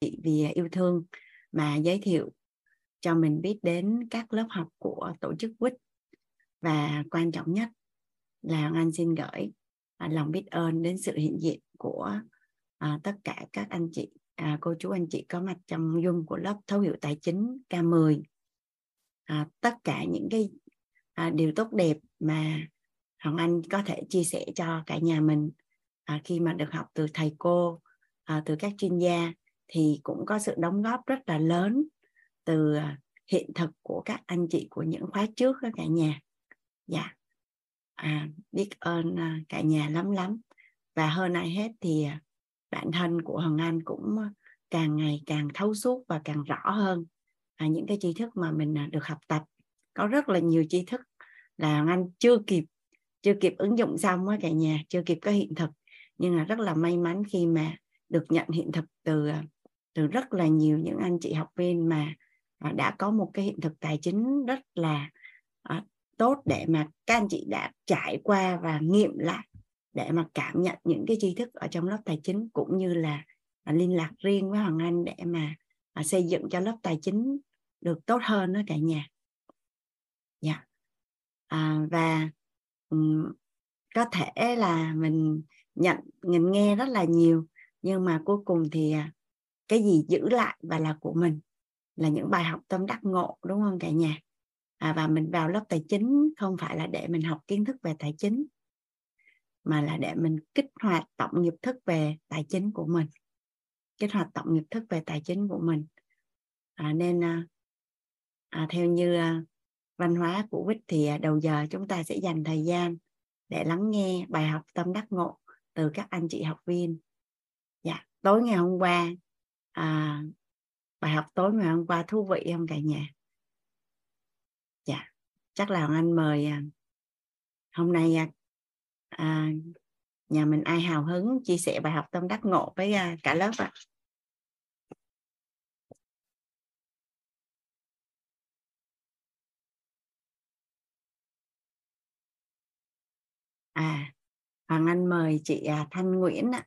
chị vì à, yêu thương mà giới thiệu cho mình biết đến các lớp học của tổ chức WIT và quan trọng nhất là Hoàng Anh xin gửi à, lòng biết ơn đến sự hiện diện của à, tất cả các anh chị à, cô chú anh chị có mặt trong dung của lớp thấu hiểu tài chính K10 à, tất cả những cái à, điều tốt đẹp mà Hoàng Anh có thể chia sẻ cho cả nhà mình à, khi mà được học từ thầy cô à, từ các chuyên gia thì cũng có sự đóng góp rất là lớn từ à, hiện thực của các anh chị của những khóa trước đó cả nhà. Dạ. À, biết ơn à, cả nhà lắm lắm. Và hơn ai hết thì à, bản thân của Hồng Anh cũng càng ngày càng thấu suốt và càng rõ hơn à, những cái tri thức mà mình được học tập. Có rất là nhiều tri thức là Hồng Anh chưa kịp chưa kịp ứng dụng xong á cả nhà chưa kịp có hiện thực. Nhưng là rất là may mắn khi mà được nhận hiện thực từ từ rất là nhiều những anh chị học viên mà à, đã có một cái hiện thực tài chính rất là à, tốt để mà các anh chị đã trải qua và nghiệm lại để mà cảm nhận những cái tri thức ở trong lớp tài chính cũng như là à, liên lạc riêng với Hoàng Anh để mà xây dựng cho lớp tài chính được tốt hơn đó cả nhà. Dạ. Yeah. À, và um, có thể là mình nhận mình nghe rất là nhiều nhưng mà cuối cùng thì cái gì giữ lại và là của mình là những bài học tâm đắc ngộ đúng không cả nhà? À, và mình vào lớp tài chính không phải là để mình học kiến thức về tài chính mà là để mình kích hoạt tổng nghiệp thức về tài chính của mình kích hoạt tổng nghiệp thức về tài chính của mình. À, nên à, à, theo như à, văn hóa của quýt thì à, đầu giờ chúng ta sẽ dành thời gian để lắng nghe bài học tâm đắc ngộ từ các anh chị học viên. Dạ tối ngày hôm qua à, bài học tối ngày hôm qua thú vị không cả nhà dạ chắc là anh mời à, hôm nay à, à, nhà mình ai hào hứng chia sẻ bài học tâm đắc ngộ với à, cả lớp ạ à Hoàng Anh mời chị Thanh Nguyễn ạ.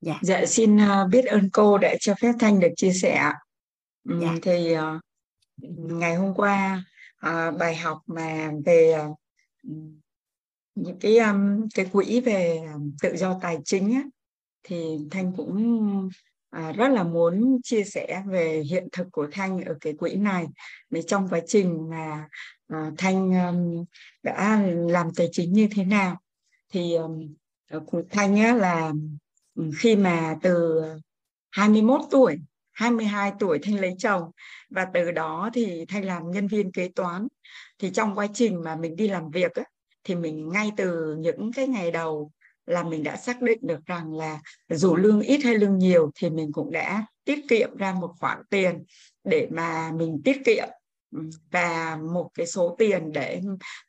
Dạ. dạ xin uh, biết ơn cô đã cho phép Thanh được chia sẻ. Dạ. thì uh, ngày hôm qua uh, bài học mà về những cái cái quỹ về tự do tài chính á, thì Thanh cũng à, rất là muốn chia sẻ về hiện thực của Thanh ở cái quỹ này. Để trong quá trình mà à, Thanh um, đã làm tài chính như thế nào thì um, của Thanh á, là Ừ, khi mà từ 21 tuổi 22 tuổi Thanh lấy chồng và từ đó thì Thanh làm nhân viên kế toán thì trong quá trình mà mình đi làm việc á, thì mình ngay từ những cái ngày đầu là mình đã xác định được rằng là dù lương ít hay lương nhiều thì mình cũng đã tiết kiệm ra một khoản tiền để mà mình tiết kiệm. Ừ, và một cái số tiền để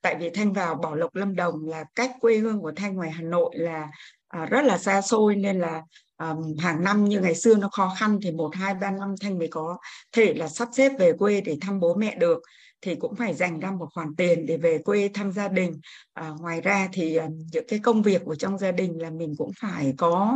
tại vì thanh vào bảo lộc lâm đồng là cách quê hương của thanh ngoài hà nội là à, rất là xa xôi nên là um, hàng năm như ngày xưa nó khó khăn thì một hai ba năm thanh mới có thể là sắp xếp về quê để thăm bố mẹ được. Thì cũng phải dành ra một khoản tiền để về quê thăm gia đình. À, ngoài ra thì um, những cái công việc của trong gia đình là mình cũng phải có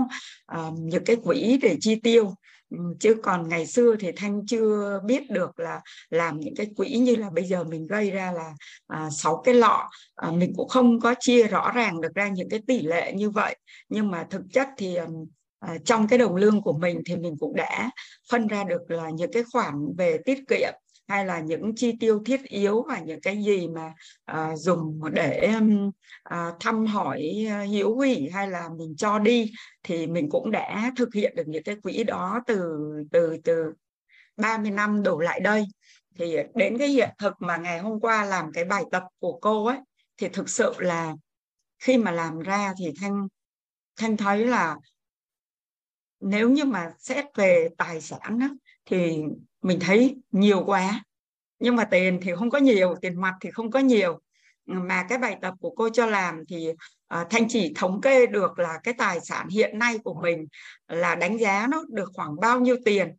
um, những cái quỹ để chi tiêu. Ừ, chứ còn ngày xưa thì thanh chưa biết được là làm những cái quỹ như là bây giờ mình gây ra là à, sáu à, cái lọ. À, mình cũng không có chia rõ ràng được ra những cái tỷ lệ như vậy. Nhưng mà thực chất thì à, à trong cái đồng lương của mình thì mình cũng đã phân ra được là những cái khoản về tiết kiệm hay là những chi tiêu thiết yếu và những cái gì mà à, dùng để à, thăm hỏi à, hiếu hủy hay là mình cho đi thì mình cũng đã thực hiện được những cái quỹ đó từ từ từ 30 năm đổ lại đây. Thì đến cái hiện thực mà ngày hôm qua làm cái bài tập của cô ấy thì thực sự là khi mà làm ra thì thanh thanh thấy là nếu như mà xét về tài sản đó, thì mình thấy nhiều quá. Nhưng mà tiền thì không có nhiều tiền mặt thì không có nhiều. Mà cái bài tập của cô cho làm thì uh, thanh chỉ thống kê được là cái tài sản hiện nay của mình là đánh giá nó được khoảng bao nhiêu tiền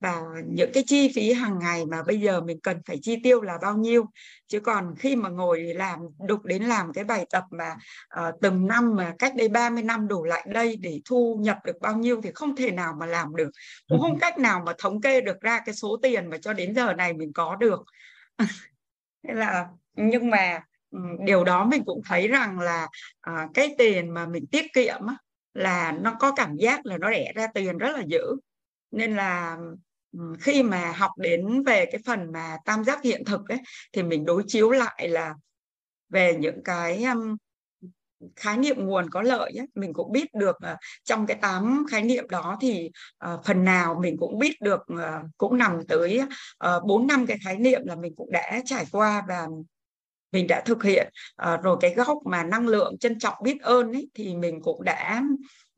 và những cái chi phí hàng ngày mà bây giờ mình cần phải chi tiêu là bao nhiêu? Chứ còn khi mà ngồi làm đục đến làm cái bài tập mà uh, từng năm mà cách đây 30 năm đổ lại đây để thu nhập được bao nhiêu thì không thể nào mà làm được. Cũng không cách nào mà thống kê được ra cái số tiền mà cho đến giờ này mình có được. Thế là nhưng mà điều đó mình cũng thấy rằng là à, cái tiền mà mình tiết kiệm á, là nó có cảm giác là nó đẻ ra tiền rất là dữ. Nên là khi mà học đến về cái phần mà tam giác hiện thực ấy thì mình đối chiếu lại là về những cái um, khái niệm nguồn có lợi ấy, mình cũng biết được uh, trong cái tám khái niệm đó thì uh, phần nào mình cũng biết được uh, cũng nằm tới bốn uh, năm cái khái niệm là mình cũng đã trải qua và mình đã thực hiện. Uh, rồi cái góc mà năng lượng trân trọng biết ơn ấy thì mình cũng đã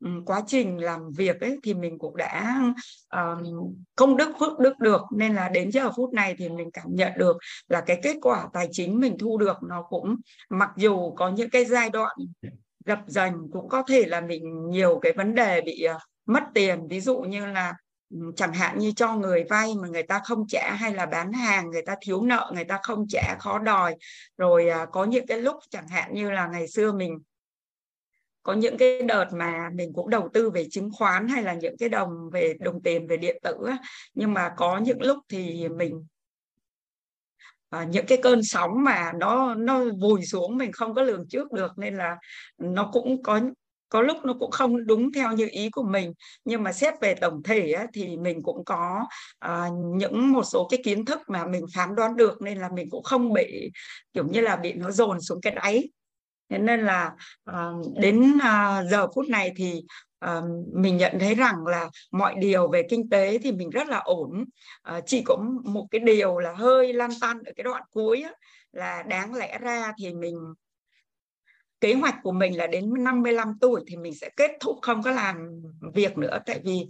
Ừ, quá trình làm việc ấy thì mình cũng đã um, công đức phước đức được. Nên là đến giờ phút này thì mình cảm nhận được là cái kết quả tài chính mình thu được nó cũng mặc dù có những cái giai đoạn dập dành cũng có thể là mình nhiều cái vấn đề bị uh, mất tiền. Ví dụ như là ừ, chẳng hạn như cho người vay mà người ta không trả hay là bán hàng người ta thiếu nợ người ta không trả khó đòi. Rồi à, có những cái lúc chẳng hạn như là ngày xưa mình có những cái đợt mà mình cũng đầu tư về chứng khoán hay là những cái đồng về đồng tiền về điện tử nhưng mà có những lúc thì mình à, những cái cơn sóng mà nó nó vùi xuống mình không có lường trước được nên là nó cũng có có lúc nó cũng không đúng theo như ý của mình. Nhưng mà xét về tổng thể á, thì mình cũng có à, những một số cái kiến thức mà mình phán đoán được nên là mình cũng không bị kiểu như là bị nó dồn xuống cái đáy thế nên là uh, đến uh, giờ phút này thì uh, mình nhận thấy rằng là mọi điều về kinh tế thì mình rất là ổn. Uh, chỉ có một cái điều là hơi lan tăn ở cái đoạn cuối á, là đáng lẽ ra thì mình kế hoạch của mình là đến 55 tuổi thì mình sẽ kết thúc không có làm việc nữa. Tại vì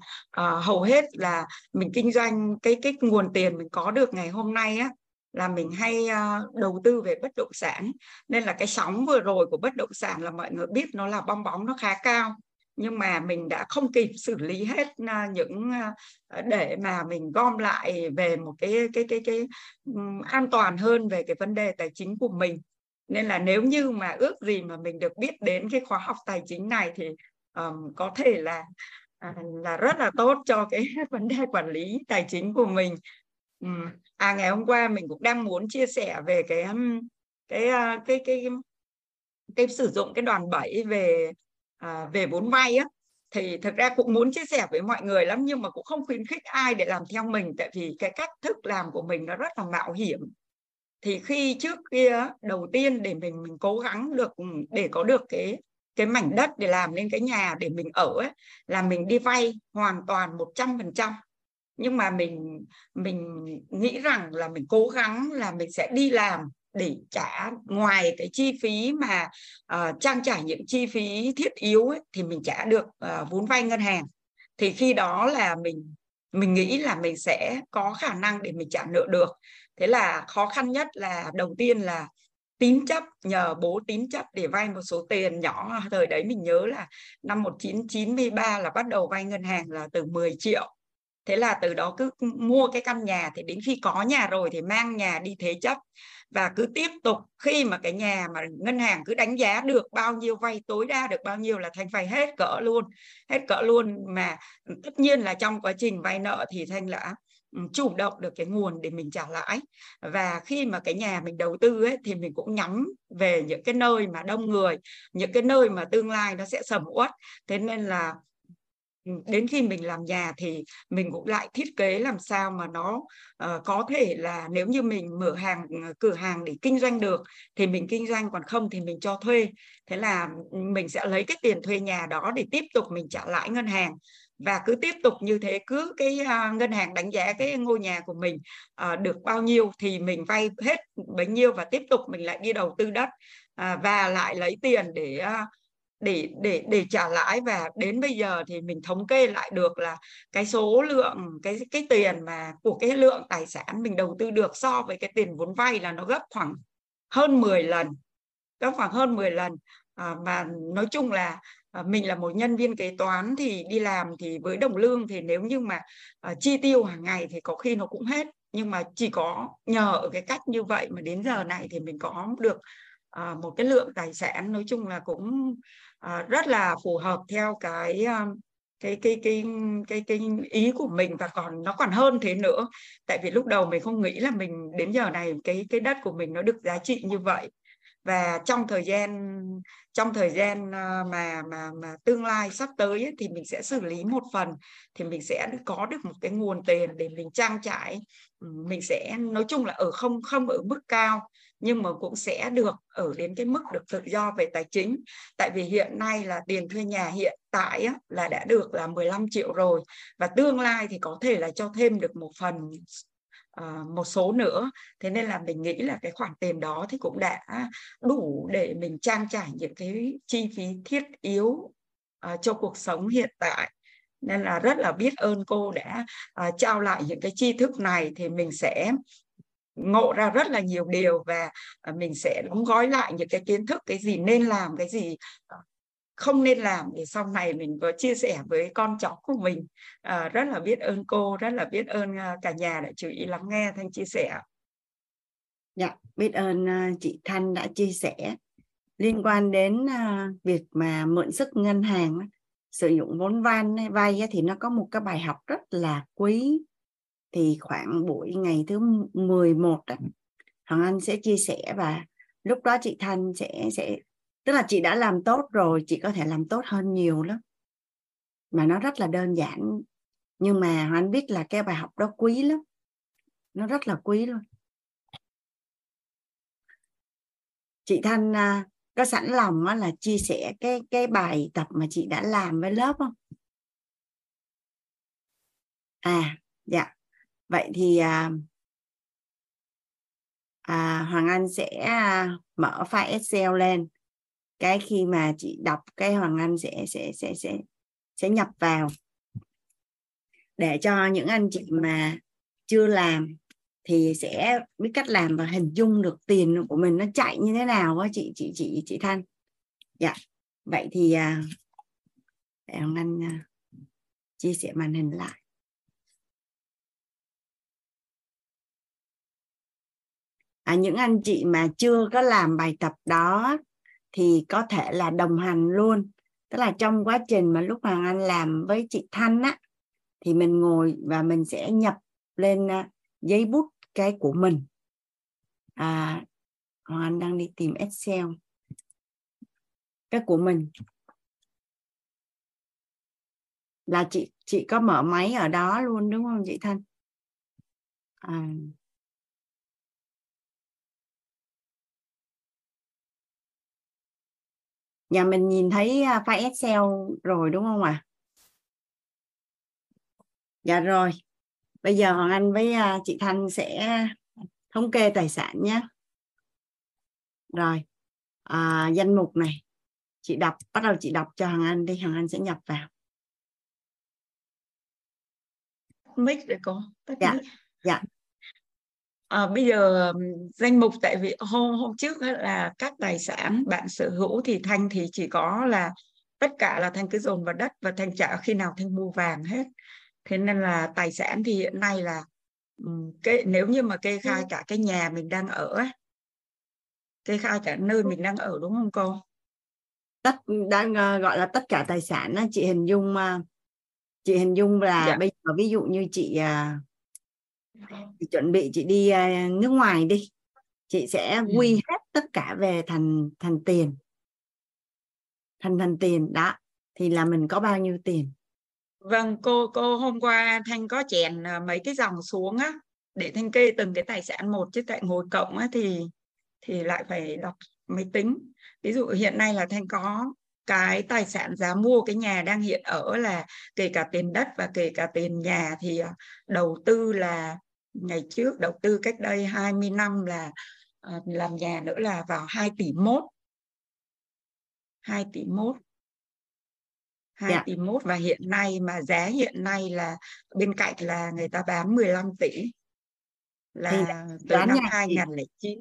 uh, hầu hết là mình kinh doanh cái cái nguồn tiền mình có được ngày hôm nay á là mình hay uh, đầu tư về bất động sản. Nên là cái sóng vừa rồi của bất động sản là mọi người biết nó là bong bóng nó khá cao. Nhưng mà mình đã không kịp xử lý hết uh, những uh, để mà mình gom lại về một cái cái cái cái um, an toàn hơn về cái vấn đề tài chính của mình. Nên là nếu như mà ước gì mà mình được biết đến cái khóa học tài chính này thì um, có thể là à, là rất là tốt cho cái vấn đề quản lý tài chính của mình. Ừ. à ngày hôm qua mình cũng đang muốn chia sẻ về cái um, cái cái cái cái, cái sử dụng cái đoàn bẩy về à, về vốn vay á. Thì thực ra cũng muốn chia sẻ với mọi người lắm nhưng mà cũng không khuyến khích ai để làm theo mình tại vì cái cách thức làm của mình nó rất là mạo hiểm. Thì khi trước kia đầu tiên để mình mình cố gắng được ừ, để có được cái cái mảnh đất để làm nên cái nhà để mình ở ấy, là mình đi vay hoàn toàn một trăm phần trăm nhưng mà mình mình nghĩ rằng là mình cố gắng là mình sẽ đi làm để trả ngoài cái chi phí mà uh, trang trải những chi phí thiết yếu ấy, thì mình trả được uh, vốn vay ngân hàng. Thì khi đó là mình mình nghĩ là mình sẽ có khả năng để mình trả nợ được. Thế là khó khăn nhất là đầu tiên là tín chấp nhờ bố tín chấp để vay một số tiền nhỏ. Thời đấy mình nhớ là năm 1993 là bắt đầu vay ngân hàng là từ 10 triệu thế là từ đó cứ mua cái căn nhà, thì đến khi có nhà rồi thì mang nhà đi thế chấp. Và cứ tiếp tục, khi mà cái nhà mà ngân hàng cứ đánh giá được bao nhiêu, vay tối đa được bao nhiêu là thanh vay hết cỡ luôn. Hết cỡ luôn mà tất nhiên là trong quá trình vay nợ thì thanh đã ừ, chủ động được cái nguồn để mình trả lãi. Và khi mà cái nhà mình đầu tư ấy thì mình cũng nhắm về những cái nơi mà đông người, những cái nơi mà tương lai nó sẽ sầm uất. Thế nên là Ừ, đến khi mình làm nhà thì mình cũng lại thiết kế làm sao mà nó uh, có thể là nếu như mình mở hàng ừ, cửa hàng để kinh doanh được thì mình kinh doanh còn không thì mình cho thuê. Thế là ừ, mình sẽ lấy cái tiền thuê nhà đó để tiếp tục mình trả lãi ngân hàng. Và cứ tiếp tục như thế cứ cái uh, ngân hàng đánh giá cái ngôi nhà của mình uh, được bao nhiêu thì mình vay hết bấy nhiêu và tiếp tục mình lại đi đầu tư đất uh, và lại lấy tiền để uh, để để để trả lãi và đến bây giờ thì mình thống kê lại được là cái số lượng cái cái tiền mà của cái lượng tài sản mình đầu tư được so với cái tiền vốn vay là nó gấp khoảng hơn 10 lần gấp khoảng hơn 10 lần. À, mà nói chung là à, mình là một nhân viên kế toán thì đi làm thì với đồng lương thì nếu như mà à, chi tiêu hàng ngày thì có khi nó cũng hết. Nhưng mà chỉ có nhờ ở cái cách như vậy mà đến giờ này thì mình có được à, một cái lượng tài sản nói chung là cũng à, rất là phù hợp theo cái ờ, cái cái cái cái cái ý của mình và còn nó còn hơn thế nữa. Tại vì lúc đầu mình không nghĩ là mình đến giờ này cái cái đất của mình nó được giá trị như vậy. Và trong thời gian trong thời gian ờ, mà mà mà tương lai sắp tới ấy, thì mình sẽ xử lý một phần thì mình sẽ có được một cái nguồn tiền để mình trang trải. Mình sẽ nói chung là ở không không ở mức cao nhưng mà cũng sẽ được ở đến cái mức được tự do về tài chính. Tại vì hiện nay là tiền thuê nhà hiện tại á, là đã được là 15 triệu rồi. Và tương lai thì có thể là cho thêm được một phần uh, một số nữa. Thế nên là mình nghĩ là cái khoản tiền đó thì cũng đã đủ để mình trang trải những cái chi phí thiết yếu uh, cho cuộc sống hiện tại. Nên là rất là biết ơn cô đã uh, trao lại những cái tri thức này thì mình sẽ ngộ ra rất là nhiều điều và à, mình sẽ đóng gói lại những cái kiến thức cái gì nên làm cái gì à, không nên làm để sau này mình có chia sẻ với con cháu của mình. À, rất là biết ơn cô rất là biết ơn à, cả nhà đã chú ý lắng nghe thanh chia sẻ. Dạ biết ơn chị thanh đã chia sẻ liên quan đến việc mà mượn sức ngân hàng sử dụng vốn vay thì nó có một cái bài học rất là quý thì khoảng buổi ngày thứ 11 đó, Hoàng Anh sẽ chia sẻ và lúc đó chị Thanh sẽ sẽ tức là chị đã làm tốt rồi chị có thể làm tốt hơn nhiều lắm. Mà nó rất là đơn giản. Nhưng mà Hoàng Anh biết là cái bài học đó quý lắm. Nó rất là quý luôn. Chị Thanh à, có sẵn lòng là chia sẻ cái cái bài tập mà chị đã làm với lớp không? À dạ vậy thì à, à, Hoàng Anh sẽ à, mở file Excel lên. Cái khi mà chị đọc cái Hoàng Anh sẽ sẽ sẽ sẽ sẽ nhập vào. Để cho những anh chị mà chưa làm thì sẽ biết cách làm và hình dung được tiền của mình nó chạy như thế nào á chị chị chị chị Thanh. Dạ. Vậy thì à, để Hoàng Anh à, chia sẻ màn hình lại. À, những anh chị mà chưa có làm bài tập đó thì có thể là đồng hành luôn. Tức là trong quá trình mà lúc Hoàng Anh làm với chị Thanh á thì mình ngồi và mình sẽ nhập lên uh, giấy bút cái của mình. À Hoàng Anh đang đi tìm Excel. Cái của mình. Là chị chị có mở máy ở đó luôn đúng không chị Thanh? À, nhà mình nhìn thấy à, file Excel rồi đúng không ạ? À? dạ rồi. Bây giờ Hoàng Anh với à, chị Thanh sẽ thống kê tài sản nhé. Rồi. À, danh mục này. Chị đọc bắt đầu chị đọc cho Hoàng Anh đi. Hoàng Anh sẽ nhập vào. Mic để cô dạ. dạ À, bây giờ danh mục tại vì hôm hôm trước là các tài sản bạn sở hữu thì thanh thì chỉ có là tất cả là thanh cứ dồn vào đất và thanh trả khi nào thanh mua vàng hết. Thế nên là tài sản thì hiện nay là cái nếu như mà kê khai cả cái nhà mình đang ở kê khai cả nơi mình đang ở đúng không cô? Tất đang ờ, gọi là tất cả tài sản chị hình dung ờ, chị hình dung là dạ. bây giờ ví dụ như chị chị chuẩn bị chị đi à, nước ngoài đi. Chị sẽ ừ. quy hết tất cả về thành thành tiền. Thành thành tiền đó. Thì là mình có bao nhiêu tiền? Vâng cô cô hôm qua thanh có chèn à, mấy cái dòng xuống á để thanh kê từng cái tài sản một. Chứ tại ngồi cộng á thì thì lại phải đọc máy tính. Ví dụ hiện nay là thanh có cái tài sản giá mua cái nhà đang hiện ở là kể cả tiền đất và kể cả tiền nhà thì à, đầu tư là ngày trước đầu tư cách đây 20 năm là uh, làm nhà nữa là vào 2 tỷ mốt. 2 tỷ mốt. 2 dạ. tỷ mốt và hiện nay mà giá hiện nay là bên cạnh là người ta bán 15 tỷ là thì từ năm 2009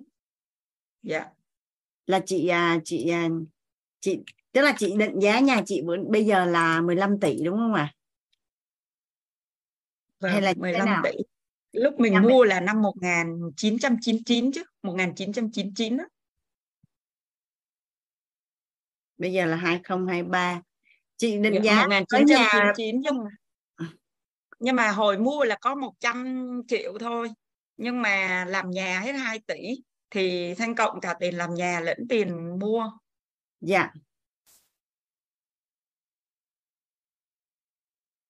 dạ. Là chị à, chị à, chị tức là chị định giá nhà chị bây giờ là 15 tỷ đúng không ạ? À? vâng, hay là 15 nào? tỷ. Lúc mình Nhà mua là năm 1999 chứ 1999 đó bây giờ là 2023 chị định dạ, giá 1999 nhà... nhưng mà nhưng mà hồi mua là có 100 triệu thôi. Nhưng mà làm nhà hết 2 tỷ thì thanh cộng cả tiền làm nhà lẫn tiền mua. Dạ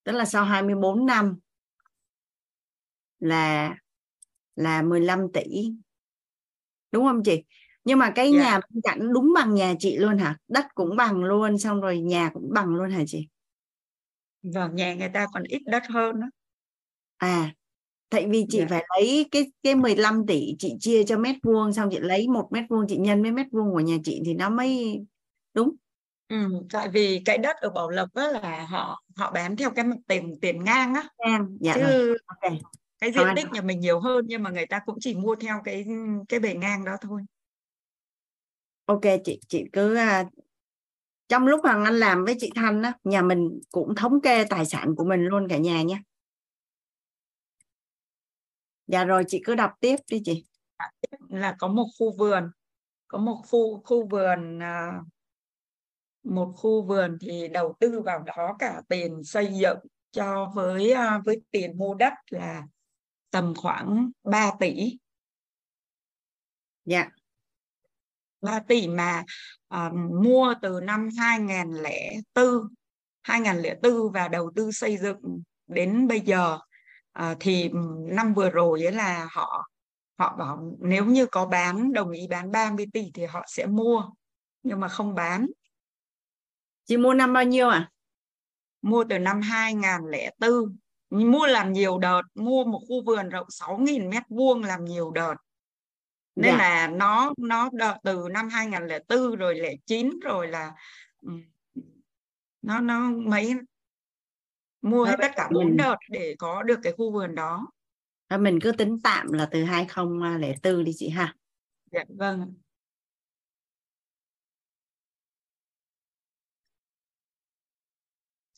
tức là sau 24 năm là là 15 tỷ đúng không chị nhưng mà cái yeah. Dạ. nhà bên cạnh đúng bằng nhà chị luôn hả đất cũng bằng luôn xong rồi nhà cũng bằng luôn hả chị vâng nhà người ta còn ít đất hơn đó à tại vì chị yeah. Dạ. phải lấy cái cái 15 tỷ chị chia cho mét vuông xong chị lấy một mét vuông chị nhân với mét vuông của nhà chị thì nó mới đúng ừ, tại vì cái đất ở Bảo Lộc đó là họ họ bán theo cái tiền tiền ngang á. Ngang dạ chứ rồi. Okay cái diện tích nhà mình nhiều hơn nhưng mà người ta cũng chỉ mua theo cái cái bề ngang đó thôi. Ok chị chị cứ uh, trong lúc hoàng anh làm với chị thanh á nhà mình cũng thống kê tài sản của mình luôn cả nhà nhé. Dạ rồi chị cứ đọc tiếp đi chị. Là có một khu vườn có một khu khu vườn uh, một khu vườn thì đầu tư vào đó cả tiền xây dựng cho với uh, với tiền mua đất là tầm khoảng 3 tỷ. Dạ. 3 tỷ mà uh, mua từ năm 2004 2004 và đầu tư xây dựng đến bây giờ uh, thì năm vừa rồi ấy là họ họ bảo nếu như có bán đồng ý bán 30 tỷ thì họ sẽ mua nhưng mà không bán chị mua năm bao nhiêu à mua từ năm 2004 mua làm nhiều đợt mua một khu vườn rộng 6.000 mét vuông làm nhiều đợt. Nên dạ. là nó nó đợt từ năm 2004 rồi lẻ chín rồi là nó nó mấy mua hết tất cả bốn đợt để có được cái khu vườn đó. Mình cứ tính tạm là từ 2004 đi chị ha. Dạ vâng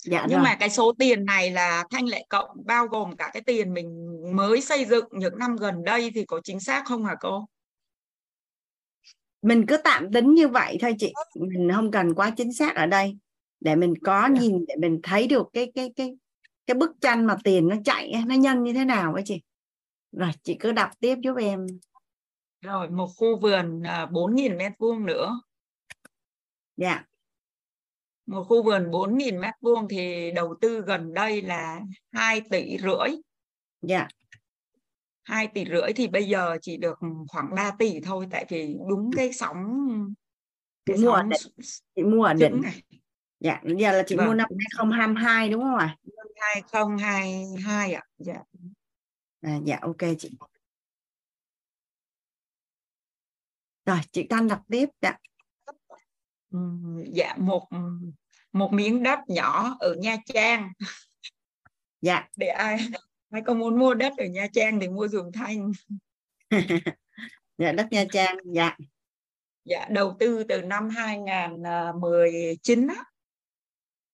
dạ nhưng rồi. mà cái số tiền này là thanh lệ cộng bao gồm cả cái tiền mình mới xây dựng những năm gần đây thì có chính xác không hả cô? Mình cứ tạm tính như vậy thôi chị. Mình không cần quá chính xác ở đây. Để mình có dạ. nhìn để mình thấy được cái cái cái cái bức tranh mà tiền nó chạy nó nhân như thế nào với chị. Rồi chị cứ đọc tiếp giúp em. Rồi một khu vườn uh, à, 4.000 mét vuông nữa. Dạ một khu vườn 4.000 mét vuông thì đầu tư gần đây là 2 tỷ rưỡi. Dạ. Yeah. 2 tỷ rưỡi thì bây giờ chỉ được khoảng 3 tỷ thôi tại vì đúng cái sóng cái chị mua sóng chị mua ở định này. Dạ, giờ là chị vâng. mua năm 2022 đúng không ạ? À? 2022 ạ. Dạ. À, dạ ok chị. Rồi, chị Thanh đọc tiếp. Dạ dạ một một miếng đất nhỏ ở Nha Trang. Dạ. Để ai ai có muốn mua đất ở Nha Trang thì mua giùm Thanh. Dạ đất Nha Trang dạ. Dạ đầu tư từ năm 2019 á.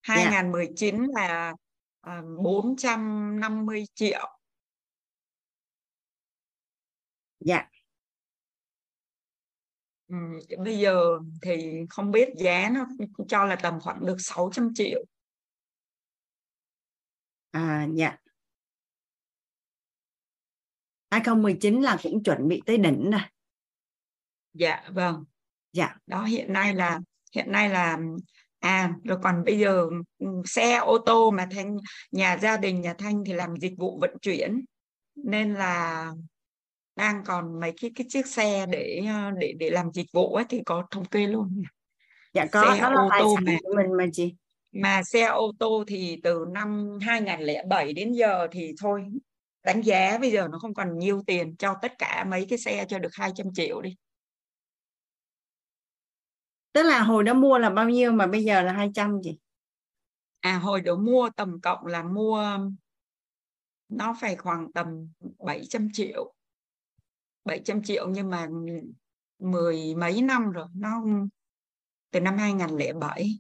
2019 dạ. là à, 450 triệu. Dạ Ừ, bây giờ thì không biết giá nó cho là tầm khoảng được 600 triệu. À dạ. 2019 là cũng chuẩn bị tới đỉnh rồi. Dạ vâng. Dạ. Đó hiện nay là hiện nay là à rồi còn bây giờ xe ô tô mà thanh nhà gia đình nhà thanh thì làm dịch vụ vận chuyển nên là đang còn mấy cái cái chiếc xe để ờ, để để làm dịch vụ ấy thì có thống kê luôn dạ có xe ô tô mà. của mình mà chị. Mà xe ô tô thì từ năm 2007 đến giờ thì thôi đánh giá bây giờ nó không còn nhiều tiền cho tất cả mấy cái xe cho được 200 triệu đi. Tức là hồi đó mua là bao nhiêu mà bây giờ là 200 chị? À hồi đó mua tầm cộng là mua nó phải khoảng tầm 700 triệu 700 triệu nhưng mà mười mấy năm rồi nó từ năm 2007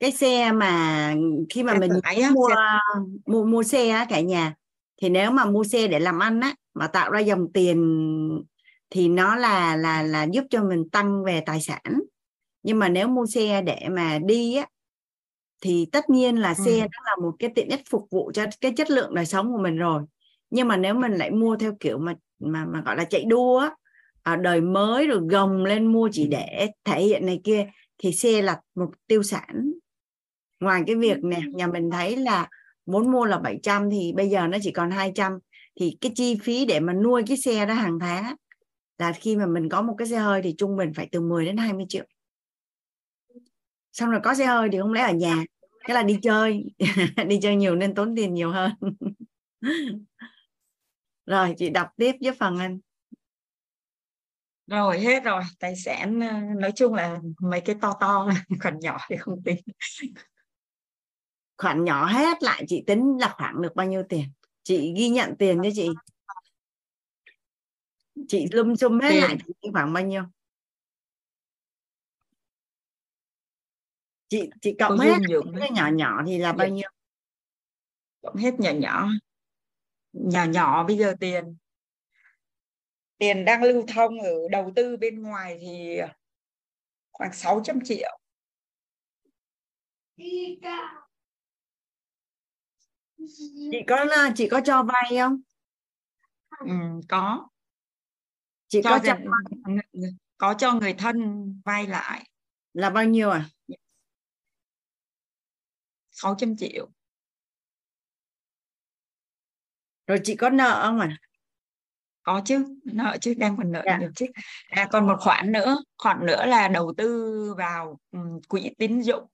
cái xe mà khi mà mình á, mua, xe... mua mua xe á cả nhà thì nếu mà mua xe để làm ăn á mà tạo ra dòng tiền thì nó là là là giúp cho mình tăng về tài sản. Nhưng mà nếu mua xe để mà đi á thì tất nhiên là xe ừ. nó là một cái tiện ích phục vụ cho cái chất lượng đời sống của mình rồi nhưng mà nếu mình lại mua theo kiểu mà mà mà gọi là chạy đua á à, đời mới rồi gồng lên mua chỉ để thể hiện này kia thì xe là một tiêu sản. Ngoài cái việc nè nhà mình thấy là muốn mua là 700 thì bây giờ nó chỉ còn 200 thì cái chi phí để mà nuôi cái xe đó hàng tháng là khi mà mình có một cái xe hơi thì trung bình phải từ 10 đến 20 triệu. Xong rồi có xe hơi thì không lẽ ở nhà cái là đi chơi. Đi chơi nhiều nên tốn tiền nhiều hơn rồi chị đọc tiếp với phần anh. Rồi hết rồi. Tài sản ờ, nói chung là mấy cái to to còn nhỏ thì không tính. Khoản nhỏ hết lại chị tính là khoảng được bao nhiêu tiền? Chị ghi nhận tiền cho chị. Chị lum xum hết tiền. lại khoảng bao nhiêu? Chị chị cộng hết cái nhỏ nhỏ thì là bao nhiêu? Cộng hết nhỏ nhỏ nhỏ nhỏ bây giờ tiền. Tiền đang lưu thông ở đầu tư bên ngoài thì khoảng 600 triệu. Chị có chị có cho vay không? Ừ, có. Chị cho có cho có cho người thân vay lại. Là bao nhiêu à? 600 triệu rồi chị có nợ không à có chứ nợ chứ đang còn nợ dạ. nhiều chứ. À còn một khoản nữa khoản nữa là đầu tư vào um, quỹ tín dụng.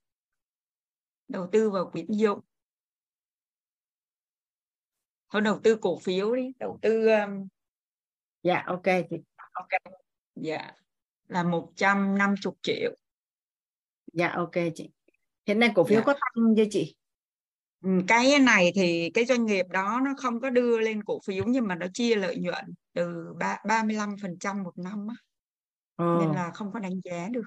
Đầu tư vào quỹ tín dụng. Thôi đầu tư cổ phiếu đi đầu tư um... dạ ok chị. ok. Dạ là 150 triệu. Dạ ok chị. Hiện nay cổ phiếu dạ. có tăng chưa chị cái này thì cái doanh nghiệp đó nó không có đưa lên cổ phiếu nhưng mà nó chia lợi nhuận từ ba 35 phần trăm một năm á. Ừ. nên là không có đánh giá được.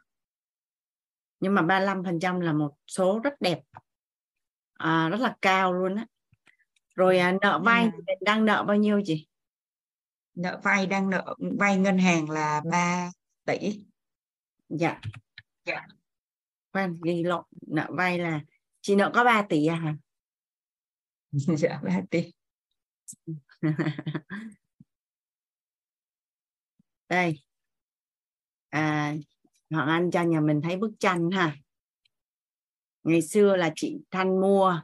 Nhưng mà 35 phần trăm là một số rất đẹp. À, rất là cao luôn á. Rồi à, nợ vay à. đang nợ bao nhiêu chị? Nợ vay đang nợ vay ngân hàng là 3 tỷ. Dạ. Dạ. Khoan ghi lộn. Nợ vay là chị nợ có 3 tỷ à hả dạ 3 tỷ đây. À, Hoàng Anh cho nhà mình thấy bức tranh ha. Ngày xưa là chị Thanh mua.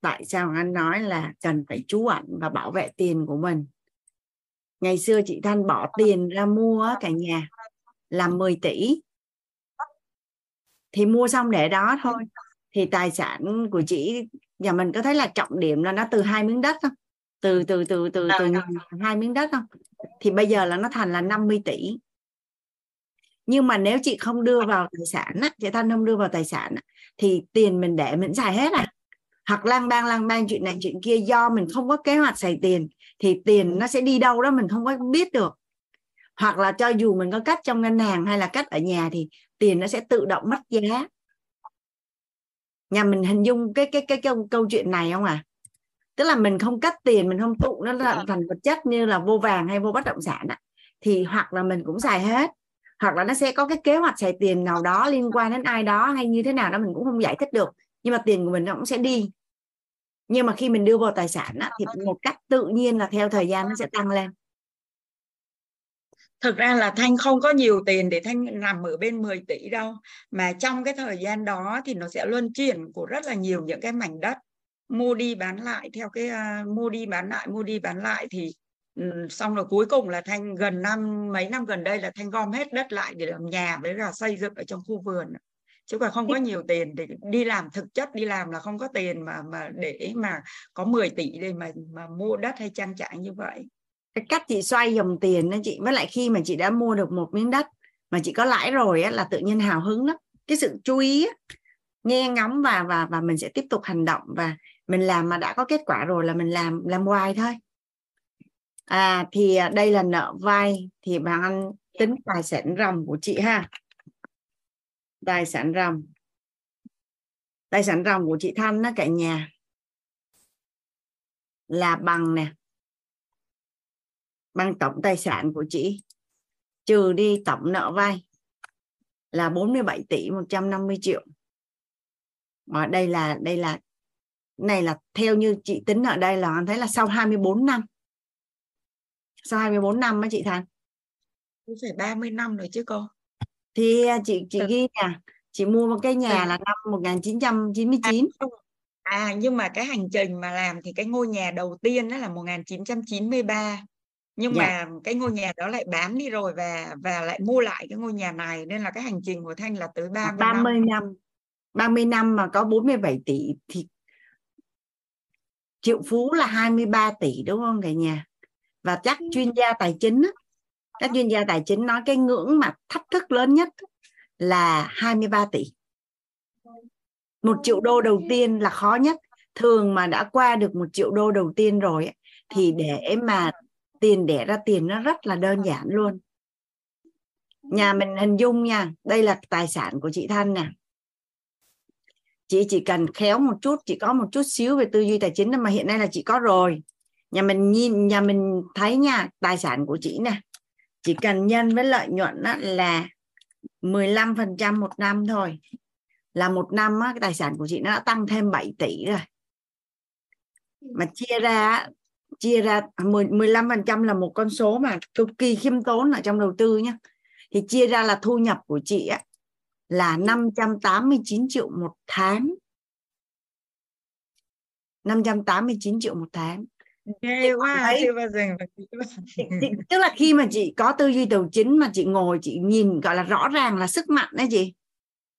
Tại sao anh nói là cần phải chú ẩn và bảo vệ tiền của mình? Ngày xưa chị Thanh bỏ tiền ra mua cả nhà là 10 tỷ. Thì mua xong để đó thôi. Thì tài sản của chị nhà mình có thấy là trọng điểm là nó từ hai miếng đất không? Từ từ từ từ từ hai miếng đất không? Thì bây giờ là nó thành là 50 tỷ. Nhưng mà nếu chị không đưa vào tài sản á, chị Thanh không đưa vào tài sản á, thì tiền mình để mình xài hết à? Hoặc lang bang lang bang chuyện này chuyện kia do mình không có kế hoạch xài tiền thì tiền nó sẽ đi đâu đó mình không có biết được. Hoặc là cho dù mình có cách trong ngân hàng hay là cách ở nhà thì tiền nó sẽ tự động mất giá nhà mình hình dung cái cái cái, cái câu, chuyện này không à? Tức là mình không cắt tiền mình không tụ nó là thành vật chất như là vô vàng hay vô bất động sản á thì hoặc là mình cũng xài hết hoặc là nó sẽ có cái kế hoạch xài tiền nào đó liên quan đến ai đó hay như thế nào đó mình cũng không giải thích được nhưng mà tiền của mình nó cũng sẽ đi. Nhưng mà khi mình đưa vào tài sản á, thì một cách tự nhiên là theo thời gian nó sẽ tăng lên thực ra là thanh không có nhiều tiền để thanh nằm ở bên 10 tỷ đâu. Mà trong cái thời gian đó thì nó sẽ luân chuyển của rất là nhiều những cái mảnh đất. Mua đi bán lại theo cái uh, mua đi bán lại mua đi bán lại thì um, xong rồi cuối cùng là thanh gần năm mấy năm gần đây là thanh gom hết đất lại để làm nhà với là xây dựng ở trong khu vườn. Chứ còn không có nhiều tiền để đi làm thực chất đi làm là không có tiền mà mà để mà có 10 tỷ để mà mà mua đất hay trang trại như vậy cái cách chị xoay dòng tiền đó chị với lại khi mà chị đã mua được một miếng đất mà chị có lãi rồi á, là tự nhiên hào hứng lắm. Cái sự chú ý á, nghe ngóng và và và mình sẽ tiếp tục hành động và mình làm mà đã có kết quả rồi là mình làm làm hoài thôi. À thì à, đây là nợ vay. Thì bà anh tính tài sản ròng của chị ha. Tài sản ròng. Tài sản ròng của chị Thanh đó cả nhà. Là bằng nè bằng tổng tài sản của chị. Trừ đi tổng nợ vay là 47 tỷ 150 triệu. Mà đây là đây là này là theo như chị tính ở đây là anh thấy là sau 24 năm. Sau 24 năm á chị Thành. Phải 30 năm rồi chứ cô. Thì à, chị chị ghi nè. Chị mua một cái nhà là năm 1999 à nhưng mà cái hành trình mà làm thì cái ngôi nhà đầu tiên đó là 1993 nhưng dạ. mà cái ngôi nhà đó lại bán đi rồi và và lại mua lại cái ngôi nhà này nên là cái hành trình của Thanh là tới 30, 30 năm. năm. 30 năm mà có 47 tỷ thì triệu phú là 23 tỷ đúng không cả nhà? Và chắc chuyên gia tài chính các chuyên gia tài chính nói cái ngưỡng mà thách thức lớn nhất là 23 tỷ. Một triệu đô đầu tiên là khó nhất. Thường mà đã qua được một triệu đô đầu tiên rồi thì để mà tiền đẻ ra tiền nó rất là đơn giản luôn. Nhà mình hình dung nha đây là tài sản của chị Thanh nè. Chị chỉ cần khéo một chút chị có một chút xíu về tư duy tài chính mà hiện nay là chị có rồi. Nhà mình nhìn nhà mình thấy nha tài sản của chị nè chỉ cần nhân với lợi nhuận là 15% một năm thôi. Là một năm á, cái tài sản của chị nó đã tăng thêm 7 tỷ rồi. Mà chia ra chia ra 10, 15% là một con số mà cực kỳ khiêm tốn ở trong đầu tư nhé thì chia ra là thu nhập của chị á, là 589 triệu một tháng. 589 triệu một tháng. Ghê quá thấy, chưa bao giờ tức là khi mà chị có tư duy tài chính mà chị ngồi chị nhìn gọi là rõ ràng là sức mạnh đấy chị.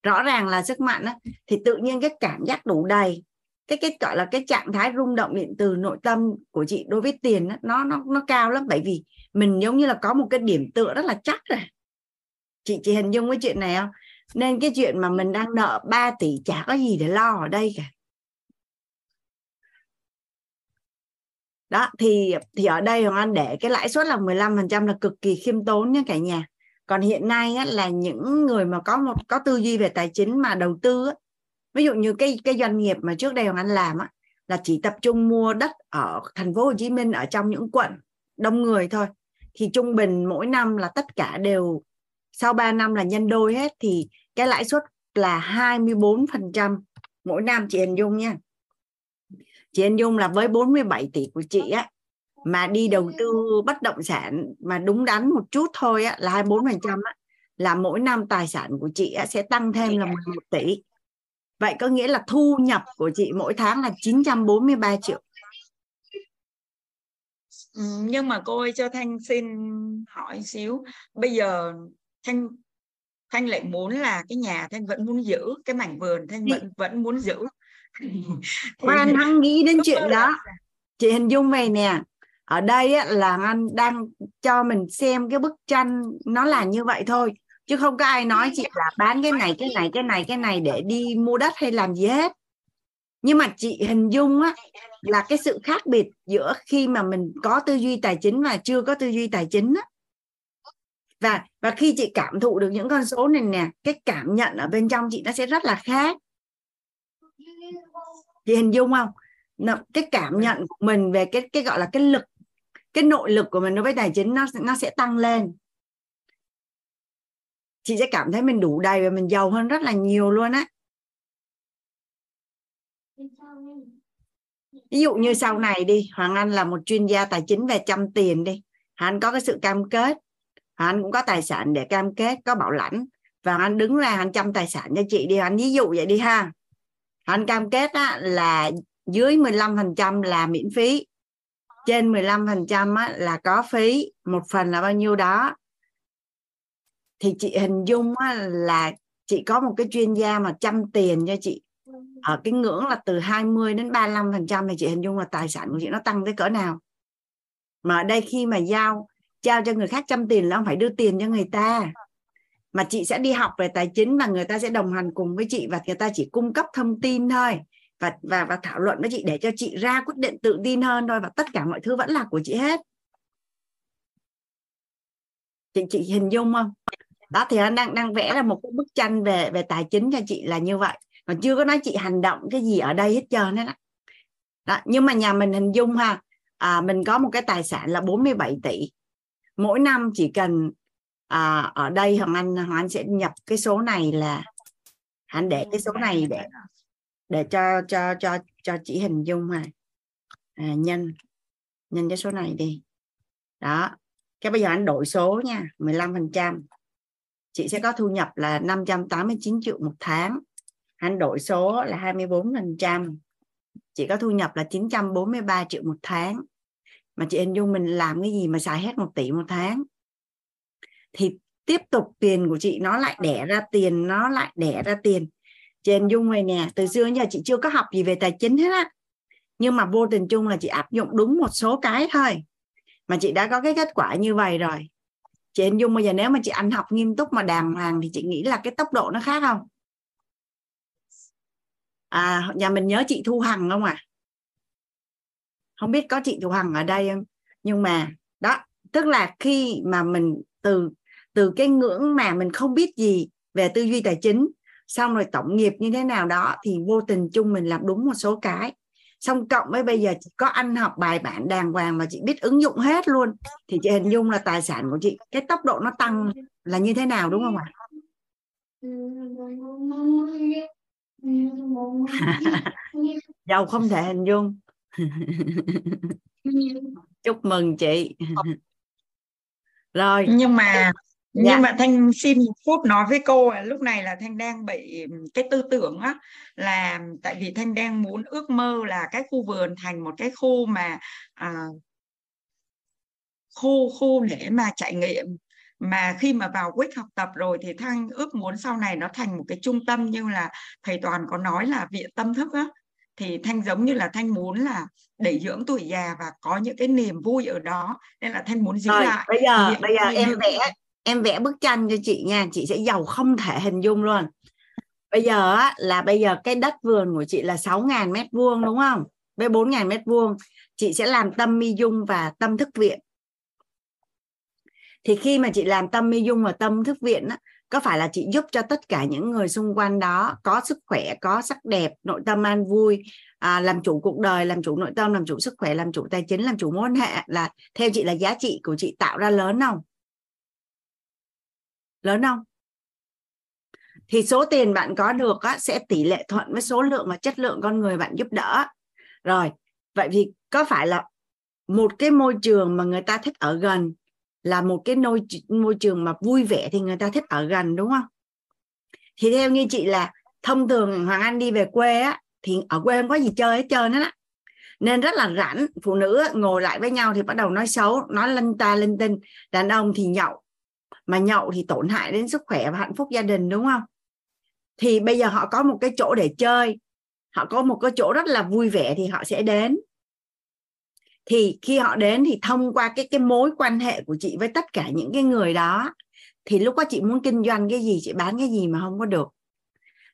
Rõ ràng là sức mạnh đó, thì tự nhiên cái cảm giác đủ đầy cái cái gọi là cái trạng thái rung động điện từ nội tâm của chị đối với tiền đó, nó nó nó cao lắm. Bởi vì mình giống như là có một cái điểm tựa rất là chắc rồi. Chị chị hình dung cái chuyện này không? Nên cái chuyện mà mình đang nợ 3 tỷ chả có gì để lo ở đây cả. Đó thì thì ở đây Hoàng Anh để cái lãi suất là 15% là cực kỳ khiêm tốn nhé cả nhà. Còn hiện nay á, là những người mà có một có tư duy về tài chính mà đầu tư á, ví dụ như cái cái doanh nghiệp mà trước đây Hoàng Anh làm á, là chỉ tập trung mua đất ở thành phố Hồ Chí Minh ở trong những quận đông người thôi. Thì trung bình mỗi năm là tất cả đều sau 3 năm là nhân đôi hết thì cái lãi suất là 24% mỗi năm chị hình dung nha. Chị hình dung là với 47 tỷ của chị á mà đi đầu tư bất động sản mà đúng đắn một chút thôi á là 24 phần trăm á là mỗi năm tài sản của chị á, sẽ tăng thêm là 11 tỷ vậy có nghĩa là thu nhập của chị mỗi tháng là 943 triệu. Ừ, nhưng mà cô ơi cho Thanh xin hỏi xíu. Bây giờ Thanh Thanh lại muốn là cái nhà Thanh vẫn muốn giữ cái mảnh vườn Thanh vẫn vẫn muốn giữ. Khoan hăng nghĩ đến chuyện đó chị hình dung về nè ở đây á, là anh đang cho mình xem cái bức tranh nó là như vậy thôi chứ không có ai nói chị là bán cái này cái này cái này cái này để đi mua đất hay làm gì hết. Nhưng mà chị hình dung á là cái sự khác biệt giữa khi mà mình có tư duy tài chính và chưa có tư duy tài chính á. Và và khi chị cảm thụ được những con số này nè cái cảm nhận ở bên trong chị nó sẽ rất là khác. Chị hình dung không? Cái cảm nhận của mình về cái cái gọi là cái lực cái nội lực của mình đối với tài chính nó nó sẽ tăng lên chị sẽ cảm thấy mình đủ đầy và mình giàu hơn rất là nhiều luôn á. Ví dụ như sau này đi hoàng anh là một chuyên gia tài chính về chăm tiền đi. Anh có cái sự cam kết anh cũng có tài sản để cam kết có bảo lãnh. Và anh đứng ra anh chăm tài sản cho chị đi. Anh ví dụ vậy đi ha. Anh cam kết á, là dưới 15% là miễn phí. Trên 15% á, là có phí. Một phần là bao nhiêu đó thì chị hình dung á, là chị có một cái chuyên gia mà chăm tiền cho chị. Ở cái ngưỡng là từ 20 đến 35 phần trăm thì chị hình dung là tài sản của chị nó tăng tới cỡ nào. Mà ở đây khi mà giao giao cho người khác chăm tiền là không phải đưa tiền cho người ta. Mà chị sẽ đi học về tài chính và người ta sẽ đồng hành cùng với chị và người ta chỉ cung cấp thông tin thôi và và và thảo luận với chị để cho chị ra quyết định tự tin hơn thôi và tất cả mọi thứ vẫn là của chị hết. Chị chị hình dung không? Đó thì anh đang đang vẽ là một cái bức tranh về về tài chính cho chị là như vậy. Còn chưa có nói chị hành động cái gì ở đây hết trơn hết đó. đó nhưng mà nhà mình hình dung ha à, mình có một cái tài sản là 47 tỷ. Mỗi năm chỉ cần à, ở đây hoàng anh hoàng anh sẽ nhập cái số này là anh để cái số này để để cho cho cho cho chị hình dung ha. À, nhân nhân cái số này đi. Đó cái bây giờ anh đổi số nha 15 phần trăm chị sẽ có thu nhập là 589 triệu một tháng. Anh đổi số là 24 phần trăm. Chị có thu nhập là 943 triệu một tháng. Mà chị hình dung mình làm cái gì mà xài hết một tỷ một tháng. Thì tiếp tục tiền của chị nó lại đẻ ra tiền, nó lại đẻ ra tiền. Chị hình dung này nè, từ xưa giờ chị chưa có học gì về tài chính hết á. Nhưng mà vô tình chung là chị áp dụng đúng một số cái thôi. Mà chị đã có cái kết quả như vậy rồi chị hình dung bây giờ nếu mà chị ăn học nghiêm túc mà đàng hoàng thì chị nghĩ là cái tốc độ nó khác không? À nhà mình nhớ chị thu hằng không à không biết có chị thu hằng ở đây không? Nhưng mà, đó, tức là khi mà mình từ từ cái ngưỡng mà mình không biết gì về tư duy tài chính, xong rồi tổng nghiệp như thế nào đó, thì vô tình chung mình làm đúng một số cái xong cộng với bây giờ chị có ăn học bài bản đàng hoàng mà chị biết ứng dụng hết luôn. Thì chị hình dung là tài sản của chị cái tốc độ nó tăng là như thế nào đúng không ạ? Giàu không thể hình dung. Chúc mừng chị. Rồi. Nhưng mà dạ. nhưng mà thanh xin một phút nói với cô là lúc này là thanh đang bị cái tư tưởng á là tại vì thanh đang muốn ước mơ là cái khu vườn thành một cái khu mà à, khu khu để mà trải nghiệm. Mà khi mà vào quýt học tập rồi thì thanh ước muốn sau này nó thành một cái trung tâm như là thầy toàn có nói là viện tâm thức á. Thì thanh giống như là thanh muốn là để dưỡng tuổi già và có những cái niềm vui ở đó nên là thanh muốn giữ rồi, lại bây giờ bây giờ em vẽ em vẽ bức tranh cho chị nha chị sẽ giàu không thể hình dung luôn. Bây giờ á, là bây giờ cái đất vườn của chị là 6.000 mét vuông đúng không? Với 4.000 mét vuông chị sẽ làm tâm mi dung và tâm thức viện. Thì khi mà chị làm tâm mi dung và tâm thức viện á, có phải là chị giúp cho tất cả những người xung quanh đó có sức khỏe có sắc đẹp nội tâm an vui à, làm chủ cuộc đời làm chủ nội tâm làm chủ sức khỏe làm chủ tài chính làm chủ mối quan hệ là theo chị là giá trị của chị tạo ra lớn không? Lớn không? Thì số tiền bạn có được á, sẽ tỷ lệ thuận với số lượng và chất lượng con người bạn giúp đỡ. Rồi vậy thì có phải là một cái môi trường mà người ta thích ở gần là một cái môi môi trường mà vui vẻ thì người ta thích ở gần đúng không? Thì theo như chị là thông thường hoàng anh đi về quê á thì ở quê không có gì chơi hết trơn á. Nên rất là rảnh phụ nữ ngồi lại với nhau thì bắt đầu nói xấu nói linh ta linh tinh. Đàn ông thì nhậu mà nhậu thì tổn hại đến sức khỏe và hạnh phúc gia đình, đúng không? Thì bây giờ họ có một cái chỗ để chơi, họ có một cái chỗ rất là vui vẻ thì họ sẽ đến. Thì khi họ đến thì thông qua cái cái mối quan hệ của chị với tất cả những cái người đó, thì lúc đó chị muốn kinh doanh cái gì, chị bán cái gì mà không có được.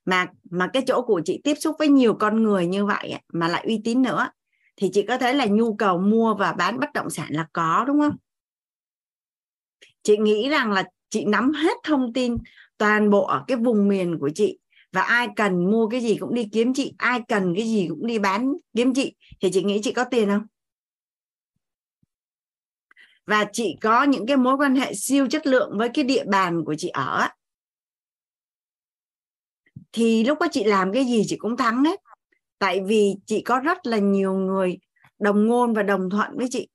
Mà mà cái chỗ của chị tiếp xúc với nhiều con người như vậy mà lại uy tín nữa, thì chị có thấy là nhu cầu mua và bán bất động sản là có, đúng không? Chị nghĩ rằng là chị nắm hết thông tin toàn bộ ở cái vùng miền của chị và ai cần mua cái gì cũng đi kiếm chị, ai cần cái gì cũng đi bán kiếm chị. Thì chị nghĩ chị có tiền không? Và chị có những cái mối quan hệ siêu chất lượng với cái địa bàn của chị ở. Thì lúc đó chị làm cái gì chị cũng thắng hết. Tại vì chị có rất là nhiều người đồng ngôn và đồng thuận với chị.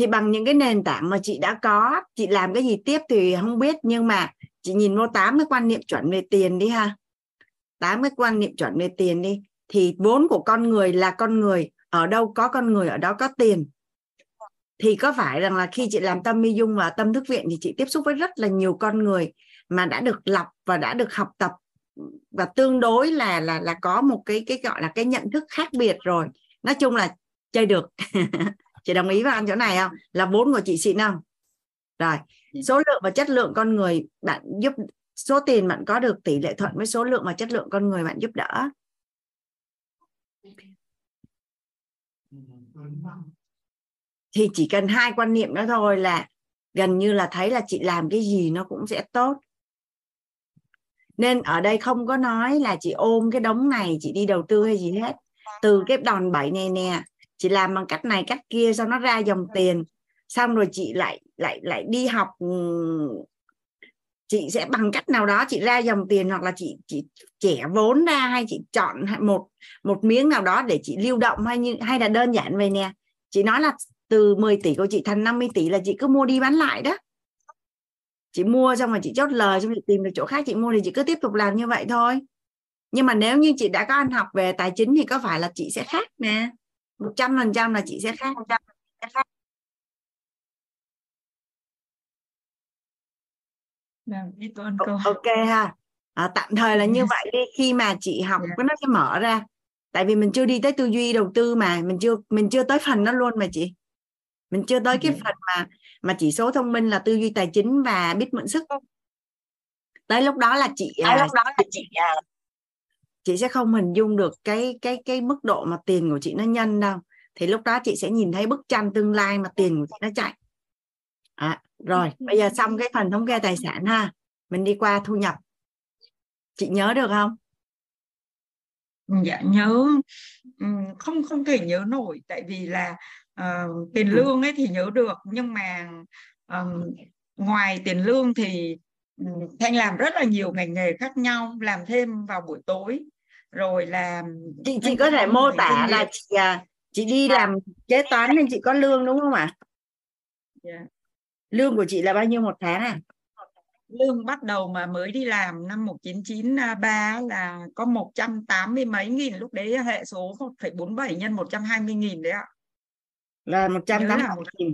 Thì bằng những cái nền tảng mà chị đã có, chị làm cái gì tiếp thì không biết, nhưng mà chị nhìn vô tám cái quan niệm chuẩn về tiền đi ha. Tám cái quan niệm chuẩn về tiền đi. Thì vốn của con người là con người, ở đâu có con người, ở đó có tiền. Thì có phải rằng là khi chị làm tâm mi dung và tâm thức viện thì chị tiếp xúc với rất là nhiều con người mà đã được lọc và đã được học tập và tương đối là là là có một cái cái, gọi là cái nhận thức khác biệt rồi. Nói chung là chơi được. chị đồng ý với anh chỗ này không? Là vốn của chị xịn không? Rồi dạ. số lượng và chất lượng con người bạn giúp số tiền bạn có được tỷ lệ thuận với số lượng và chất lượng con người bạn giúp đỡ. Thì chỉ cần hai quan niệm đó thôi là gần như là thấy là chị làm cái gì nó cũng sẽ tốt. Nên ở đây không có nói là chị ôm cái đống này chị đi đầu tư hay gì hết. Từ cái đòn bẩy này nè chị làm bằng cách này cách kia sau nó ra dòng tiền. Xong rồi chị lại lại lại đi học chị sẽ bằng cách nào đó chị ra dòng tiền hoặc là chị chị trẻ vốn ra hay chị chọn một một miếng nào đó để chị lưu động hay như hay là đơn giản về nè. Chị nói là từ 10 tỷ của chị thành 50 tỷ là chị cứ mua đi bán lại đó. Chị mua xong rồi chị chốt lời xong chị tìm được chỗ khác chị mua thì chị cứ tiếp tục làm như vậy thôi. Nhưng mà nếu như chị đã có ăn học về tài chính thì có phải là chị sẽ khác nè một trăm phần trăm là chị sẽ khác ok ha à, tạm thời là như vậy đi khi mà chị học yeah. Dạ. nó sẽ mở ra tại vì mình chưa đi tới tư duy đầu tư mà mình chưa mình chưa tới phần đó luôn mà chị mình chưa tới cái dạ. phần mà mà chỉ số thông minh là tư duy tài chính và biết mượn sức tới lúc đó là chị tới lúc đó là chị à, chị sẽ không hình dung được cái cái cái mức độ mà tiền của chị nó nhân đâu. Thì lúc đó chị sẽ nhìn thấy bức tranh tương lai mà tiền của chị nó chạy. À, rồi bây giờ xong cái phần thống kê tài sản ha. Mình đi qua thu nhập. Chị nhớ được không? Dạ nhớ. Không không thể nhớ nổi. Tại vì là uh, tiền lương ấy thì nhớ được. Nhưng mà uh, ngoài tiền lương thì thanh làm rất là nhiều ngành nghề khác nhau làm thêm vào buổi tối rồi là chị chị có thể mô tả là chị à, chị đi dạ. làm kế toán nên chị có lương đúng không ạ yeah. Dạ. lương của chị là bao nhiêu một tháng à lương bắt đầu mà mới đi làm năm 1993 là có 180 mấy nghìn lúc đấy hệ số 1,47 nhân 120 nghìn đấy ạ là 180 nghìn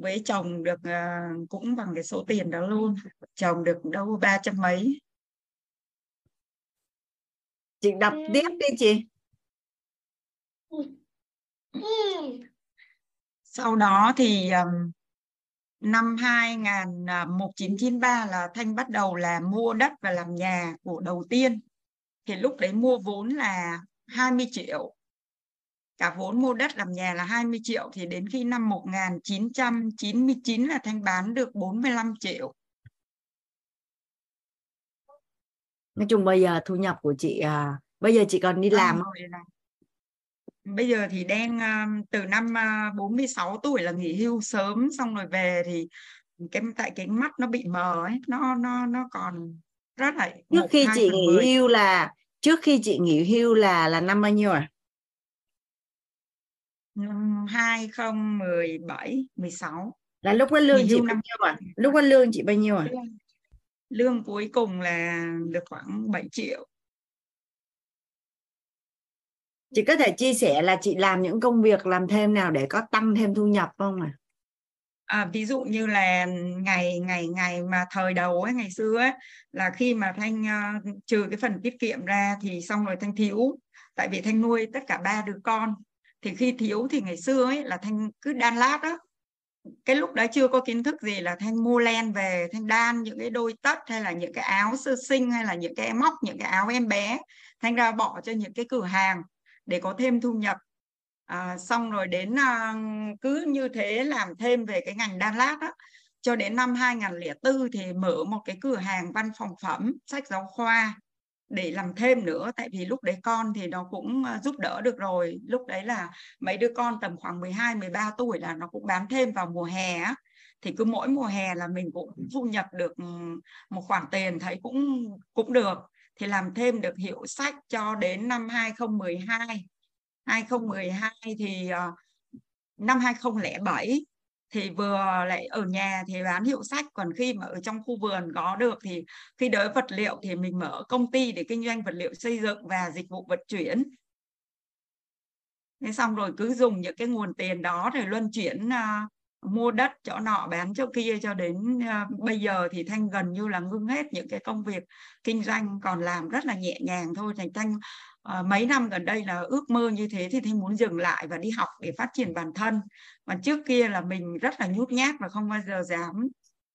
với chồng được uh, cũng bằng cái số tiền đó luôn. Chồng được đâu ba trăm mấy. Chị đọc tiếp đi chị. Sau đó thì um, năm 2000 1993 là Thanh bắt đầu là mua đất và làm nhà của đầu tiên. Thì lúc đấy mua vốn là 20 triệu cả vốn mua đất làm nhà là 20 triệu thì đến khi năm 1999 là Thanh bán được 45 triệu. Nói chung bây giờ thu nhập của chị à, bây giờ chị còn đi làm không? bây giờ thì đang từ năm 46 tuổi là nghỉ hưu sớm xong rồi về thì cái tại cái mắt nó bị mờ ấy nó nó nó còn rất là trước khi chị nghỉ hưu là trước khi chị nghỉ hưu là là năm bao nhiêu à 2017 16 là lúc đó lương chị bao nhiêu à lúc đó lương chị bao nhiêu à lương cuối cùng là được khoảng 7 triệu. Chị có thể chia sẻ là chị làm những công việc làm thêm nào để có tăng thêm thu nhập không à? À, ví dụ như là ngày ngày ngày mà thời đầu ấy ngày xưa ấy là khi mà thanh uh, trừ cái phần tiết kiệm ra thì xong rồi thanh thiếu. Tại vì thanh nuôi tất cả ba đứa con thì khi thiếu thì ngày xưa ấy là thanh cứ đan lát đó cái lúc đó chưa có kiến thức gì là thanh mua len về thanh đan những cái đôi tất hay là những cái áo sơ sinh hay là những cái móc những cái áo em bé. Thanh ra bỏ cho những cái cửa hàng để có thêm thu nhập. À, xong rồi đến à, cứ như thế làm thêm về cái ngành đan lát á. Cho đến năm 2004 thì mở một cái cửa hàng văn phòng phẩm sách giáo khoa để làm thêm nữa. Tại vì lúc đấy con thì nó cũng à, giúp đỡ được rồi. Lúc đấy là mấy đứa con tầm khoảng 12 13 tuổi là nó cũng bám thêm vào mùa hè thì cứ mỗi mùa hè là mình cũng thu nhập được ừ, một khoản tiền thấy cũng cũng được. Thì làm thêm được hiệu sách cho đến năm 2012 2012 thì ờ, năm 2007 thì vừa lại ở nhà thì bán hiệu sách còn khi mà ở trong khu vườn có được thì khi đới vật liệu thì mình mở công ty để kinh doanh vật liệu xây dựng và dịch vụ vận chuyển. Thế xong rồi cứ dùng những cái nguồn tiền đó rồi luân chuyển uh, mua đất chỗ nọ bán chỗ kia cho đến uh, bây giờ thì thanh gần như là ngưng hết những cái công việc kinh doanh còn làm rất là nhẹ nhàng thôi thành thanh à, mấy năm gần đây là ước mơ như thế thì thanh muốn dừng lại và đi học để phát triển bản thân. Còn trước kia là mình rất là nhút nhát và không bao giờ dám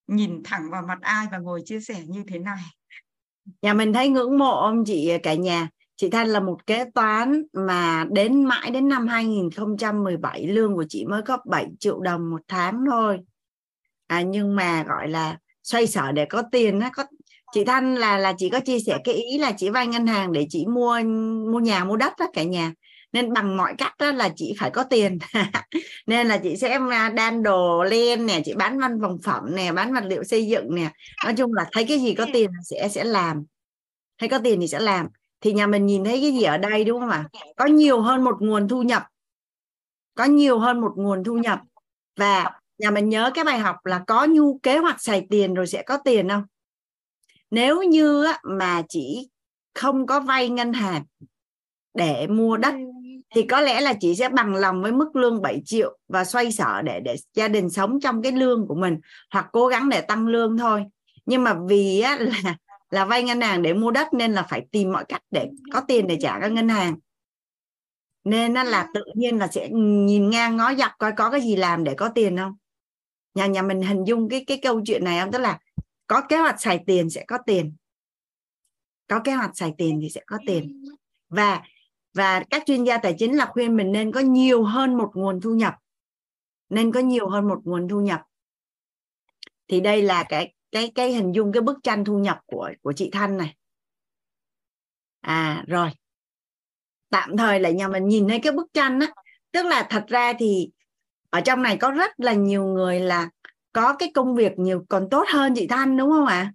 nhìn thẳng vào mặt ai và ngồi chia sẻ như thế này. Nhà mình thấy ngưỡng mộ ông chị cả nhà. Chị Thanh là một kế toán mà đến mãi đến năm 2017 lương của chị mới có 7 triệu đồng một tháng thôi. À, nhưng mà gọi là xoay sở để có tiền á có chị Thanh là là chị có chia sẻ cái ý là chị vay ngân hàng để chị mua mua nhà mua đất đó cả nhà. Nên bằng mọi cách đó là chị phải có tiền. Nên là chị sẽ đan đồ lên nè chị bán văn phòng phẩm nè bán vật liệu xây dựng nè. Nói chung là thấy cái gì có tiền sẽ sẽ làm. Thấy có tiền thì sẽ làm. Thì nhà mình nhìn thấy cái gì ở đây đúng không ạ? Có nhiều hơn một nguồn thu nhập. Có nhiều hơn một nguồn thu nhập. Và nhà mình nhớ cái bài học là có nhu kế hoạch xài tiền rồi sẽ có tiền không nếu như mà chỉ không có vay ngân hàng để mua đất thì có lẽ là chị sẽ bằng lòng với mức lương 7 triệu và xoay sở để để gia đình sống trong cái lương của mình hoặc cố gắng để tăng lương thôi. Nhưng mà vì á, là là vay ngân hàng để mua đất nên là phải tìm mọi cách để có tiền để trả các ngân hàng. Nên là tự nhiên là sẽ nhìn ngang ngó dọc coi có cái gì làm để có tiền không? Nhà nhà mình hình dung cái cái câu chuyện này không? Tức là có kế hoạch xài tiền sẽ có tiền. Có kế hoạch xài tiền thì sẽ có tiền. Và và các chuyên gia tài chính là khuyên mình nên có nhiều hơn một nguồn thu nhập. Nên có nhiều hơn một nguồn thu nhập. Thì đây là cái cái cái hình dung, cái bức tranh thu nhập của của chị Thanh này. À rồi. Tạm thời là nhà mình nhìn thấy cái bức tranh á. Tức là thật ra thì ở trong này có rất là nhiều người là có cái công việc nhiều còn tốt hơn chị Thanh đúng không ạ?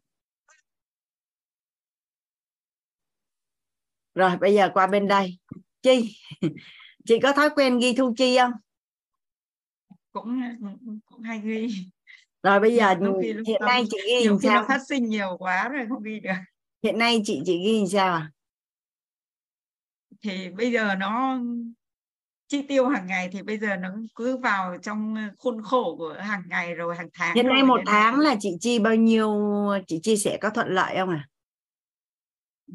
Rồi bây giờ qua bên đây. Chi chị có thói quen ghi thu chi không? Cũng cũng hay ghi. Rồi bây giờ lúc khi, lúc hiện nay chị ghi nhiều khi sao? nó phát sinh nhiều quá rồi không ghi được. Hiện nay chị chị ghi sao à thì bây giờ nó chi tiêu hàng ngày thì bây giờ nó cứ vào trong khuôn khổ của hàng ngày rồi hàng tháng hiện nay một tháng là chị chi bao nhiêu chị chia sẻ có thuận lợi không à ừ,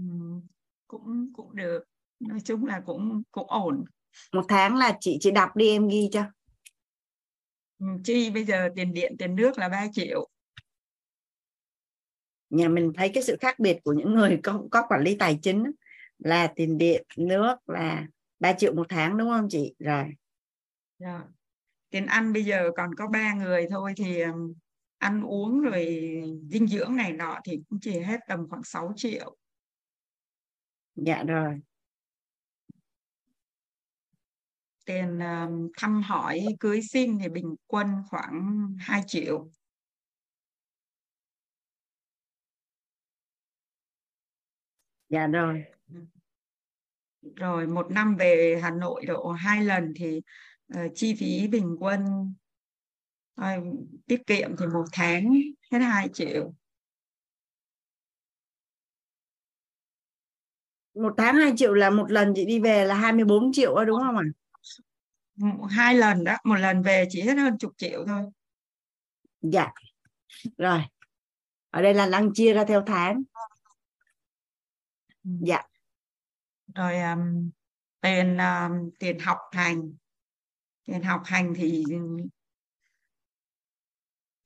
cũng cũng được. Nói chung là cũng cũng ổn. Một tháng là chị chị đọc đi em ghi cho. Ừ, chi bây giờ tiền điện tiền nước là 3 triệu. Nhà mình thấy cái sự khác biệt của những người có có quản lý tài chính là tiền điện nước là 3 triệu một tháng đúng không chị? Rồi. Yeah. Dạ. tiền ăn bây giờ còn có ba người thôi thì ăn uống rồi dinh dưỡng này nọ thì cũng chỉ hết tầm khoảng 6 triệu. Dạ rồi. Tiền thăm hỏi cưới xin thì bình quân khoảng 2 triệu. Dạ rồi rồi một năm về Hà Nội độ hai lần thì uh, chi phí bình quân uh, tiết kiệm thì một tháng hết 2 triệu. Một tháng 2 triệu là một lần chị đi về là 24 triệu đúng không ạ? Hai lần đó một lần về chỉ hết hơn chục triệu thôi. Dạ. Rồi. Ở đây là đang chia ra theo tháng. Ừ. dạ rồi um, tiền um, tiền học hành. Tiền học hành thì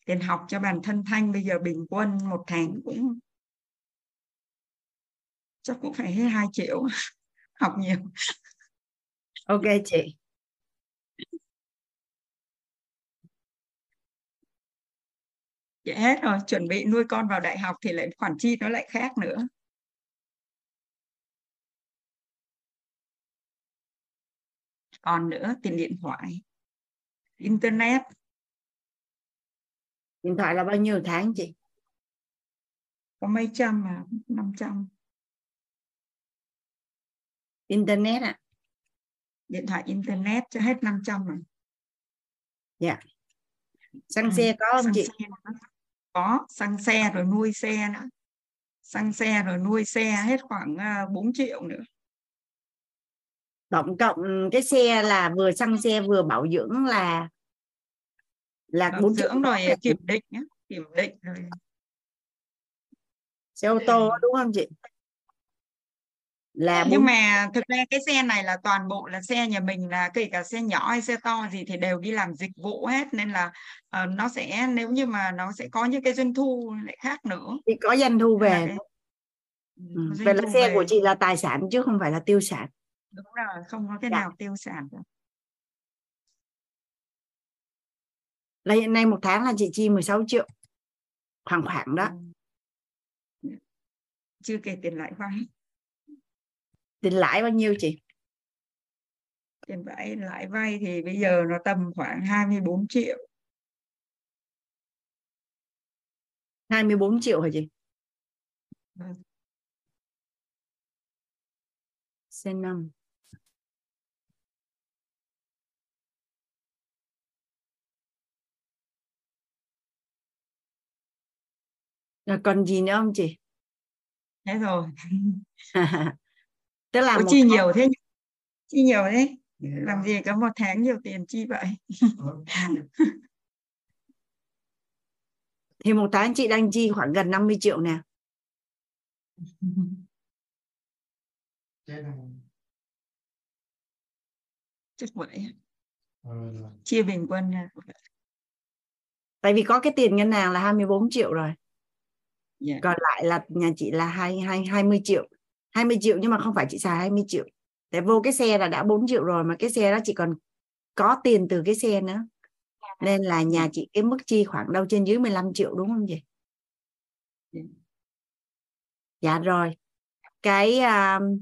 tiền học cho bản thân thanh bây giờ bình quân một tháng cũng chắc cũng phải hết 2 triệu. Học nhiều. Ok chị. Vậy hết rồi chuẩn bị nuôi con vào đại học thì lại khoản chi nó lại khác nữa còn nữa tiền điện thoại internet. Điện thoại là bao nhiêu tháng chị? Có mấy trăm mà năm trăm. Internet ạ. À? điện thoại internet cho hết 500 rồi. Dạ. Xăng ừ, xe có không chị? có xăng xe rồi nuôi xe nữa. Xăng xe rồi nuôi xe hết khoảng 4 à, triệu nữa tổng cộng cái xe là vừa xăng xe vừa bảo dưỡng là là bảo dưỡng rồi kiểm định nhé kiểm định rồi. Xe ô tô đúng không chị? Là nhưng mà thực ra cái xe này là toàn bộ là xe nhà mình là kể cả xe nhỏ hay xe to gì thì đều đi làm dịch vụ hết. Nên là uh, nó sẽ nếu như mà nó sẽ có những cái doanh thu lại khác nữa. Thì có doanh thu về cái, ừ. vậy là xe về... của chị là tài sản chứ không phải là tiêu sản đúng rồi không có cái dạ. nào tiêu sản cả là hiện nay một tháng là chị chi 16 triệu. Khoảng khoảng đó. Chưa kể tiền lãi vay tiền lãi bao nhiêu chị? Tiền lãi lãi vay thì bây giờ nó tầm khoảng 24 triệu. 24 triệu hả chị? Vâng. C5 Rồi còn gì nữa không chị? Thế rồi. Tức là Có chi tháng... nhiều thế chi nhiều thế? Làm gì có một tháng nhiều tiền chi vậy? Thì một tháng chị đang chi khoảng gần 50 triệu nè. Chắc vậy chia bình quân nha. Tại vì có cái tiền ngân hàng là 24 triệu rồi yeah. Dạ. còn lại là nhà chị là hai hai 20 triệu 20 triệu nhưng mà không phải chị xài 20 triệu. Để vô cái xe là đã 4 triệu rồi mà cái xe đó chị còn có tiền từ cái xe nữa. Nên là nhà chị cái mức chi khoảng đâu trên dưới 15 triệu đúng không chị? Dạ. Rồi. Cái uh,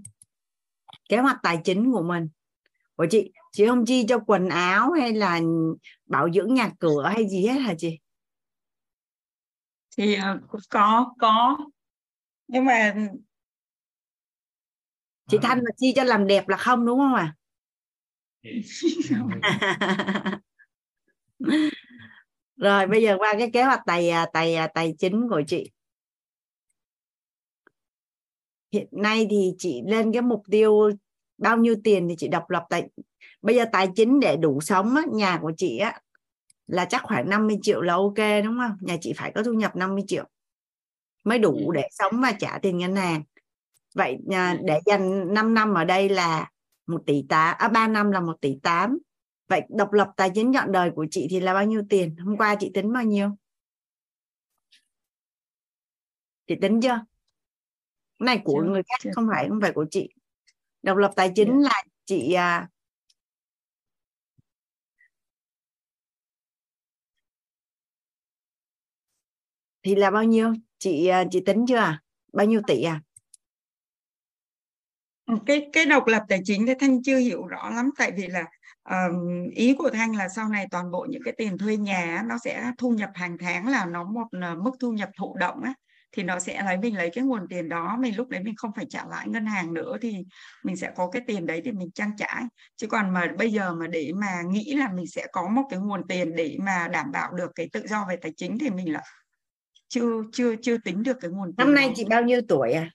kế hoạch tài chính của mình. Của chị chị không chi cho quần áo hay là bảo dưỡng nhà cửa hay gì hết hả chị thì uh, có có nhưng mà chị thanh mà chi cho làm đẹp là không đúng không ạ à? rồi bây giờ qua cái kế hoạch tài à, tài à, tài chính của chị hiện nay thì chị lên cái mục tiêu bao nhiêu tiền thì chị độc lập tại bây giờ tài chính để đủ sống á, nhà của chị á là chắc khoảng 50 triệu là ok đúng không? Nhà chị phải có thu nhập 50 triệu mới đủ ừ. để sống và trả tiền ngân hàng. Vậy à, để dành 5 năm ở đây là một tỷ tám à, 3 năm là một tỷ tám. Vậy độc lập tài chính chọn đời của chị thì là bao nhiêu tiền? Hôm qua chị tính bao nhiêu? Chị tính chưa? Cái này của người khác không phải không phải của chị. Độc lập tài chính chưa. là chị thì là bao nhiêu? Chị à, chị tính chưa à? Bao nhiêu tỷ à? Cái cái độc lập tài chính thì thanh chưa hiểu rõ lắm tại vì là um, ý của thanh là sau này toàn bộ những cái tiền thuê nhà nó sẽ thu nhập hàng tháng là nó một à, mức thu nhập thụ động á thì nó sẽ lấy mình lấy cái nguồn tiền đó mình lúc đấy mình không phải trả lại ngân hàng nữa thì mình sẽ có cái tiền đấy thì mình trang trải. Chứ còn mà bây giờ mà để mà nghĩ là mình sẽ có một cái nguồn tiền để mà đảm bảo được cái tự do về tài chính thì mình là chưa chưa chưa tính được cái nguồn năm nay đó. chị bao nhiêu tuổi à?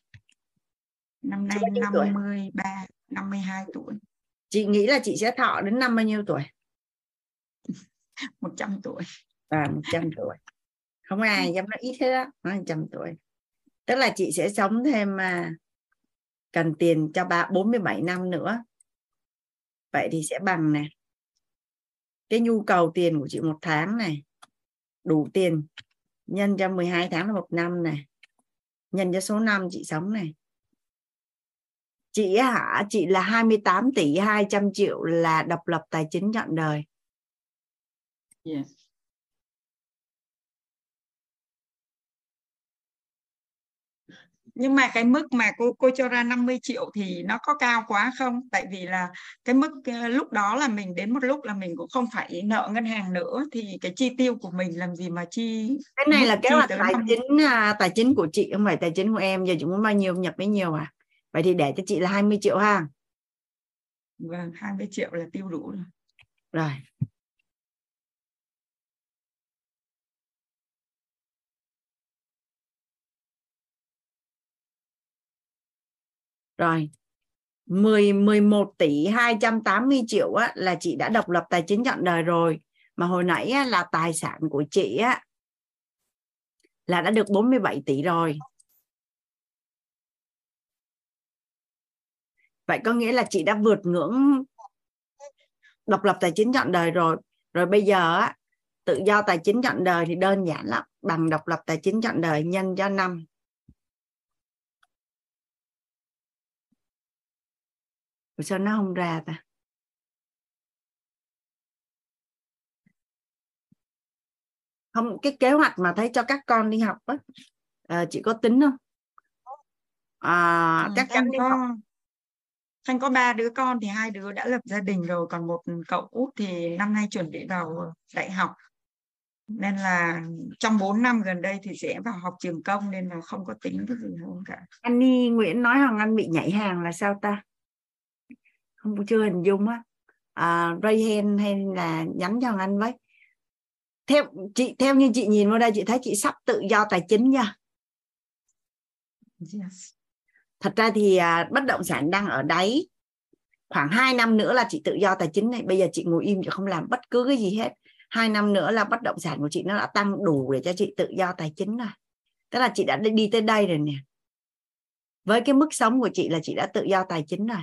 Năm nay 53 52 tuổi? chị nghĩ là chị sẽ thọ đến năm bao nhiêu tuổi? 100 tuổi. À 100 tuổi. Không ai dám nói ít hết á nói 100 tuổi. Tức là chị sẽ sống thêm mà cần tiền cho ba 47 năm nữa. Vậy thì sẽ bằng nè. Cái nhu cầu tiền của chị một tháng này đủ tiền nhân cho 12 tháng là một năm này. Nhân cho số năm, chị sống này. Chị hả? Chị là 28 tỷ 200 triệu là độc lập tài chính trọn đời. Yes. Nhưng mà cái mức mà cô cô cho ra 50 triệu thì nó có cao quá không? Tại vì là cái mức ờ, lúc đó là mình đến một lúc là mình cũng không phải nợ ngân hàng nữa. Thì cái chi tiêu của mình làm gì mà chi cái này là kế hoạch tài chính à, tài chính của chị không phải tài chính của em? Giờ chị muốn bao nhiêu nhập bấy nhiêu à? vậy thì để cho chị là 20 triệu ha. Vâng 20 triệu là tiêu đủ rồi. Rồi rồi. 10 11 tỷ 280 triệu á, là chị đã độc lập tài chính chọn đời rồi. Mà hồi nãy á, là tài sản của chị á là đã được 47 tỷ rồi. Vậy có nghĩa là chị đã vượt ngưỡng độc lập tài chính chọn đời rồi. Rồi bây giờ á tự do tài chính chọn đời thì đơn giản lắm. Bằng độc lập tài chính chọn đời nhân cho năm. Sao nó không ra ta? Không cái kế hoạch mà thấy cho các con đi học á à, chị có tính không? À, ừ, các cháu đi có học. Thanh có ba đứa con thì hai đứa đã lập gia đình rồi còn một cậu út thì năm nay chuẩn bị vào đại học. Nên là trong 4 năm gần đây thì sẽ vào học trường công nên là không có tính cái gì không cả. Anh đi Nguyễn nói rằng anh bị nhảy hàng là sao ta không chưa hình dung á. À, ray hand hay là nhắn cho anh với. Theo chị theo như chị nhìn vào đây chị thấy chị sắp tự do tài chính nha. Yes. thật ra thì à, bất động sản đang ở đáy. Khoảng 2 năm nữa là chị tự do tài chính này. Bây giờ chị ngồi im chị không làm bất cứ cái gì hết. Hai năm nữa là bất động sản của chị nó đã tăng đủ để cho chị tự do tài chính rồi. Tức là chị đã đi tới đây rồi nè. Với cái mức sống của chị là chị đã tự do tài chính rồi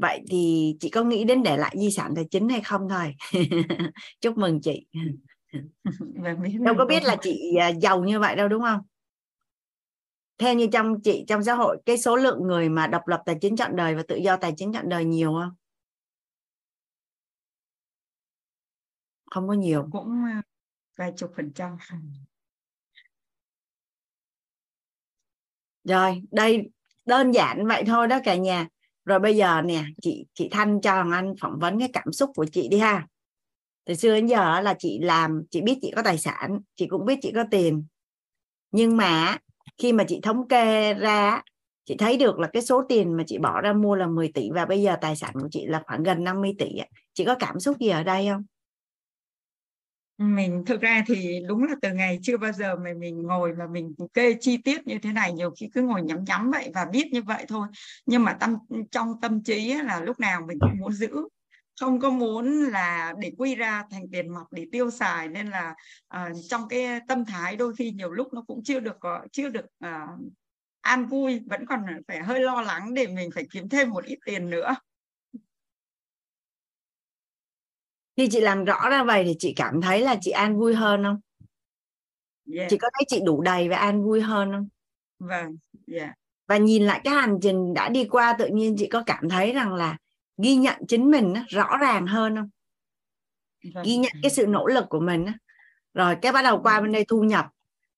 vậy thì chị có nghĩ đến để lại di sản tài chính hay không thôi? Chúc mừng chị. Đâu có biết là chị à, giàu như vậy đâu đúng không? Theo như trong chị trong xã hội cái số lượng người mà độc lập tài chính chọn đời và tự do tài chính chọn đời nhiều không? Không có nhiều. Cũng à, vài chục phần trăm. Rồi đây đơn giản vậy thôi đó cả nhà rồi bây giờ nè, chị chị thanh cho anh phỏng vấn cái cảm xúc của chị đi ha. Từ xưa đến giờ là chị làm, chị biết chị có tài sản, chị cũng biết chị có tiền. Nhưng mà khi mà chị thống kê ra chị thấy được là cái số tiền mà chị bỏ ra mua là 10 tỷ và bây giờ tài sản của chị là khoảng gần 50 tỷ chị có cảm xúc gì ở đây không? Mình thực ra thì đúng là từ ngày chưa bao giờ mà mình ngồi và mình kê chi tiết như thế này nhiều khi cứ ngồi nhắm nhắm vậy và biết như vậy thôi. Nhưng mà tâm trong tâm trí là lúc nào mình cũng muốn giữ. Không có muốn là để quy ra thành tiền mặt để tiêu xài. Nên là uh, trong cái tâm thái đôi khi nhiều lúc nó cũng chưa được có chưa được uh, an vui vẫn còn phải hơi lo lắng để mình phải kiếm thêm một ít tiền nữa. Khi chị làm rõ ra vậy thì chị cảm thấy là chị an vui hơn không? Yeah. chị có thấy chị đủ đầy và an vui hơn không? Vâng yeah. và nhìn lại cái hành trình đã đi qua tự nhiên chị có cảm thấy rằng là ghi nhận chính mình rõ ràng hơn không? Vâng. ghi nhận cái sự nỗ lực của mình rồi cái bắt đầu qua bên đây thu nhập.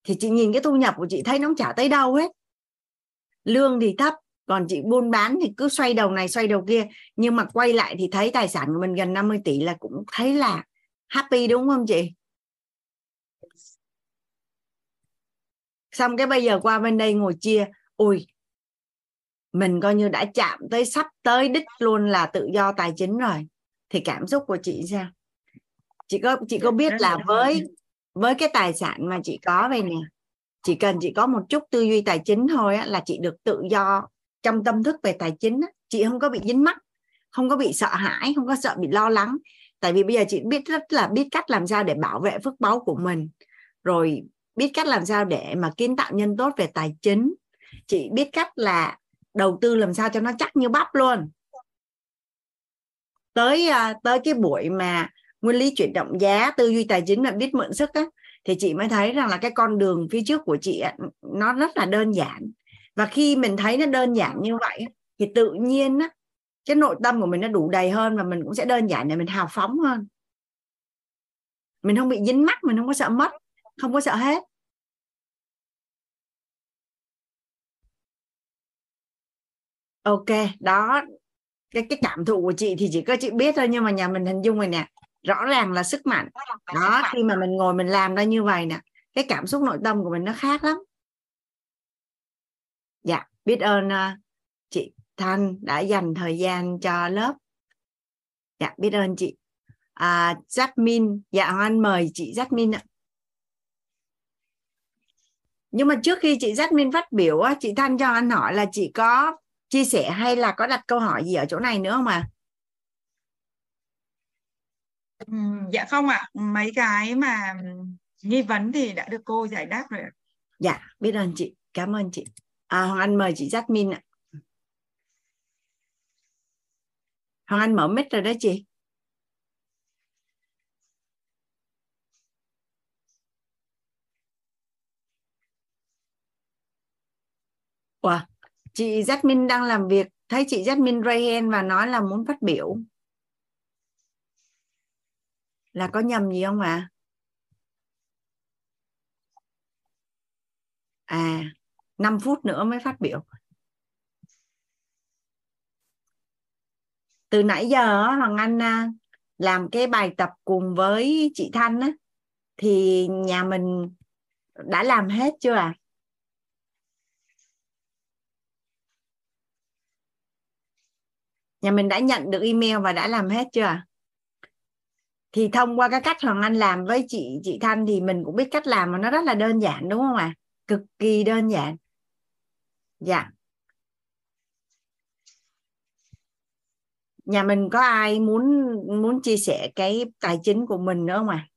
Thì chị nhìn cái thu nhập của chị thấy nó chả tới đâu hết. Lương thì thấp còn chị buôn bán thì cứ xoay đầu này xoay đầu kia. Nhưng mà quay lại thì thấy tài sản của mình gần 50 tỷ là cũng thấy là happy đúng không chị? Xong cái bây giờ qua bên đây ngồi chia. Ui mình coi như đã chạm tới sắp tới đích luôn là tự do tài chính rồi. Thì cảm xúc của chị sao? Chị có chị có biết là với với cái tài sản mà chị có vậy nè chỉ cần chị có một chút tư duy tài chính thôi á, là chị được tự do trong tâm thức về tài chính chị không có bị dính mắc, không có bị sợ hãi, không có sợ bị lo lắng. Tại vì bây giờ chị biết rất là biết cách làm sao để bảo vệ phước báu của mình. Rồi biết cách làm sao để mà kiến tạo nhân tốt về tài chính. Chị biết cách là đầu tư làm sao cho nó chắc như bắp luôn. Tới à, tới cái buổi mà nguyên lý chuyển động giá, tư duy tài chính là biết mượn sức á, thì chị mới thấy rằng là cái con đường phía trước của chị nó rất là đơn giản và khi mình thấy nó đơn giản như vậy thì tự nhiên á cái nội tâm của mình nó đủ đầy hơn và mình cũng sẽ đơn giản để mình hào phóng hơn. Mình không bị dính mắt mình không có sợ mất không có sợ hết. Ok đó. Cái cái cảm thụ của chị thì chỉ có chị biết thôi nhưng mà nhà mình hình dung rồi nè rõ ràng là sức mạnh. Đó khi mà mình ngồi mình làm ra như vậy nè cái cảm xúc nội tâm của mình nó khác lắm biết ơn uh, chị Thanh đã dành thời gian cho lớp dạ biết ơn chị à, Jasmine dạ Anh mời chị Jasmine ạ nhưng mà trước khi chị Jasmine phát biểu á, chị Thanh cho anh hỏi là chị có chia sẻ hay là có đặt câu hỏi gì ở chỗ này nữa không ạ? À? dạ không ạ, mấy cái mà nghi vấn thì đã được cô giải đáp rồi ạ. Dạ, biết ơn chị, cảm ơn chị. À, Hoàng Anh mời chị Jasmine ạ. Hoàng Anh mở mic rồi đó chị. Wow. chị Jasmine đang làm việc thấy chị Jasmine Rayhen và nói là muốn phát biểu là có nhầm gì không ạ à? à 5 phút nữa mới phát biểu từ nãy giờ Hoàng Anh à, làm cái bài tập cùng với chị Thanh á, thì nhà mình đã làm hết chưa ạ à? nhà mình đã nhận được email và đã làm hết chưa thì thông qua cái cách hoàng anh làm với chị chị thanh thì mình cũng biết cách làm mà nó rất là đơn giản, đúng không ạ à? cực kỳ đơn giản dạ nhà mình có ai muốn muốn chia sẻ cái tài chính của mình nữa không ạ à?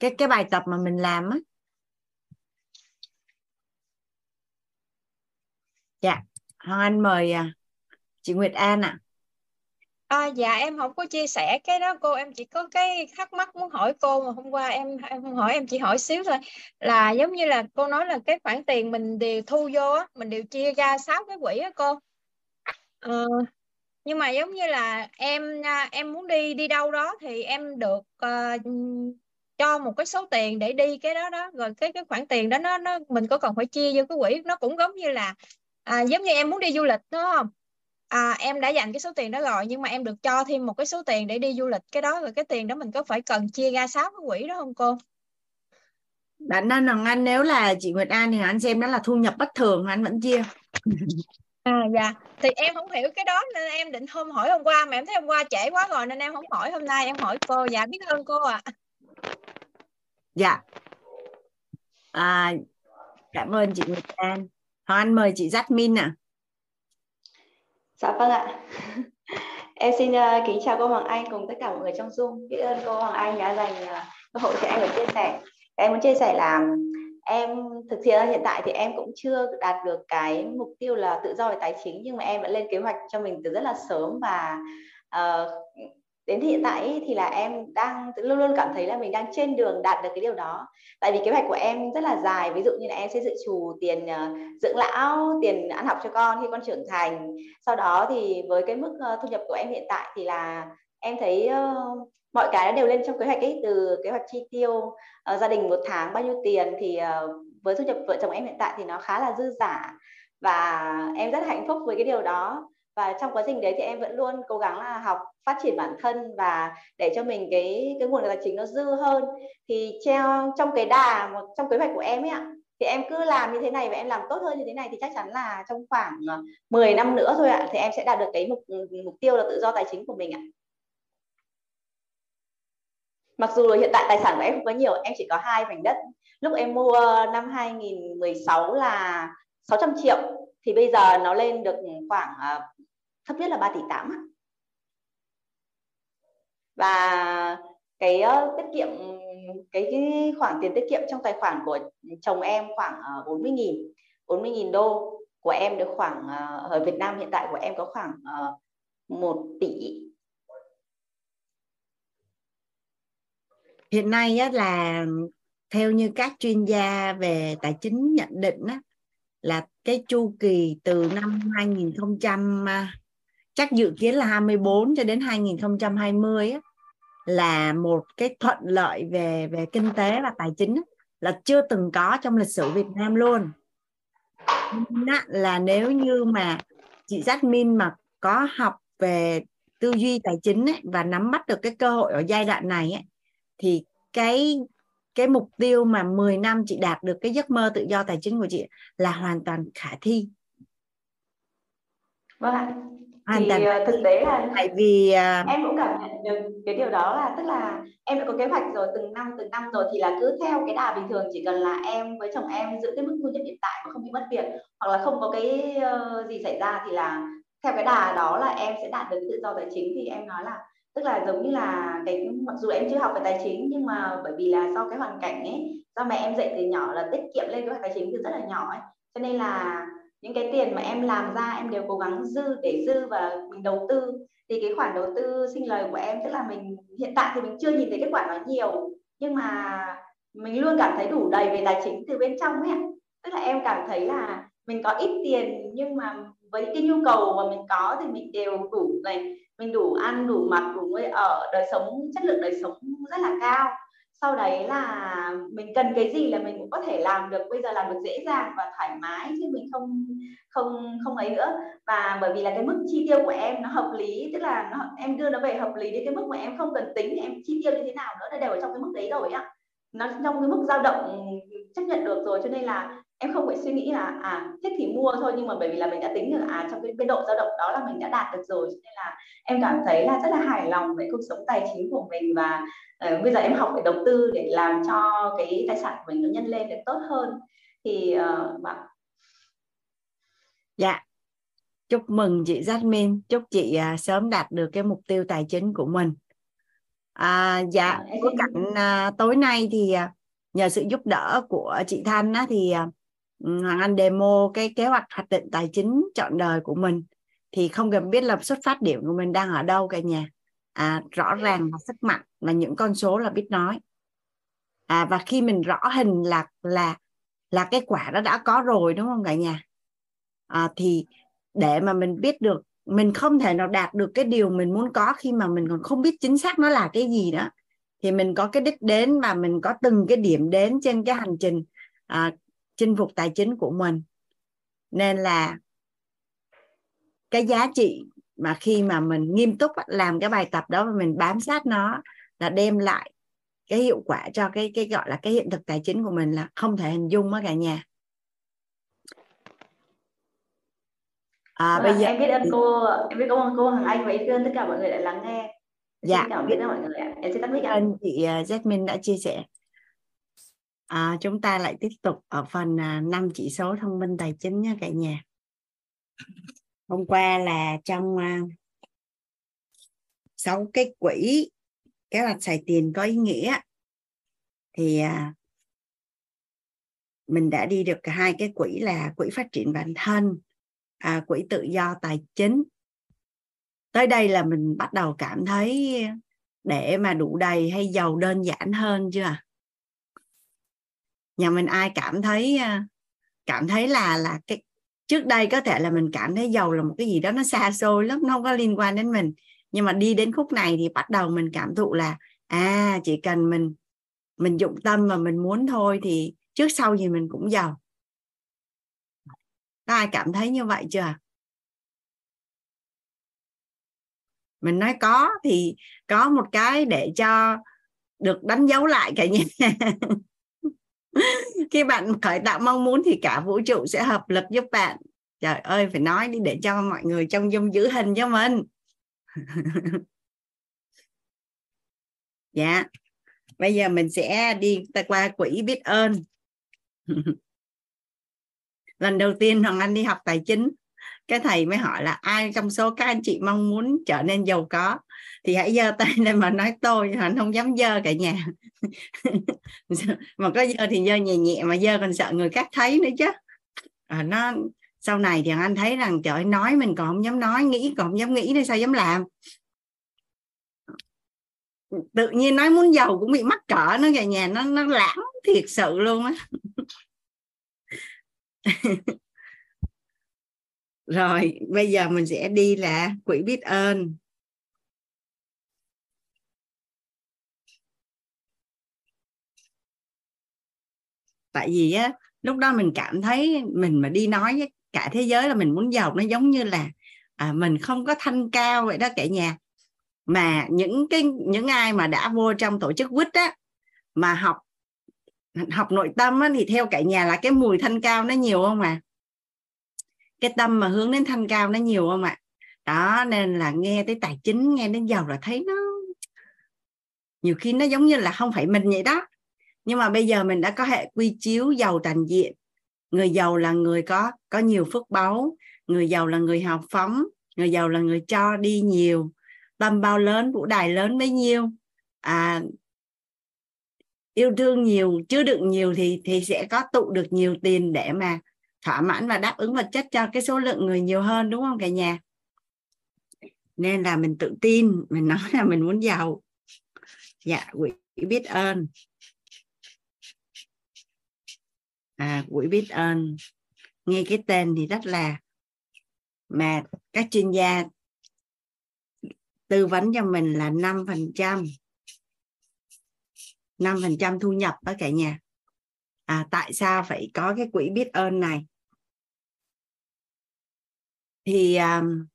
cái cái bài tập mà mình làm á dạ hoàng anh mời à, chị Nguyệt An ạ à à, dạ em không có chia sẻ cái đó cô em chỉ có cái thắc mắc muốn hỏi cô mà hôm qua em em không hỏi em chỉ hỏi xíu thôi. Là giống như là cô nói là cái khoản tiền mình đều thu vô á mình đều chia ra sáu cái quỹ á cô. Ờ, nhưng mà giống như là em à, em muốn đi đi đâu đó thì em được uh, cho một cái số tiền để đi cái đó đó. Rồi cái cái khoản tiền đó nó nó mình có cần phải chia vô cái quỹ. Nó cũng giống như là à, giống như em muốn đi du lịch đúng không? À, em đã dành cái số tiền đó rồi nhưng mà em được cho thêm một cái số tiền để đi du lịch. Cái đó rồi cái tiền đó mình có phải cần chia ra sáu cái quỹ đó không cô? Bạn nên rằng anh nếu là chị Nguyệt An thì anh xem đó là thu nhập bất thường anh vẫn chia. À dạ. Thì em không hiểu cái đó nên em định hôm hỏi hôm qua mà em thấy hôm qua trễ quá rồi nên em không hỏi hôm nay em hỏi cô. Dạ biết ơn cô ạ. À. dạ. À, cảm ơn chị Nguyệt An. Hoàng Anh mời chị Jasmine ạ. à. Dạ vâng ạ. em xin uh, kính chào cô Hoàng Anh cùng tất cả mọi người trong Zoom. Biết ơn cô Hoàng Anh đã dành uh, cơ hội cho em được chia sẻ. Em muốn chia sẻ là em thực hiện hiện tại thì em cũng chưa đạt được cái mục tiêu là tự do về tài chính nhưng mà em đã lên kế hoạch cho mình từ rất là sớm và uh, đến hiện tại thì là em đang luôn luôn cảm thấy là mình đang trên đường đạt được cái điều đó. Tại vì kế hoạch của em rất là dài ví dụ như là em sẽ dự trù tiền uh, dưỡng lão tiền ăn học cho con khi con trưởng thành. Sau đó thì với cái mức uh, thu nhập của em hiện tại thì là em thấy uh, mọi cái đều lên trong kế hoạch ấy từ kế hoạch chi tiêu uh, gia đình một tháng bao nhiêu tiền thì uh, với thu nhập vợ chồng em hiện tại thì nó khá là dư giả và em rất hạnh phúc với cái điều đó và trong quá trình đấy thì em vẫn luôn cố gắng là học, phát triển bản thân và để cho mình cái cái nguồn tài chính nó dư hơn. Thì treo, trong cái đà, một, trong kế hoạch của em ấy ạ, thì em cứ làm như thế này và em làm tốt hơn như thế này thì chắc chắn là trong khoảng à, 10 năm nữa thôi ạ, thì em sẽ đạt được cái mục mục tiêu là tự do tài chính của mình ạ. Mặc dù hiện tại tài sản của em không có nhiều, em chỉ có hai mảnh đất. Lúc em mua năm 2016 là 600 triệu, thì bây giờ nó lên được khoảng à, thấp nhất là 3 tỷ 8. Và cái uh, tiết kiệm cái, cái khoản tiền tiết kiệm trong tài khoản của chồng em khoảng ờ, uh, 40 nghìn 40 nghìn đô của em được khoảng uh, ở Việt Nam hiện tại của em có khoảng uh, 1 tỷ hiện nay á, là theo như các chuyên gia về tài chính nhận định á, là cái chu kỳ từ năm 2000 chắc dự kiến là 24 cho đến 2020 á, là một cái thuận lợi về về kinh tế và tài chính á, là chưa từng có trong lịch sử Việt Nam luôn là nếu như mà chị Jasmine mà có học về tư duy tài chính ấy, và nắm bắt được cái cơ hội ở giai đoạn này ấy, thì cái cái mục tiêu mà 10 năm chị đạt được cái giấc mơ tự do tài chính của chị là hoàn toàn khả thi. Vâng ạ thì uh, thực tế là tại vì uh... em cũng cảm nhận được cái điều đó là tức là em đã có kế hoạch rồi từng năm từng năm rồi thì là cứ theo cái đà bình thường chỉ cần là em với chồng em giữ cái mức thu nhập hiện tại mà không bị mất việc hoặc là không có cái uh, gì xảy ra thì là theo cái đà đó là em sẽ đạt được tự do tài chính. Thì em nói là tức là giống như là cái mặc dù em chưa học về tài chính nhưng mà bởi vì là do cái hoàn cảnh ấy do mẹ em dạy từ nhỏ là tiết kiệm lên hoạch tài chính từ rất là nhỏ ấy cho nên là những cái tiền mà em làm ra, em đều cố gắng dư để dư và mình đầu tư. Thì cái khoản đầu tư sinh lời của em, tức là mình, hiện tại thì mình chưa nhìn thấy kết quả nó nhiều. Nhưng mà mình luôn cảm thấy đủ đầy về tài chính từ bên trong ấy tức là em cảm thấy là mình có ít tiền, nhưng mà với cái nhu cầu mà mình có thì mình đều đủ, này, mình đủ ăn, đủ mặc, đủ nơi ở, đời sống, chất lượng đời sống rất là cao sau đấy là mình cần cái gì là mình cũng có thể làm được bây giờ làm được dễ dàng và thoải mái chứ mình không không không ấy nữa. Và bởi vì là cái mức chi tiêu của em nó hợp lý tức là nó, em đưa nó về hợp lý đến cái mức mà em không cần tính em chi tiêu như thế nào nữa nó đều ở trong cái mức đấy rồi á. Nó trong cái mức dao động chấp nhận được rồi cho nên là em không phải suy nghĩ là à thích thì mua thôi nhưng mà bởi vì là mình đã tính được à trong cái, cái độ dao động đó là mình đã đạt được rồi cho nên là em cảm thấy là rất là hài lòng với cuộc sống tài chính của mình và uh, bây giờ em học về đầu tư để làm cho cái tài sản của mình nó nhân lên được tốt hơn. Thì uh, bạn dạ. Chúc mừng chị Jasmine. Chúc chị uh, sớm đạt được cái mục tiêu tài chính của mình. À, dạ à, bối cảnh uh, tối nay thì uh, nhờ sự giúp đỡ của chị Thanh á, thì uh, Ừ, Hoàng Anh demo cái kế hoạch hoạch định tài chính chọn đời của mình. Thì không cần biết là xuất phát điểm của mình đang ở đâu cả nhà. À, rõ ràng là sức mạnh là những con số là biết nói. À, và khi mình rõ hình là là là cái quả đó đã có rồi đúng không cả nhà? À, thì để mà mình biết được mình không thể nào đạt được cái điều mình muốn có khi mà mình còn không biết chính xác nó là cái gì đó. Thì mình có cái đích đến và mình có từng cái điểm đến trên cái hành trình à, chinh phục tài chính của mình. Nên là cái giá trị mà khi mà mình nghiêm túc làm cái bài tập đó và mình bám sát nó là đem lại cái hiệu quả cho cái cái gọi là cái hiện thực tài chính của mình là không thể hình dung đó cả nhà. À, bây giờ em biết ơn cô em biết ơn cô Hằng Anh và biết ơn tất cả mọi người đã lắng nghe. Dạ. cảm ơn mọi người ạ. Em sẽ tắt mic ạ. ơn chị à, Jasmine đã chia sẻ à, chúng ta lại tiếp tục ở phần à, năm chỉ số thông minh tài chính nha cả nhà. Hôm qua là trong uh, sáu cái quỹ kế hoạch xài tiền có ý nghĩa thì à, mình đã đi được hai cái quỹ là quỹ phát triển bản thân à, quỹ tự do tài chính. Tới đây là mình bắt đầu cảm thấy để mà đủ đầy hay giàu đơn giản hơn chưa nhà mình ai cảm thấy cảm thấy là là cái, trước đây có thể là mình cảm thấy giàu là một cái gì đó nó xa xôi lắm, nó không có liên quan đến mình. Nhưng mà đi đến khúc này thì bắt đầu mình cảm thụ là à chỉ cần mình mình dụng tâm mà mình muốn thôi thì trước sau gì mình cũng giàu. Có ai cảm thấy như vậy chưa? Mình nói có thì có một cái để cho được đánh dấu lại cả nhà. khi bạn khởi tạo mong muốn thì cả vũ trụ sẽ hợp lực giúp bạn. Trời ơi, phải nói đi để cho mọi người trong dung giữ hình cho mình. Dạ. Bây giờ mình sẽ đi ta qua quỹ biết ơn. Lần đầu tiên hoàng anh đi học tài chính, cái thầy mới hỏi là ai trong số các anh chị mong muốn trở nên giàu có? Thì hãy giơ tay lên mà nói tôi anh không dám giơ cả nhà. Mà có giơ thì giơ nhẹ nhẹ mà giơ còn sợ người khác thấy nữa chứ. À, nó sau này thì anh thấy rằng trời nói mình còn không dám nói nghĩ còn không dám nghĩ nên sao dám làm? Tự nhiên nói muốn giàu cũng bị mắc cỡ nó cả nhà nó nó lãng thiệt sự luôn á. Rồi bây giờ mình sẽ đi là quỹ biết ơn. Tại vì á lúc đó mình cảm thấy mình mà đi nói với cả thế giới là mình muốn giàu nó giống như là à, mình không có thanh cao vậy đó cả nhà. Mà những cái những ai mà đã vô trong tổ chức quýt á mà học học nội tâm á, thì theo cả nhà là cái mùi thanh cao nó nhiều không à cái tâm mà hướng đến thanh cao nó nhiều không ạ? Đó nên là nghe tới tài chính nghe đến giàu là thấy nó nhiều khi nó giống như là không phải mình vậy đó nhưng mà bây giờ mình đã có hệ quy chiếu giàu toàn diện. Người giàu là người có có nhiều phước báu. Người giàu là người hào phóng. Người giàu là người cho đi nhiều. Tâm bao lớn vũ đài lớn bấy nhiêu. À, yêu thương nhiều chứa đựng nhiều thì thì sẽ có tụ được nhiều tiền để mà thỏa mãn và đáp ứng vật chất cho cái số lượng người nhiều hơn đúng không cả nhà? Nên là mình tự tin mình nói là mình muốn giàu. Dạ quỷ biết ơn à quỹ biết ơn. Nghe cái tên thì rất là mà các chuyên gia tư vấn cho mình là 5% 5% thu nhập đó cả nhà. À, tại sao phải có cái quỹ biết ơn này? Thì um,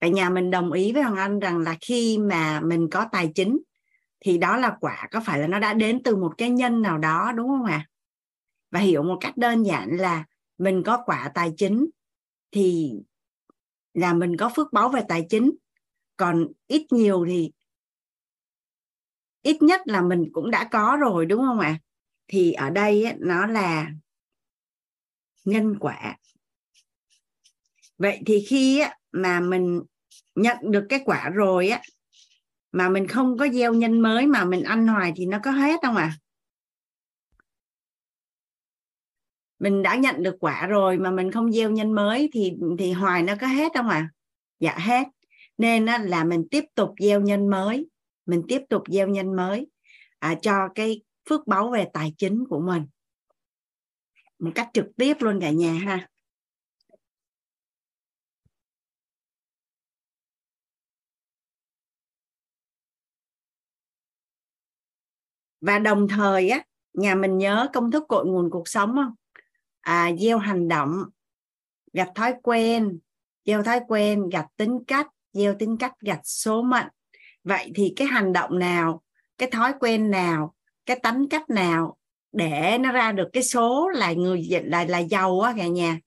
cả nhà mình đồng ý với hoàng anh rằng là khi mà mình có tài chính thì đó là quả có phải là nó đã đến từ một cái nhân nào đó đúng không ạ? à? Và hiểu một cách đơn giản là mình có quả tài chính thì là mình có phước báo về tài chính. Còn ít nhiều thì ít nhất là mình cũng đã có rồi đúng không ạ? Thì ở đây ấy, nó là nhân quả. Vậy thì khi mà mình nhận được cái quả rồi á mà mình không có gieo nhân mới mà mình ăn hoài thì nó có hết không à mình đã nhận được quả rồi mà mình không gieo nhân mới thì thì hoài nó có hết không à dạ hết. Nên là mình tiếp tục gieo nhân mới. Mình tiếp tục gieo nhân mới à, cho cái phước báu về tài chính của mình. Một cách trực tiếp luôn cả nhà ha. Và đồng thời á nhà mình nhớ công thức cội nguồn cuộc sống không? À, gieo hành động gặt thói quen. Gieo thói quen gặt tính cách. Gieo tính cách gặt số mệnh. Vậy thì cái hành động nào cái thói quen nào cái tính cách nào để nó ra được cái số là người là là giàu á cả nhà?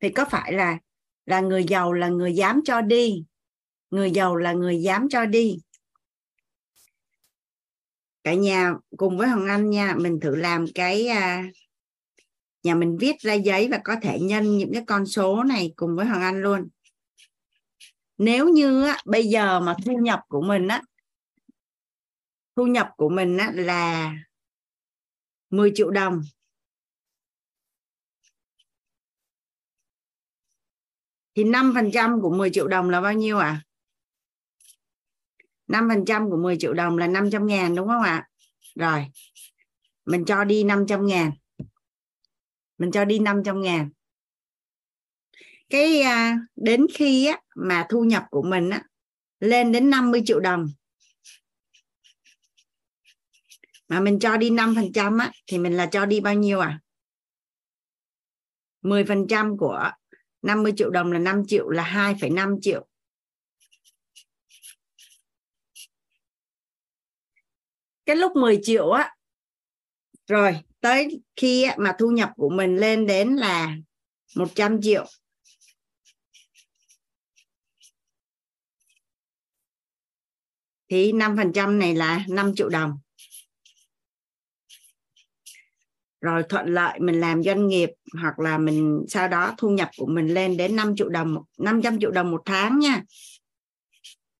Thì có phải là là người giàu là người dám cho đi? Người giàu là người dám cho đi? Cả nhà cùng với hồng anh nha mình thử làm cái uh, nhà mình viết ra giấy và có thể nhân những cái con số này cùng với hoàng anh luôn nếu như á, bây giờ mà thu nhập của mình á thu nhập của mình á, là 10 triệu đồng thì 5% của 10 triệu đồng là bao nhiêu ạ? À? 5% của 10 triệu đồng là 500 ngàn đúng không ạ? À? Rồi, mình cho đi 500 ngàn. Mình cho đi 500 ngàn. Cái à, đến khi á, mà thu nhập của mình á, lên đến 50 triệu đồng mà mình cho đi 5% á, thì mình là cho đi bao nhiêu à? 10% của 50 triệu đồng là 5 triệu là 2,5 triệu. Cái lúc 10 triệu á rồi tới khi mà thu nhập của mình lên đến là 100 triệu. Thì 5% này là 5 triệu đồng. Rồi thuận lợi mình làm doanh nghiệp hoặc là mình, sau đó thu nhập của mình lên đến 5 triệu đồng 500 triệu đồng một tháng nha.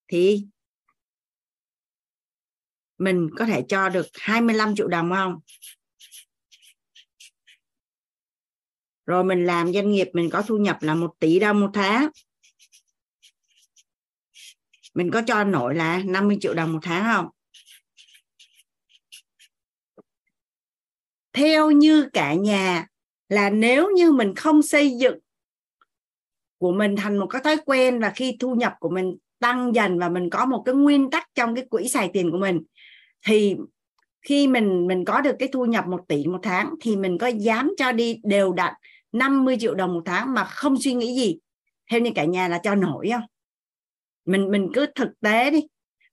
Thì mình có thể cho được 25 triệu đồng không? Rồi mình làm doanh nghiệp mình có thu nhập là một tỷ đồng một tháng. Mình có cho nội là 50 triệu đồng một tháng không? Theo như cả nhà là nếu như mình không xây dựng của mình thành một cái thói quen và khi thu nhập của mình tăng dần và mình có một cái nguyên tắc trong cái quỹ xài tiền của mình, thì khi mình mình có được cái thu nhập một tỷ một tháng thì mình có dám cho đi đều đặn 50 triệu đồng một tháng mà không suy nghĩ gì. Theo như cả nhà là cho nổi không? Mình mình cứ thực tế đi.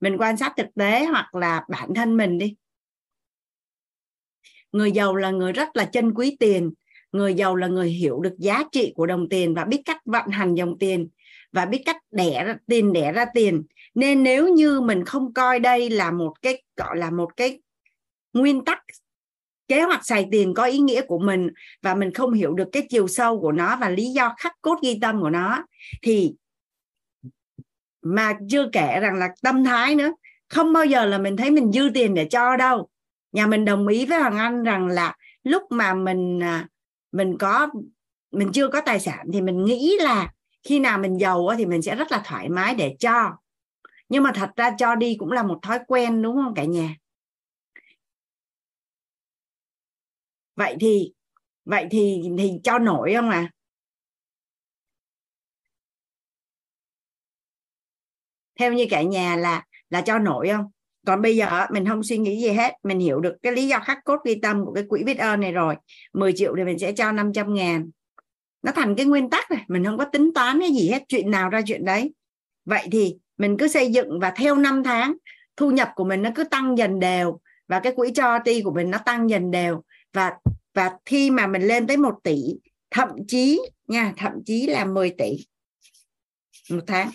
Mình quan sát thực tế hoặc là bản thân mình đi. Người giàu là người rất là chân quý tiền. Người giàu là người hiểu được giá trị của đồng tiền và biết cách vận hành dòng tiền và biết cách đẻ ra tiền, đẻ ra tiền. Nên nếu như mình không coi đây là một cái, gọi là một cái nguyên tắc kế hoạch xài tiền có ý nghĩa của mình và mình không hiểu được cái chiều sâu của nó và lý do khắc cốt ghi tâm của nó. Thì mà chưa kể rằng là tâm thái nữa. Không bao giờ là mình thấy mình dư tiền để cho đâu. Nhà mình đồng ý với hoàng anh rằng là lúc mà mình à, mình có, mình chưa có tài sản thì mình nghĩ là khi nào mình giàu thì mình sẽ rất là thoải mái để cho. Nhưng mà thật ra cho đi cũng là một thói quen, đúng không cả nhà? Vậy thì vậy thì thì cho nổi không à theo như cả nhà là là cho nổi không? Còn bây giờ mình không suy nghĩ gì hết, mình hiểu được cái lý do khắc cốt ghi tâm của cái quỹ biết ơn này rồi. 10 triệu thì mình sẽ cho 500 ngàn. Nó thành cái nguyên tắc này, mình không có tính toán cái gì hết, chuyện nào ra chuyện đấy. Vậy thì mình cứ xây dựng và theo năm tháng, thu nhập của mình nó cứ tăng dần đều và cái quỹ cho ti của mình nó tăng dần đều và và khi mà mình lên tới 1 tỷ, thậm chí nha, thậm chí là 10 tỷ một tháng.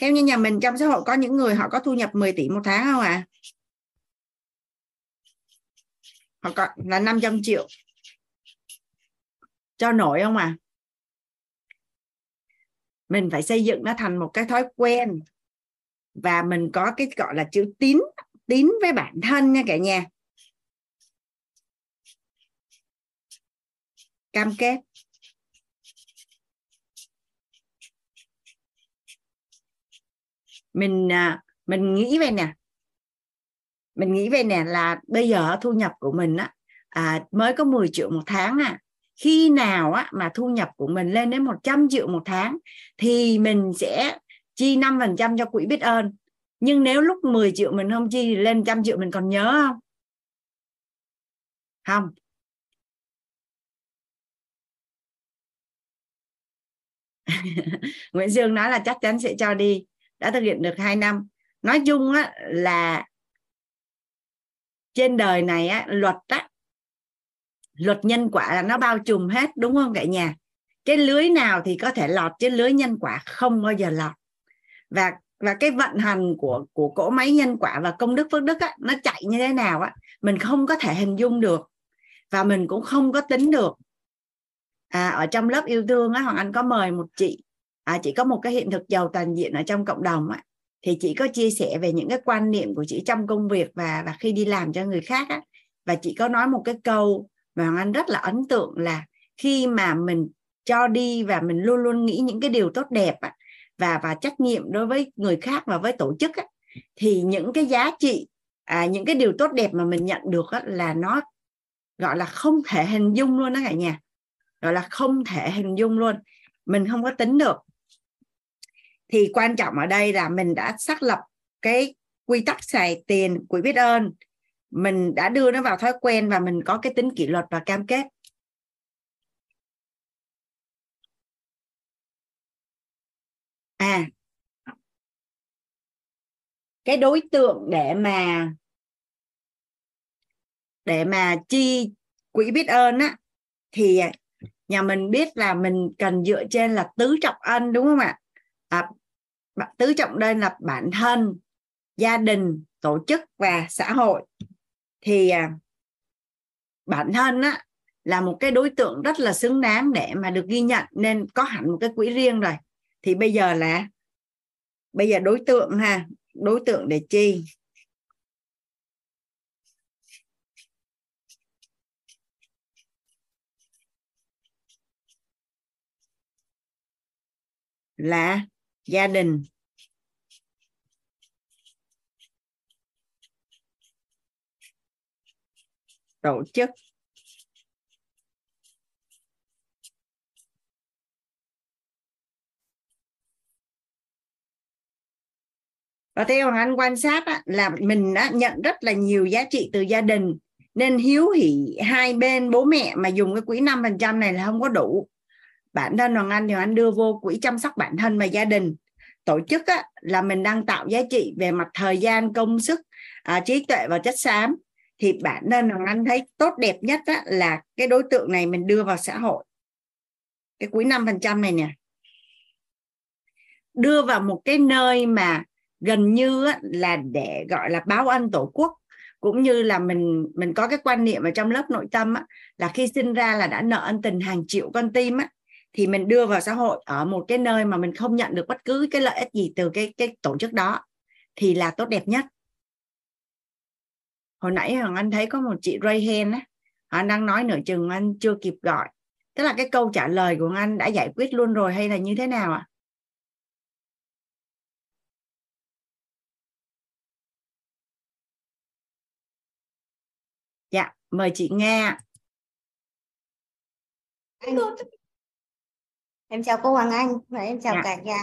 Theo như nhà mình trong xã hội có những người họ có thu nhập 10 tỷ một tháng không ạ? À? họ có, là 500 triệu. Cho nổi không à mình phải xây dựng nó thành một cái thói quen. Và mình có cái, gọi là chữ tín tín với bản thân nha cả nhà. Cam kết. Mình à, mình nghĩ về nè. Mình nghĩ về nè là bây giờ thu nhập của mình á à, mới có 10 triệu một tháng à. Khi nào á mà thu nhập của mình lên đến 100 triệu một tháng thì mình sẽ chi 5% cho quỹ biết ơn. Nhưng nếu lúc 10 triệu mình không chi thì lên trăm triệu mình còn nhớ không? Không. Nguyễn Dương nói là chắc chắn sẽ cho đi đã thực hiện được 2 năm. Nói chung á, là trên đời này á, luật á, luật nhân quả là nó bao trùm hết đúng không cả nhà? Cái lưới nào thì có thể lọt chứ lưới nhân quả không bao giờ lọt. Và và cái vận hành của của cỗ máy nhân quả và công đức phước đức á, nó chạy như thế nào á mình không có thể hình dung được và mình cũng không có tính được à, ở trong lớp yêu thương á hoàng anh có mời một chị. À, chị có một cái hiện thực giàu toàn diện ở trong cộng đồng á. Thì chị có chia sẻ về những cái quan niệm của chị trong công việc và và khi đi làm cho người khác á. Và chị có nói một cái câu mà hoàng anh rất là ấn tượng là khi mà mình cho đi và mình luôn luôn nghĩ những cái điều tốt đẹp á, và và trách nhiệm đối với người khác và với tổ chức á, thì những cái giá trị à, những cái điều tốt đẹp mà mình nhận được á, là nó gọi là không thể hình dung luôn đó cả nhà gọi là không thể hình dung luôn. Mình không có tính được. Thì quan trọng ở đây là mình đã xác lập cái quy tắc xài tiền quỹ biết ơn. Mình đã đưa nó vào thói quen và mình có cái tính kỷ luật và cam kết. À cái đối tượng để mà để mà chi quỹ biết ơn á, thì nhà mình biết là mình cần dựa trên là tứ trọng ân đúng không ạ? À, tứ trọng đây là bản thân gia đình tổ chức và xã hội. Thì à, bản thân á là một cái đối tượng rất là xứng đáng để mà được ghi nhận nên có hẳn một cái quỹ riêng rồi. Thì bây giờ là bây giờ đối tượng ha đối tượng để chi? Là gia đình. Tổ chức. Và theo anh quan sát á, là mình đã nhận rất là nhiều giá trị từ gia đình nên hiếu hỉ hai bên bố mẹ mà dùng cái quỹ 5% này là không có đủ bản thân Hoàng Anh thì Anh đưa vô quỹ chăm sóc bản thân và gia đình. Tổ chức á, là mình đang tạo giá trị về mặt thời gian công sức à, trí tuệ và chất xám. Thì bản thân Hoàng Anh thấy tốt đẹp nhất á, là cái đối tượng này mình đưa vào xã hội. Cái quỹ 5% này nè. Đưa vào một cái nơi mà gần như á, là để gọi là báo ân tổ quốc. Cũng như là mình mình có cái quan niệm ở trong lớp nội tâm á, là khi sinh ra là đã nợ ân tình hàng triệu con tim á, thì mình đưa vào xã hội ở một cái nơi mà mình không nhận được bất cứ cái lợi ích gì từ cái cái tổ chức đó, thì là tốt đẹp nhất. Hồi nãy hoàng anh thấy có một chị ray hen á anh đang nói nửa chừng anh chưa kịp gọi. Tức là cái câu trả lời của anh đã giải quyết luôn rồi hay là như thế nào ạ? À? dạ mời chị nghe anh em chào cô Hoàng Anh và em chào dạ. cả nhà.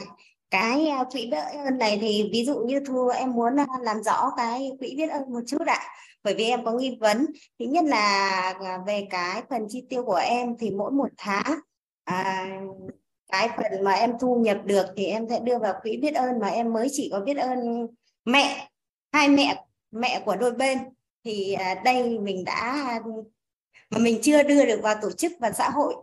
Cái à, quỹ biết ơn này thì ví dụ như thu em muốn à, làm rõ cái quỹ biết ơn một chút ạ. Bởi vì em có nghi vấn. Thứ nhất là à, về cái phần chi tiêu của em thì mỗi một tháng à, cái phần mà em thu nhập được thì em sẽ đưa vào quỹ biết ơn mà em mới chỉ có biết ơn mẹ hai mẹ mẹ của đôi bên. Thì đây mình đã mà mình chưa đưa được vào tổ chức và xã hội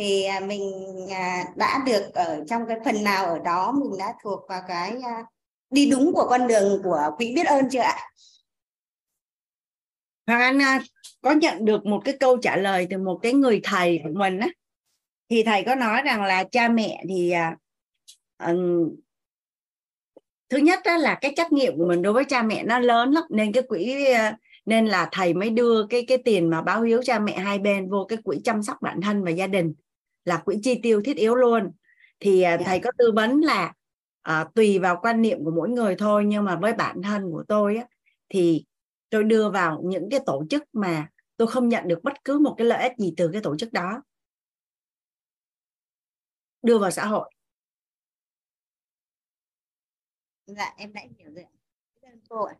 thì à, mình à, đã được ở trong cái phần nào ở đó mình đã thuộc vào cái à, đi đúng của con đường của quỹ biết ơn chưa ạ? Hoàng Anh có nhận được một cái câu trả lời từ một cái người thầy của mình á thì thầy có nói rằng là cha mẹ thì uh, thứ nhất đó là cái trách nhiệm của mình đối với cha mẹ nó lớn lắm nên cái quỹ nên là thầy mới đưa cái cái tiền mà báo hiếu cha mẹ hai bên vô cái quỹ chăm sóc bản thân và gia đình là quỹ chi tiêu thiết yếu luôn. Thì yeah. À, dạ. thầy có tư vấn là à, tùy vào quan niệm của mỗi người thôi nhưng mà với bản thân của tôi á, thì tôi đưa vào những cái tổ chức mà tôi không nhận được bất cứ một cái lợi ích gì từ cái tổ chức đó. Đưa vào xã hội. Dạ em đã hiểu rồi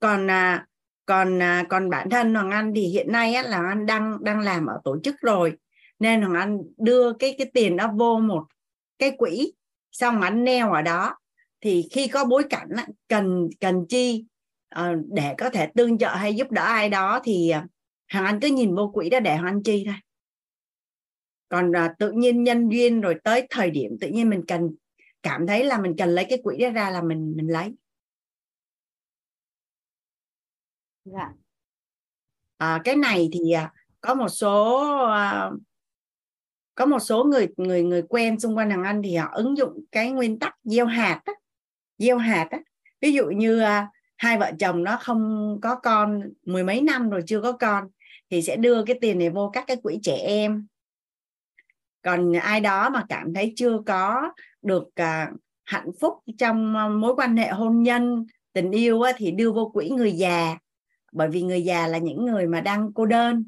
còn à, còn à, còn bản thân hoàng anh thì hiện nay á, là anh đang đang làm ở tổ chức rồi nên hoàng anh đưa cái cái tiền đó vô một cái quỹ xong anh neo ở đó. Thì khi có bối cảnh cần cần chi uh, để có thể tương trợ hay giúp đỡ ai đó thì uh, hoàng anh cứ nhìn vô quỹ đó để hoàng anh chi thôi. Còn uh, tự nhiên nhân duyên rồi tới thời điểm tự nhiên mình cần cảm thấy là mình cần lấy cái quỹ đó ra là mình mình lấy. Dạ. À, cái này thì à, có một số à, có một số người người người quen xung quanh hàng ăn thì họ ứng dụng cái nguyên tắc gieo hạt á, gieo hạt á. ví dụ như à, hai vợ chồng nó không có con mười mấy năm rồi chưa có con thì sẽ đưa cái tiền này vô các cái quỹ trẻ em. Còn ai đó mà cảm thấy chưa có được à, hạnh phúc trong à, mối quan hệ hôn nhân tình yêu á, thì đưa vô quỹ người già. Bởi vì người già là những người mà đang cô đơn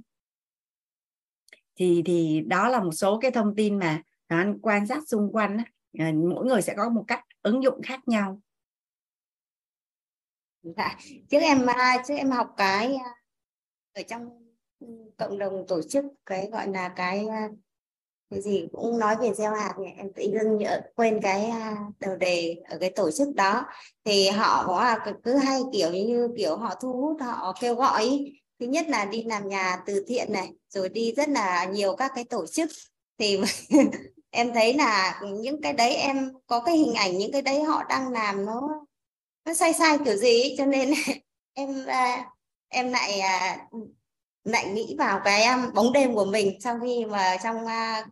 thì thì đó là một số cái thông tin mà anh quan sát xung quanh à, mỗi người sẽ có một cách ứng dụng khác nhau. Dạ. trước em à, trước em học cái à, ở trong ừ, cộng đồng tổ chức, cái gọi là cái cái gì cũng nói về gieo hạt nhỉ? Em tự dưng nhớ, quên cái đầu đề ở cái tổ chức đó. Thì họ có cứ hay kiểu như, kiểu họ thu hút, họ kêu gọi thứ nhất là đi làm nhà từ thiện này rồi đi rất là nhiều các cái tổ chức. Thì em thấy là những cái đấy em có cái hình ảnh những cái đấy họ đang làm nó nó sai sai kiểu gì ấy, cho nên em à, em lại à, lại nghĩ vào cái em bóng đêm của mình. Sau khi mà trong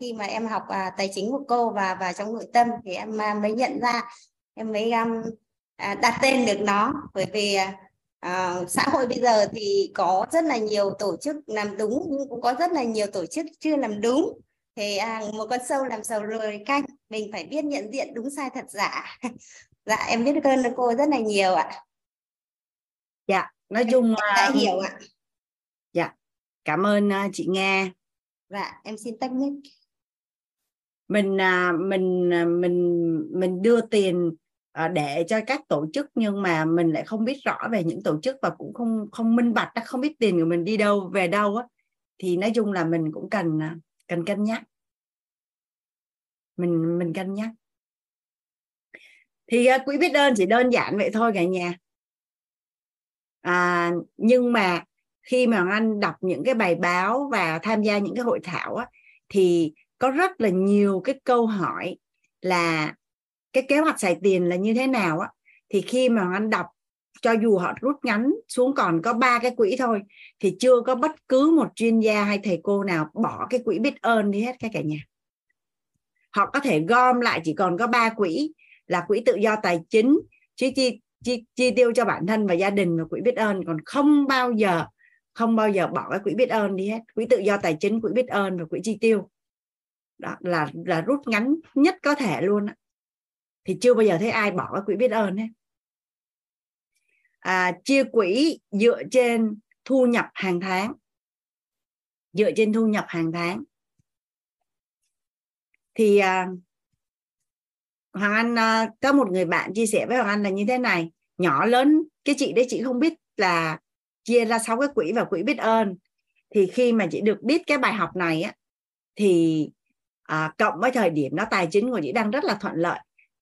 khi mà em học tài chính của cô và và trong nội tâm thì em mới nhận ra em mới đặt tên được nó. Bởi vì uh, xã hội bây giờ thì có rất là nhiều tổ chức làm đúng nhưng cũng có rất là nhiều tổ chức chưa làm đúng. Thì uh, một con sâu làm sầu lười canh mình phải biết nhận diện đúng sai thật giả. Dạ em biết ơn cô rất là nhiều ạ. Dạ nói chung là đã hiểu ạ. Dạ cảm ơn uh, chị nga dạ em xin tắt mic. Mình uh, mình uh, mình mình đưa tiền Ờ, để cho các tổ chức nhưng mà mình lại không biết rõ về những tổ chức và cũng không không minh bạch không biết tiền của mình đi đâu về đâu á. Thì nói chung là mình cũng cần à, cần cân nhắc. Mình mình cân nhắc. Thì uh, quỹ biết ơn chỉ đơn giản vậy thôi cả nhà. À, nhưng mà khi mà anh đọc những cái bài báo và tham gia những cái hội thảo á, thì có rất là nhiều cái câu hỏi là cái kế hoạch xài tiền là như thế nào á thì khi mà anh đọc cho dù họ rút ngắn xuống còn có ba cái quỹ thôi thì chưa có bất cứ một chuyên gia hay thầy cô nào bỏ cái quỹ biết ơn đi hết các cả nhà. Họ có thể gom lại chỉ còn có ba quỹ là quỹ tự do tài chính chi chi chi, chi tiêu cho bản thân và gia đình và quỹ biết ơn còn không bao giờ không bao giờ bỏ cái quỹ biết ơn đi hết. Quỹ tự do tài chính quỹ biết ơn và quỹ chi tiêu. Đó là là rút ngắn nhất có thể luôn đó thì chưa bao giờ thấy ai bỏ cái quỹ biết ơn hết. À, chia quỹ dựa trên thu nhập hàng tháng. Dựa trên thu nhập hàng tháng. Thì à, Hoàng Anh à, có một người bạn chia sẻ với Hoàng Anh là như thế này. Nhỏ lớn cái chị đấy chị không biết là chia ra sáu cái quỹ và quỹ biết ơn. Thì khi mà chị được biết cái bài học này á thì à, cộng với thời điểm đó tài chính của chị đang rất là thuận lợi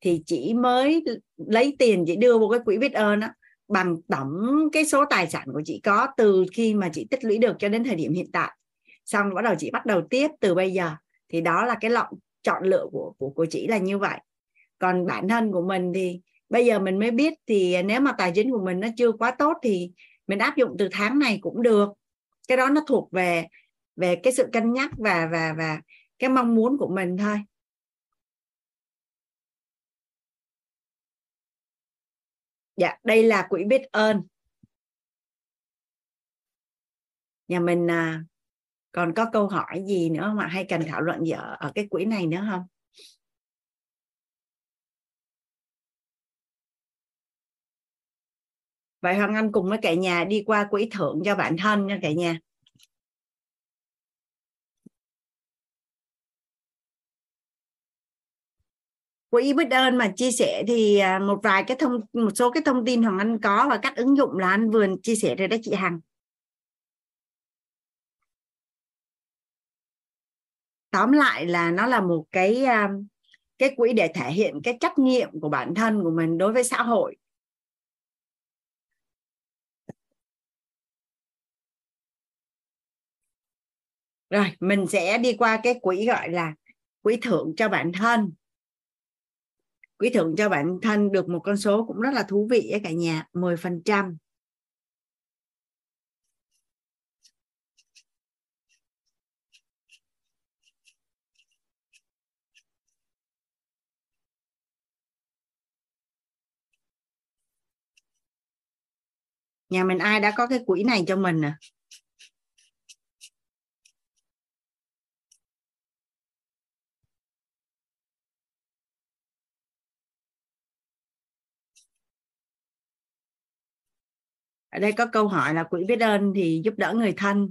thì chị mới lấy tiền chị đưa vào cái quỹ biết ơn á, bằng tổng cái số tài sản của chị có từ khi mà chị tích lũy được cho đến thời điểm hiện tại. Xong bắt đầu chị bắt đầu tiếp từ bây giờ. Thì đó là cái lọc chọn lựa của của của chị là như vậy. Còn bản thân của mình thì bây giờ mình mới biết thì nếu mà tài chính của mình nó chưa quá tốt thì mình áp dụng từ tháng này cũng được. Cái đó nó thuộc về về cái sự cân nhắc và và và cái mong muốn của mình thôi. Dạ đây là quỹ biết ơn. Nhà mình à, còn có câu hỏi gì nữa mà hay cần thảo luận gì ở, ở cái quỹ này nữa không? Vậy hoàng anh cùng với cả nhà đi qua quỹ thưởng cho bản thân nha cả nhà. Quỹ biết ơn mà chia sẻ thì à, một vài cái thông, một số cái thông tin hoàng anh có và cách ứng dụng là anh vừa chia sẻ rồi đó chị hằng. Tóm lại là nó là một cái à, cái quỹ để thể hiện cái trách nhiệm của bản thân của mình đối với xã hội. Rồi, mình sẽ đi qua cái quỹ gọi là quỹ thưởng cho bản thân quỹ thưởng cho bản thân được một con số cũng rất là thú vị ấy cả nhà 10 phần trăm. Nhà mình ai đã có cái quỹ này cho mình à? Ở đây có câu hỏi là quỹ biết ơn thì giúp đỡ người thân.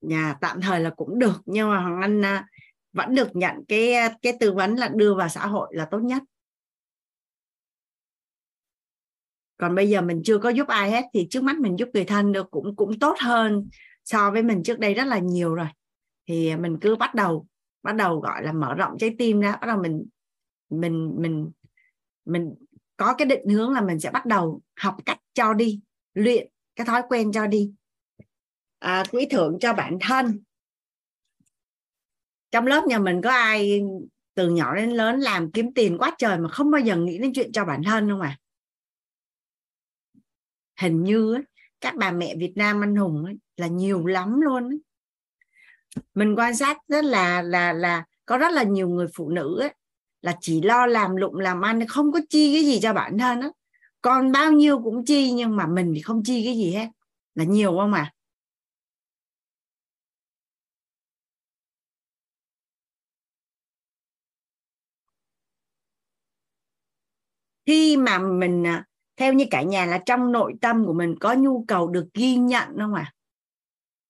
Nhà tạm thời là cũng được, nhưng mà hoàng anh à, vẫn được nhận cái à, cái tư vấn là đưa vào xã hội là tốt nhất. Còn bây giờ mình chưa có giúp ai hết thì trước mắt mình giúp người thân được cũng cũng tốt hơn so với mình trước đây rất là nhiều rồi. Thì mình cứ bắt đầu bắt đầu gọi là mở rộng trái tim ra, bắt đầu mình mình mình mình có cái định hướng là mình sẽ bắt đầu học cách cho đi luyện cái thói quen cho đi. À, quỹ thưởng cho bản thân. Trong lớp nhà mình có ai từ nhỏ đến lớn làm kiếm tiền quá trời mà không bao giờ nghĩ đến chuyện cho bản thân không à? Hình như các bà mẹ Việt Nam anh hùng là nhiều lắm luôn mình quan sát rất là là là có rất là nhiều người phụ nữ ấy, là chỉ lo làm lụng, làm ăn, không có chi cái gì cho bản thân á. Còn bao nhiêu cũng chi, nhưng mà mình thì không chi cái gì hết. Là nhiều không à khi mà mình à, theo như cả nhà là trong nội tâm của mình có nhu cầu được ghi nhận không à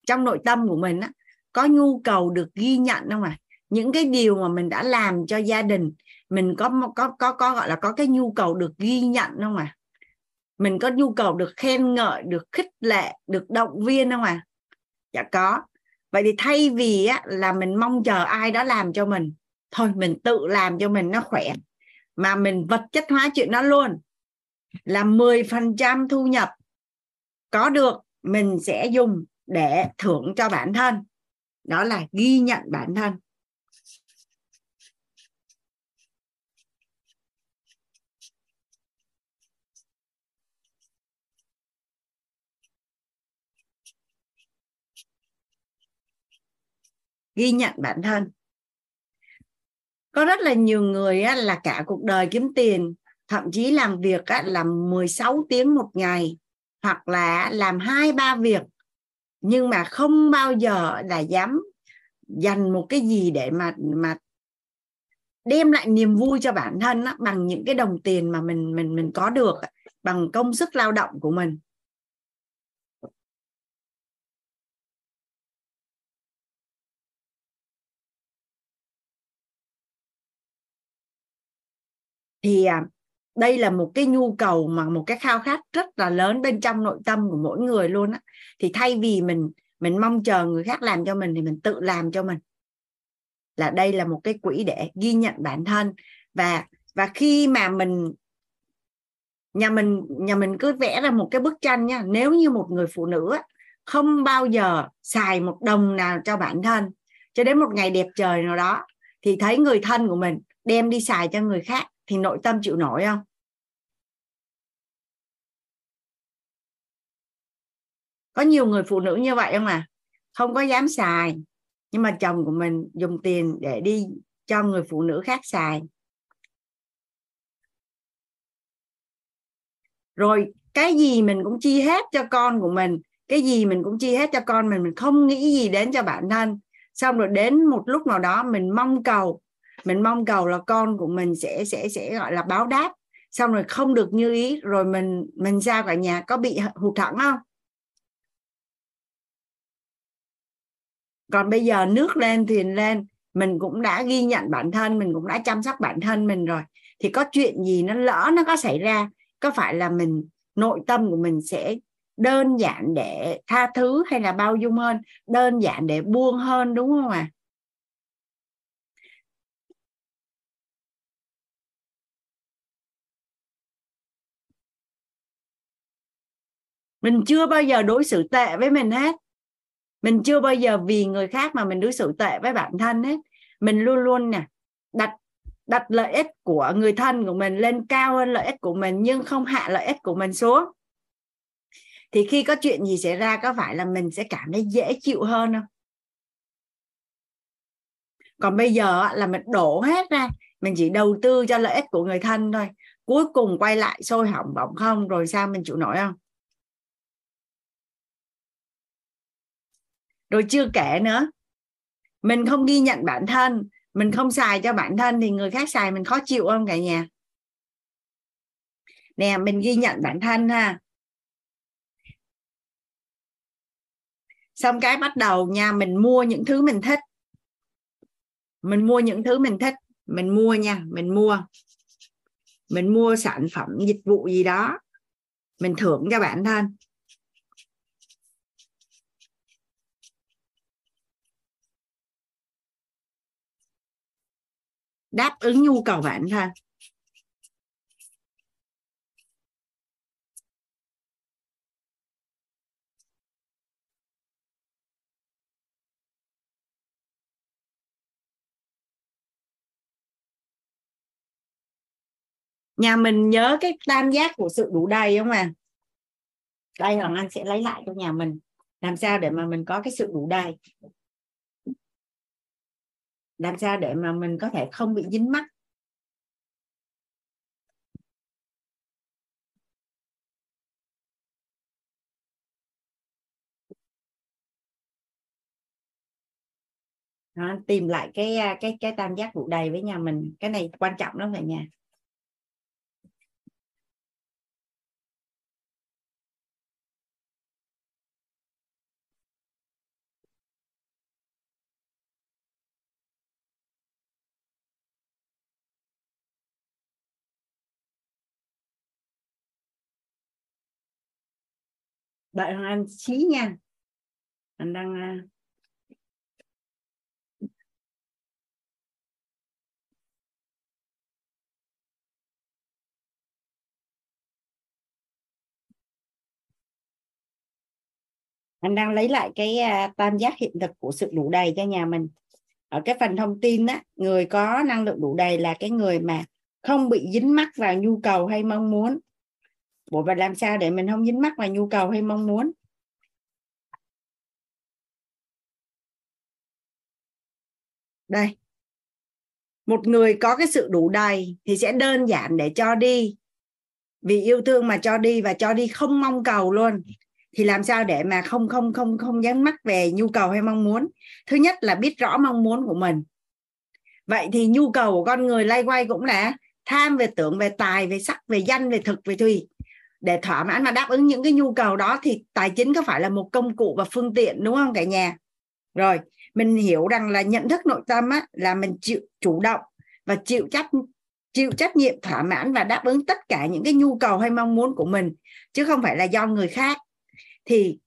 trong nội tâm của mình á, có nhu cầu được ghi nhận không à những cái điều mà mình đã làm cho gia đình mình có có có có gọi là có cái nhu cầu được ghi nhận không à mình có nhu cầu được khen ngợi được khích lệ được động viên không à dạ có. Vậy thì thay vì á, là mình mong chờ ai đó làm cho mình thôi mình tự làm cho mình nó khỏe mà mình vật chất hóa chuyện đó luôn. Là 10% thu nhập có được mình sẽ dùng để thưởng cho bản thân. Đó là ghi nhận bản thân. Ghi nhận bản thân. Có rất là nhiều người á, là cả cuộc đời kiếm tiền thậm chí làm việc á, làm 16 tiếng một ngày hoặc là làm hai ba việc nhưng mà không bao giờ là dám dành một cái gì để mà mà đem lại niềm vui cho bản thân á, bằng những cái đồng tiền mà mình mình mình có được bằng công sức lao động của mình. Thì à, đây là một cái nhu cầu mà một cái khao khát rất là lớn bên trong nội tâm của mỗi người luôn á. Thì thay vì mình mình mong chờ người khác làm cho mình thì mình tự làm cho mình. Là đây là một cái quỹ để ghi nhận bản thân. Và và khi mà mình nhà mình nhà mình cứ vẽ ra một cái bức tranh nha nếu như một người phụ nữ không bao giờ xài một đồng nào cho bản thân cho đến một ngày đẹp trời nào đó thì thấy người thân của mình đem đi xài cho người khác thì nội tâm chịu nổi không? Có nhiều người phụ nữ như vậy không à? Không có dám xài. Nhưng mà chồng của mình dùng tiền để đi cho người phụ nữ khác xài. Rồi, cái gì mình cũng chi hết cho con của mình, cái gì mình cũng chi hết cho con mình mình không nghĩ gì đến cho bản thân. Xong rồi đến một lúc nào đó mình mong cầu mình mong cầu là con của mình sẽ sẽ sẽ, gọi là, báo đáp. Xong rồi không được như ý, rồi mình mình ra cả nhà có bị hụt hẫng không? Còn bây giờ nước lên, thuyền lên, mình cũng đã ghi nhận bản thân, mình cũng đã chăm sóc bản thân mình rồi. Thì có chuyện gì nó lỡ, nó có xảy ra, có phải là mình, nội tâm của mình sẽ đơn giản để tha thứ hay là bao dung hơn, đơn giản để buông hơn, đúng không ạ? à? Mình chưa bao giờ đối xử tệ với mình hết. Mình chưa bao giờ vì người khác mà mình đối xử tệ với bản thân hết. Mình luôn luôn nè, đặt đặt lợi ích của người thân của mình lên cao hơn lợi ích của mình nhưng không hạ lợi ích của mình xuống. Thì khi có chuyện gì xảy ra, có phải là mình sẽ cảm thấy dễ chịu hơn không? Còn bây giờ là mình đổ hết ra, mình chỉ đầu tư cho lợi ích của người thân thôi. Cuối cùng quay lại sôi hỏng bỏng không, rồi sao mình chịu nổi không? Rồi chưa kể nữa, mình không ghi nhận bản thân, mình không xài cho bản thân thì người khác xài mình khó chịu không cả nhà. Nè, mình ghi nhận bản thân ha. Xong cái bắt đầu nha, mình mua những thứ mình thích. Mình mua những thứ mình thích, mình mua nha, mình mua. Mình mua sản phẩm, dịch vụ gì đó, mình thưởng cho bản thân. Đáp ứng nhu cầu bản thân nhà mình nhớ cái tam giác của sự đủ đầy không à đây, hoàng anh sẽ lấy lại cho nhà mình. Làm sao để mà mình có cái sự đủ đầy? Làm sao để mà mình có thể không bị dính mắc? Đó, tìm lại cái à, cái cái tam giác đủ đầy với nhà mình. Cái này quan trọng lắm cả nhà. Đợi hoàng anh xí nha. Anh đang à, anh đang lấy lại cái à, tam giác hiện thực của sự đủ đầy cho nhà mình. Ở cái phần thông tin á, người có năng lượng đủ đầy là cái người mà không bị dính mắc vào nhu cầu hay mong muốn. Bộ và làm sao để mình không dính mắc vào nhu cầu hay mong muốn? Đây. Một người có cái sự đủ đầy thì sẽ đơn giản để cho đi. Vì yêu thương mà cho đi và cho đi không mong cầu luôn. Thì làm sao để mà không không không không dán mắc về nhu cầu hay mong muốn? Thứ nhất là biết rõ mong muốn của mình. Vậy thì nhu cầu của con người lay quay cũng là tham về tưởng, về tài, về sắc, về danh, về thực, về thùy để thỏa mãn và đáp ứng những cái nhu cầu đó thì tài chính có phải là một công cụ và phương tiện đúng không cả nhà? Rồi mình hiểu rằng là nhận thức nội tâm á, là mình chịu chủ động và chịu trách chịu trách nhiệm thỏa mãn và đáp ứng tất cả những cái nhu cầu hay mong muốn của mình chứ không phải là do người khác. Thì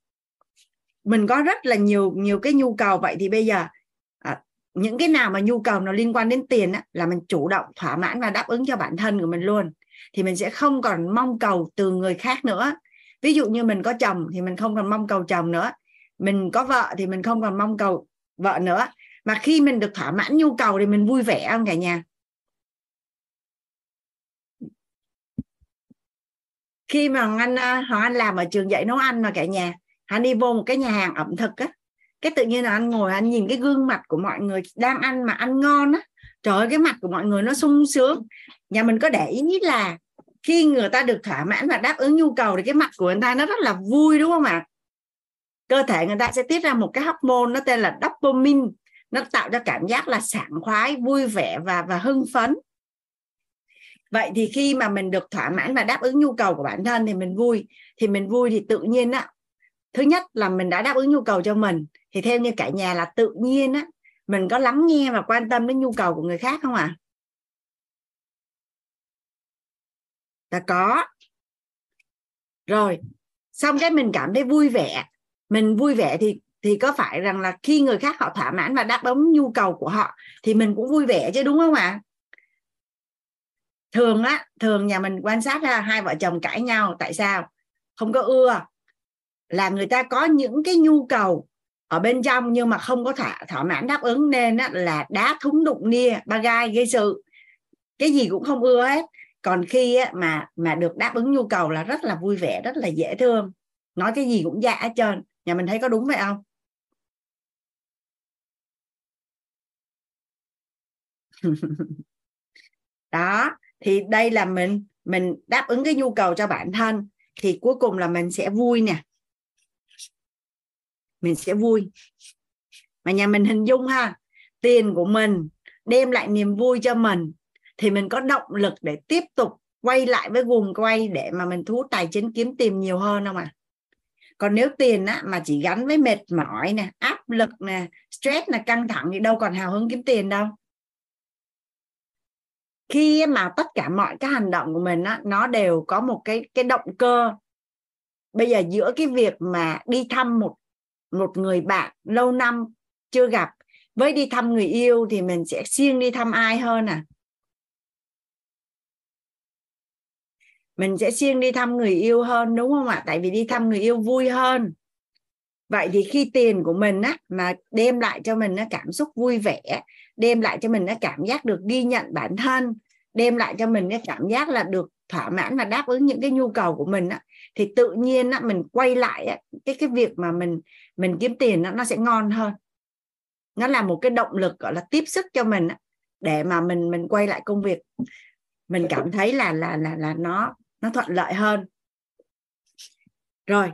mình có rất là nhiều nhiều cái nhu cầu. Vậy thì bây giờ à, những cái nào mà nhu cầu nó liên quan đến tiền á, là mình chủ động thỏa mãn và đáp ứng cho bản thân của mình luôn thì mình sẽ không còn mong cầu từ người khác nữa. Ví dụ như mình có chồng thì mình không còn mong cầu chồng nữa. Mình có vợ thì mình không còn mong cầu vợ nữa. Mà khi mình được thỏa mãn nhu cầu thì mình vui vẻ không cả nhà? Khi mà anh à, hoàng anh làm ở trường dạy nấu ăn mà cả nhà anh đi vô một cái nhà hàng ẩm thực á, cái tự nhiên là anh ngồi anh nhìn cái gương mặt của mọi người đang ăn mà ăn ngon á trời ơi, cái mặt của mọi người nó sung sướng. Nhà mình có để ý là khi người ta được thỏa mãn và đáp ứng nhu cầu thì cái mặt của người ta nó rất là vui, đúng không ạ? Cơ thể người ta sẽ tiết ra một cái hormone nó tên là dopamine. Nó tạo ra cảm giác là sảng khoái, vui vẻ và và hưng phấn. Vậy thì khi mà mình được thỏa mãn và đáp ứng nhu cầu của bản thân thì mình vui. Thì mình vui thì tự nhiên á, thứ nhất là mình đã đáp ứng nhu cầu cho mình. Thì theo như cả nhà là tự nhiên á mình có lắng nghe và quan tâm đến nhu cầu của người khác không ạ à? ta có rồi, xong cái mình cảm thấy vui vẻ mình vui vẻ thì thì có phải rằng là khi người khác họ thỏa mãn và đáp ứng nhu cầu của họ thì mình cũng vui vẻ chứ, đúng không ạ à? thường á, thường nhà mình quan sát ra hai vợ chồng cãi nhau, tại sao không có ưa là người ta có những cái nhu cầu ở bên trong nhưng mà không có thỏa, thỏa mãn đáp ứng nên á, là đá thúng đụng nia ba gai gây sự. Cái gì cũng không ưa hết. Còn khi á, mà mà được đáp ứng nhu cầu là rất là vui vẻ rất là dễ thương. Nói cái gì cũng dạ hết trơn. Nhà mình thấy có đúng vậy không? Đó thì đây là mình mình đáp ứng cái nhu cầu cho bản thân. Thì cuối cùng là mình sẽ vui nè mình sẽ vui. Mà nhà mình hình dung ha tiền của mình đem lại niềm vui cho mình thì mình có động lực để tiếp tục quay lại với guồng quay để mà mình thu hút tài chính kiếm tiền nhiều hơn không ạ? À? còn nếu tiền á, mà chỉ gắn với mệt mỏi nè áp lực nè stress là căng thẳng thì đâu còn hào hứng kiếm tiền đâu. Khi mà tất cả mọi cái hành động của mình á, nó đều có một cái cái động cơ. Bây giờ giữa cái việc mà đi thăm một một người bạn lâu năm chưa gặp. Với đi thăm người yêu thì mình sẽ siêng đi thăm ai hơn à? Mình sẽ siêng đi thăm người yêu hơn, đúng không ạ? Tại vì đi thăm người yêu vui hơn. Vậy thì khi tiền của mình á, mà đem lại cho mình nó cảm xúc vui vẻ, đem lại cho mình nó cảm giác được ghi nhận bản thân đem lại cho mình cái cảm giác là được thỏa mãn và đáp ứng những cái nhu cầu của mình á thì tự nhiên á mình quay lại á, cái cái việc mà mình mình kiếm tiền nó nó sẽ ngon hơn. Nó là một cái động lực gọi là tiếp sức cho mình á, để mà mình mình quay lại công việc. Mình cảm thấy là là là là nó nó thuận lợi hơn. Rồi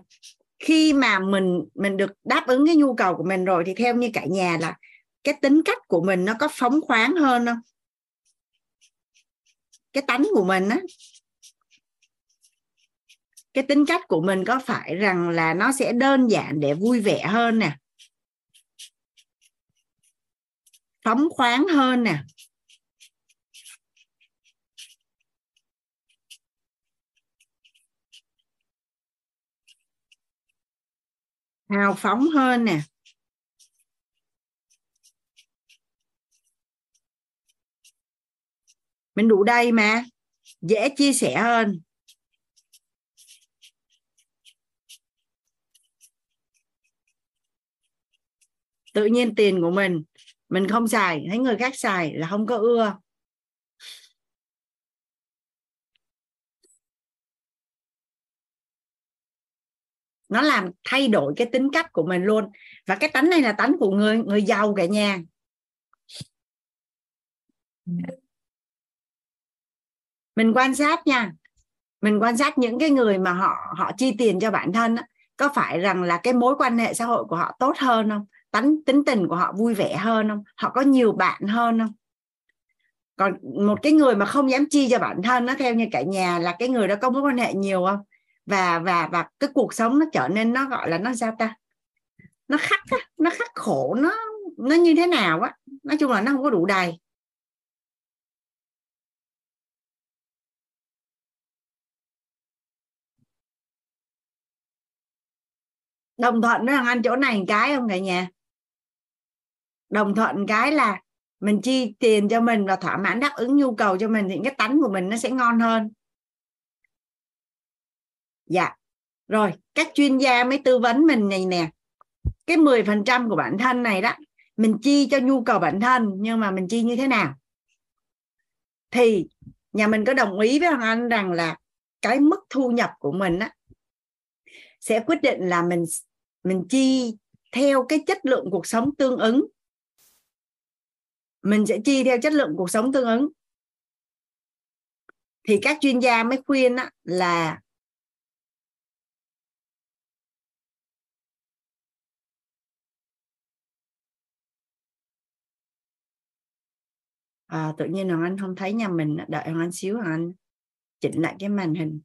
khi mà mình mình được đáp ứng cái nhu cầu của mình rồi thì theo như cả nhà là cái tính cách của mình nó có phóng khoáng hơn không? Cái tánh của mình á, cái tính cách của mình có phải rằng là nó sẽ đơn giản để vui vẻ hơn nè? Phóng khoáng hơn nè? Hào phóng hơn nè? Mình đủ đầy mà. Dễ chia sẻ hơn. Tự nhiên tiền của mình mình không xài, thấy người khác xài là không có ưa. Nó làm thay đổi cái tính cách của mình luôn. Và cái tánh này là tánh của người người giàu cả nhà mình quan sát nha. Mình quan sát những cái người mà họ họ chi tiền cho bản thân có phải rằng là cái mối quan hệ xã hội của họ tốt hơn không? Tính tính tình của họ vui vẻ hơn không? Họ có nhiều bạn hơn không? Còn một cái người mà không dám chi cho bản thân nó theo như cả nhà là cái người đó có mối quan hệ nhiều không? Và và và cái cuộc sống nó trở nên nó gọi là nó sao ta? Nó khắc á, nó khắc khổ nó nó như thế nào á? Nói chung là nó không có đủ đầy. Đồng thuận nó anh chỗ này cái không cả nhà? Đồng thuận cái là mình chi tiền cho mình và thỏa mãn đáp ứng nhu cầu cho mình thì cái tánh của mình nó sẽ ngon hơn. Dạ. Rồi, các chuyên gia mới tư vấn mình này nè. Cái 10% của bản thân này đó, mình chi cho nhu cầu bản thân, nhưng mà mình chi như thế nào? Thì nhà mình có đồng ý với hoàng anh rằng là cái mức thu nhập của mình á sẽ quyết định là mình mình chi theo cái chất lượng cuộc sống tương ứng. Mình sẽ chi theo chất lượng cuộc sống tương ứng. Thì các chuyên gia mới khuyên á, là à, tự nhiên hoàng anh không thấy nhà mình đợi hoàng anh xíu hoàng anh chỉnh lại cái màn hình.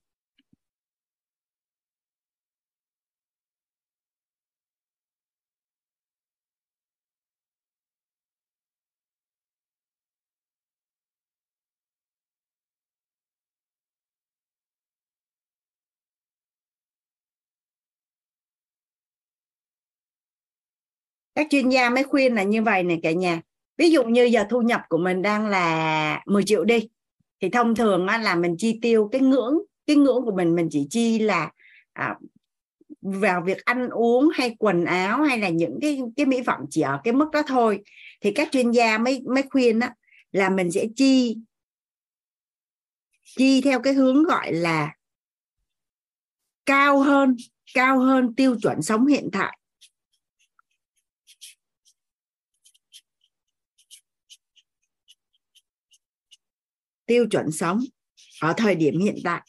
Các chuyên gia mới khuyên là như vậy này cả nhà. Ví dụ như giờ thu nhập của mình đang là 10 triệu đi thì thông thường là mình chi tiêu cái ngưỡng cái ngưỡng của mình mình chỉ chi là à, vào việc ăn uống hay quần áo hay là những cái cái mỹ phẩm chỉ ở cái mức đó thôi. Thì các chuyên gia mới mới khuyên đó, là mình sẽ chi chi theo cái hướng gọi là cao hơn cao hơn tiêu chuẩn sống hiện tại. Tiêu chuẩn sống ở thời điểm hiện tại.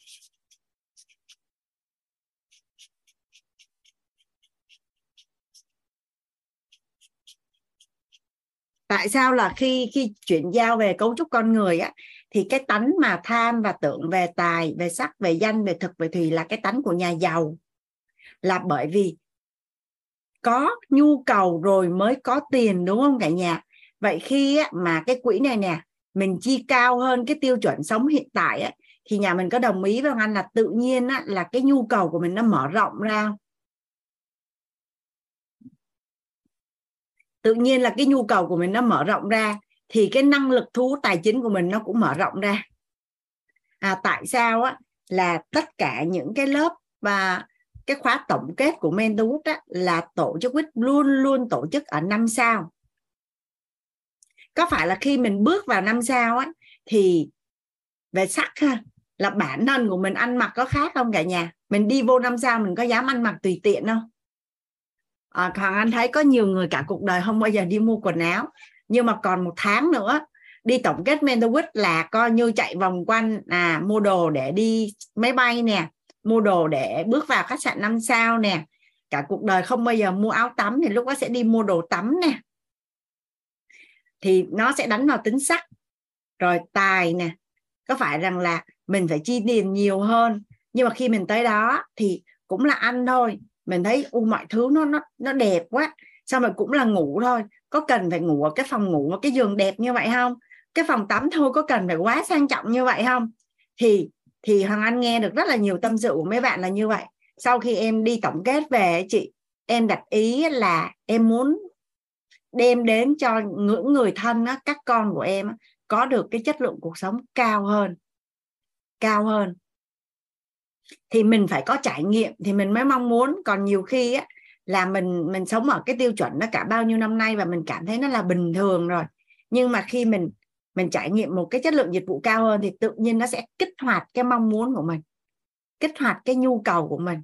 Tại sao là khi khi chuyển giao về cấu trúc con người á thì cái tánh mà tham và tưởng về tài về sắc về danh về thực về thùy là cái tánh của nhà giàu. Là bởi vì có nhu cầu rồi mới có tiền đúng không cả nhà? Vậy khi á, mà cái quỹ này nè mình chi cao hơn cái tiêu chuẩn sống hiện tại á, thì nhà mình có đồng ý với anh là tự nhiên á, là cái nhu cầu của mình nó mở rộng ra. Tự nhiên là cái nhu cầu của mình nó mở rộng ra thì cái năng lực thu hút tài chính của mình nó cũng mở rộng ra. À, tại sao á? Là tất cả những cái lớp và cái khóa tổng kết của mentorwood á, là tổ chức quýt luôn luôn tổ chức ở năm sao có phải là khi mình bước vào năm sao á thì về sắc ha là bản thân của mình ăn mặc có khác không cả nhà? Mình đi vô năm sao mình có dám ăn mặc tùy tiện không? À, còn anh thấy có nhiều người cả cuộc đời không bao giờ đi mua quần áo nhưng mà còn một tháng nữa đi tổng kết mentor là coi như chạy vòng quanh à mua đồ để đi máy bay nè mua đồ để bước vào khách sạn năm sao nè. Cả cuộc đời không bao giờ mua áo tắm thì lúc đó sẽ đi mua đồ tắm nè thì nó sẽ đánh vào tính sắc. Rồi tài nè, có phải rằng là mình phải chi tiền nhiều hơn? Nhưng mà khi mình tới đó thì cũng là ăn thôi. Mình thấy u mọi thứ nó nó nó đẹp quá. Xong rồi cũng là ngủ thôi. Có cần phải ngủ ở cái phòng ngủ một cái giường đẹp như vậy không? Cái phòng tắm thôi, có cần phải quá sang trọng như vậy không? Thì thì hoàng anh nghe được rất là nhiều tâm sự của mấy bạn là như vậy. Sau khi em đi tổng kết về chị, em đặt ý là em muốn đem đến cho những người thân á, các con của em á, có được cái chất lượng cuộc sống cao hơn cao hơn. Thì mình phải có trải nghiệm thì mình mới mong muốn. Còn nhiều khi á là mình mình sống ở cái tiêu chuẩn nó cả bao nhiêu năm nay và mình cảm thấy nó là bình thường rồi. Nhưng mà khi mình mình trải nghiệm một cái chất lượng dịch vụ cao hơn thì tự nhiên nó sẽ kích hoạt cái mong muốn của mình kích hoạt cái nhu cầu của mình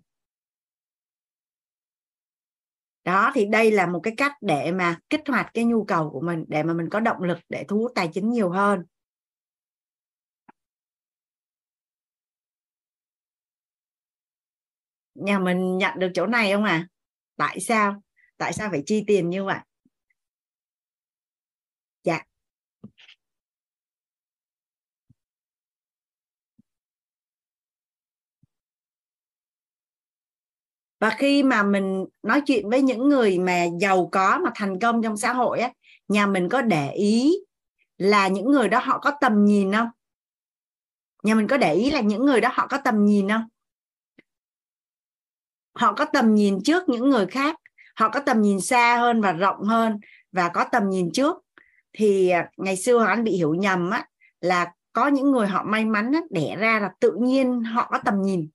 đó, thì đây là một cái cách để mà kích hoạt cái nhu cầu của mình, để mà mình có động lực để thu hút tài chính nhiều hơn. Nhà mình nhận được chỗ này không à? Tại sao? Tại sao phải chi tiền như vậy dạ và khi mà mình nói chuyện với những người mà giàu có mà thành công trong xã hội á nhà mình có để ý là những người đó họ có tầm nhìn không? Nhà mình có để ý là những người đó họ có tầm nhìn không? Họ có tầm nhìn trước những người khác họ có tầm nhìn xa hơn và rộng hơn và có tầm nhìn trước. Thì à, ngày xưa anh bị hiểu nhầm á là có những người họ may mắn á, đẻ ra là tự nhiên họ có tầm nhìn.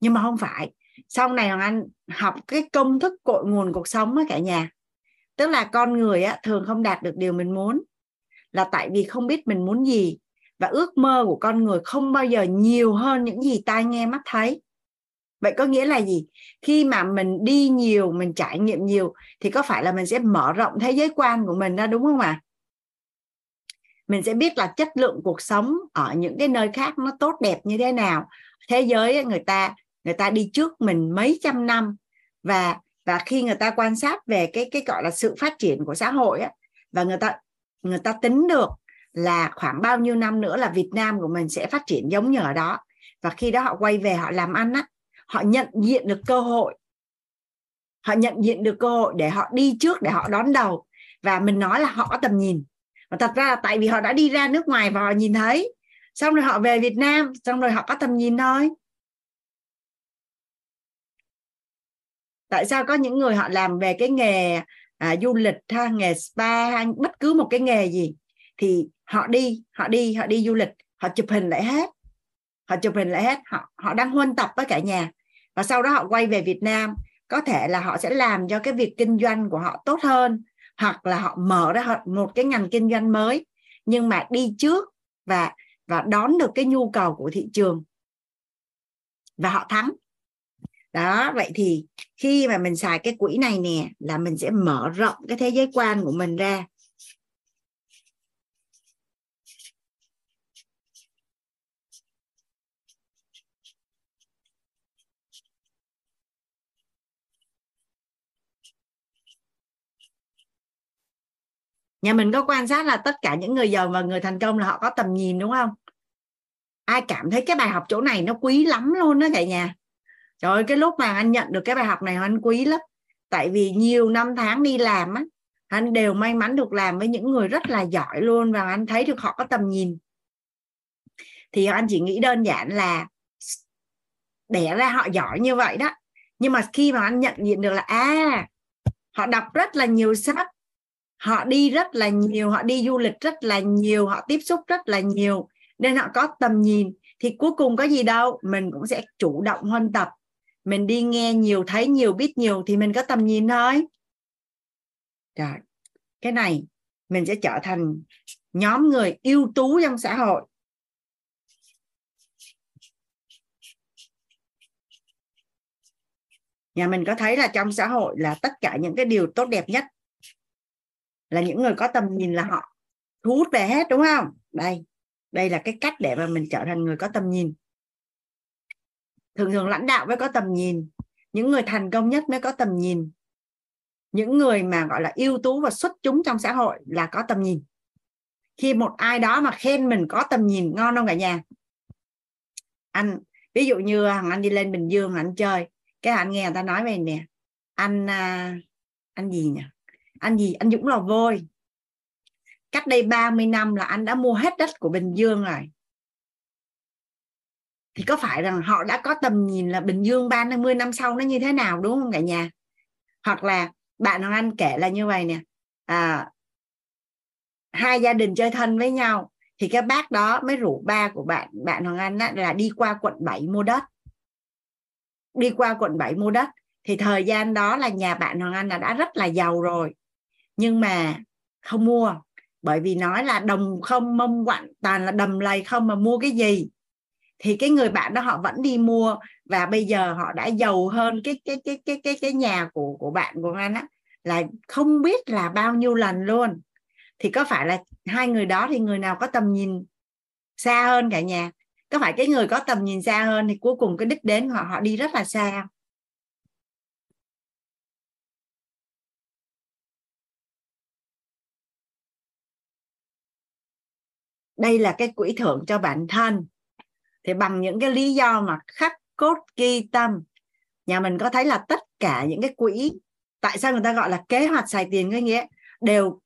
Nhưng mà không phải sau này hoàng anh học cái công thức cội nguồn cuộc sống á cả nhà. Tức là con người á, thường không đạt được điều mình muốn. Là tại vì không biết mình muốn gì. Và ước mơ của con người không bao giờ nhiều hơn những gì tai nghe mắt thấy. Vậy có nghĩa là gì? Khi mà mình đi nhiều mình trải nghiệm nhiều thì có phải là mình sẽ mở rộng thế giới quan của mình ra đúng không ạ? À? mình sẽ biết là chất lượng cuộc sống ở những cái nơi khác nó tốt đẹp như thế nào. Thế giới người ta người ta đi trước mình mấy trăm năm và và khi người ta quan sát về cái cái gọi là sự phát triển của xã hội á, và người ta người ta tính được là khoảng bao nhiêu năm nữa là Việt Nam của mình sẽ phát triển giống như ở đó. Và khi đó họ quay về họ làm ăn á họ nhận diện được cơ hội. Họ nhận diện được cơ hội để họ đi trước để họ đón đầu. Và mình nói là họ có tầm nhìn. Và thật ra là tại vì họ đã đi ra nước ngoài và họ nhìn thấy. Xong rồi họ về Việt Nam xong rồi họ có tầm nhìn thôi. Tại sao có những người họ làm về cái nghề à, du lịch ha nghề spa ha bất cứ một cái nghề gì thì họ đi họ đi họ đi du lịch họ chụp hình lại hết. Họ chụp hình lại hết họ họ đang huân tập với cả nhà. Và sau đó họ quay về Việt Nam có thể là họ sẽ làm cho cái việc kinh doanh của họ tốt hơn hoặc là họ mở ra một cái ngành kinh doanh mới nhưng mà đi trước và và đón được cái nhu cầu của thị trường. Và họ thắng đó, vậy thì khi mà mình xài cái quỹ này nè là mình sẽ mở rộng cái thế giới quan của mình ra. Nhà mình có quan sát là tất cả những người giàu và người thành công là họ có tầm nhìn, đúng không? Ai cảm thấy cái bài học chỗ này nó quý lắm luôn đó cả nhà rồi cái lúc mà anh nhận được cái bài học này, anh quý lắm. Tại vì nhiều năm tháng đi làm á, anh đều may mắn được làm với những người rất là giỏi luôn và anh thấy được họ có tầm nhìn. Thì anh chỉ nghĩ đơn giản là đẻ ra họ giỏi như vậy đó. Nhưng mà khi mà anh nhận diện được là à họ đọc rất là nhiều sách, họ đi rất là nhiều, họ đi du lịch rất là nhiều, họ tiếp xúc rất là nhiều, nên họ có tầm nhìn, thì cuối cùng có gì đâu, mình cũng sẽ chủ động hơn tập mình đi nghe nhiều, thấy nhiều, biết nhiều thì mình có tầm nhìn thôi. Rồi, cái này mình sẽ trở thành nhóm người ưu tú trong xã hội. Nhà mình có thấy là trong xã hội là tất cả những cái điều tốt đẹp nhất là những người có tầm nhìn là họ thu hút về hết, đúng không? Đây đây là cái cách để mà mình trở thành người có tầm nhìn thường thường lãnh đạo mới có tầm nhìn. Những người thành công nhất mới có tầm nhìn. Những người mà, gọi là, ưu tú và xuất chúng trong xã hội là có tầm nhìn. Khi một ai đó mà khen mình có tầm nhìn ngon không cả nhà? Anh, ví dụ như à, anh đi lên bình dương anh chơi. Cái anh nghe người ta nói về nè, anh à, anh gì nhỉ? Anh gì? Anh Dũng Lò Vôi. Cách đây 30 năm là anh đã mua hết đất của Bình Dương rồi thì có phải rằng họ đã có tầm nhìn là Bình Dương 30 năm sau nó như thế nào đúng không cả nhà? Hoặc là bạn Hoàng Anh kể là như vậy nè. À, hai gia đình chơi thân với nhau thì cái bác đó mới rủ ba của bạn bạn Hoàng Anh á, là đi qua quận 7 mua đất. Đi qua quận 7 mua đất. Thì thời gian đó là nhà bạn Hoàng Anh là đã rất là giàu rồi. Nhưng mà không mua. Bởi vì nói là đồng không mông quặn toàn là đầm lầy không mà mua cái gì thì cái người bạn đó họ vẫn đi mua và bây giờ họ đã giàu hơn cái cái cái cái cái cái nhà của của bạn của anh á, là không biết là bao nhiêu lần luôn. Thì có phải là hai người đó thì người nào có tầm nhìn xa hơn cả nhà? Có phải cái người có tầm nhìn xa hơn thì cuối cùng cái đích đến họ họ đi rất là xa? Đây là cái quỹ thưởng cho bản thân thì bằng những cái lý do mà khắc cốt ghi tâm, nhà mình có thấy là tất cả những cái quỹ, tại sao người ta gọi là kế hoạch xài tiền cái nghĩa, đều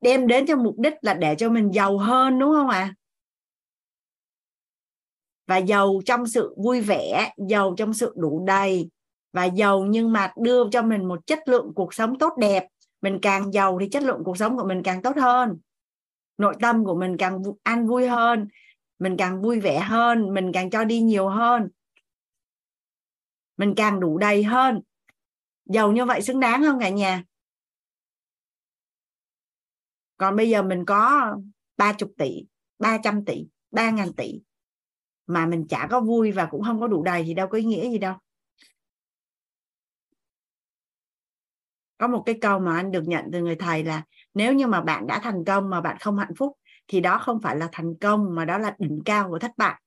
đem đến cho mục đích là để cho mình giàu hơn, đúng không ạ à? và giàu trong sự vui vẻ, giàu trong sự đủ đầy, và giàu nhưng mà đưa cho mình một chất lượng cuộc sống tốt đẹp mình càng giàu thì chất lượng cuộc sống của mình càng tốt hơn, nội tâm của mình càng an vui hơn mình càng vui vẻ hơn, mình càng cho đi nhiều hơn. Mình càng đủ đầy hơn. Giàu như vậy xứng đáng không cả nhà? Còn bây giờ mình có 30 tỷ 300 tỷ 3 ngàn tỷ mà mình chả có vui và cũng không có đủ đầy thì đâu có ý nghĩa gì đâu. Có một cái câu mà anh được nhận từ người thầy là nếu như mà bạn đã thành công mà bạn không hạnh phúc thì đó không phải là thành công, mà đó là đỉnh cao của thất bại.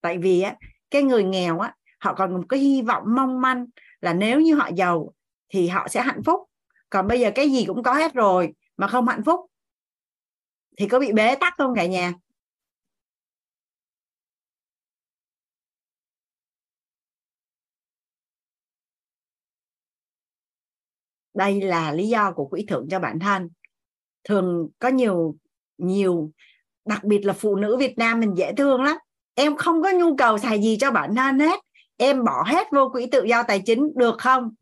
Tại vì á, cái người nghèo á, họ còn một cái hy vọng mong manh là nếu như họ giàu thì họ sẽ hạnh phúc. Còn bây giờ cái gì cũng có hết rồi mà không hạnh phúc thì có bị bế tắc không cả nhà? Đây là lý do của quỹ thưởng cho bản thân. Thường có nhiều nhiều. Đặc biệt là phụ nữ Việt Nam mình dễ thương lắm. Em không có nhu cầu xài gì cho bản thân hết. Em bỏ hết vô quỹ tự do tài chính được không?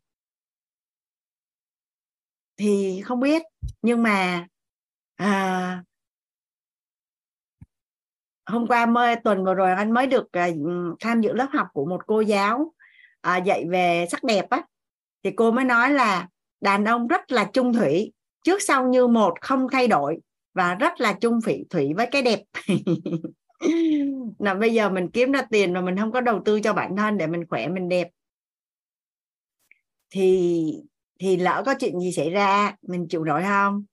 Thì không biết. Nhưng mà à, hôm qua mới tuần vừa rồi anh mới được à, tham dự lớp học của một cô giáo à, dạy về sắc đẹp á. Thì cô mới nói là đàn ông rất là trung thủy. Trước sau như một không thay đổi và rất là chung phỉ thủy với cái đẹp. Là bây giờ mình kiếm ra tiền mà mình không có đầu tư cho bản thân để mình khỏe mình đẹp. Thì thì lỡ có chuyện gì xảy ra mình chịu nổi không?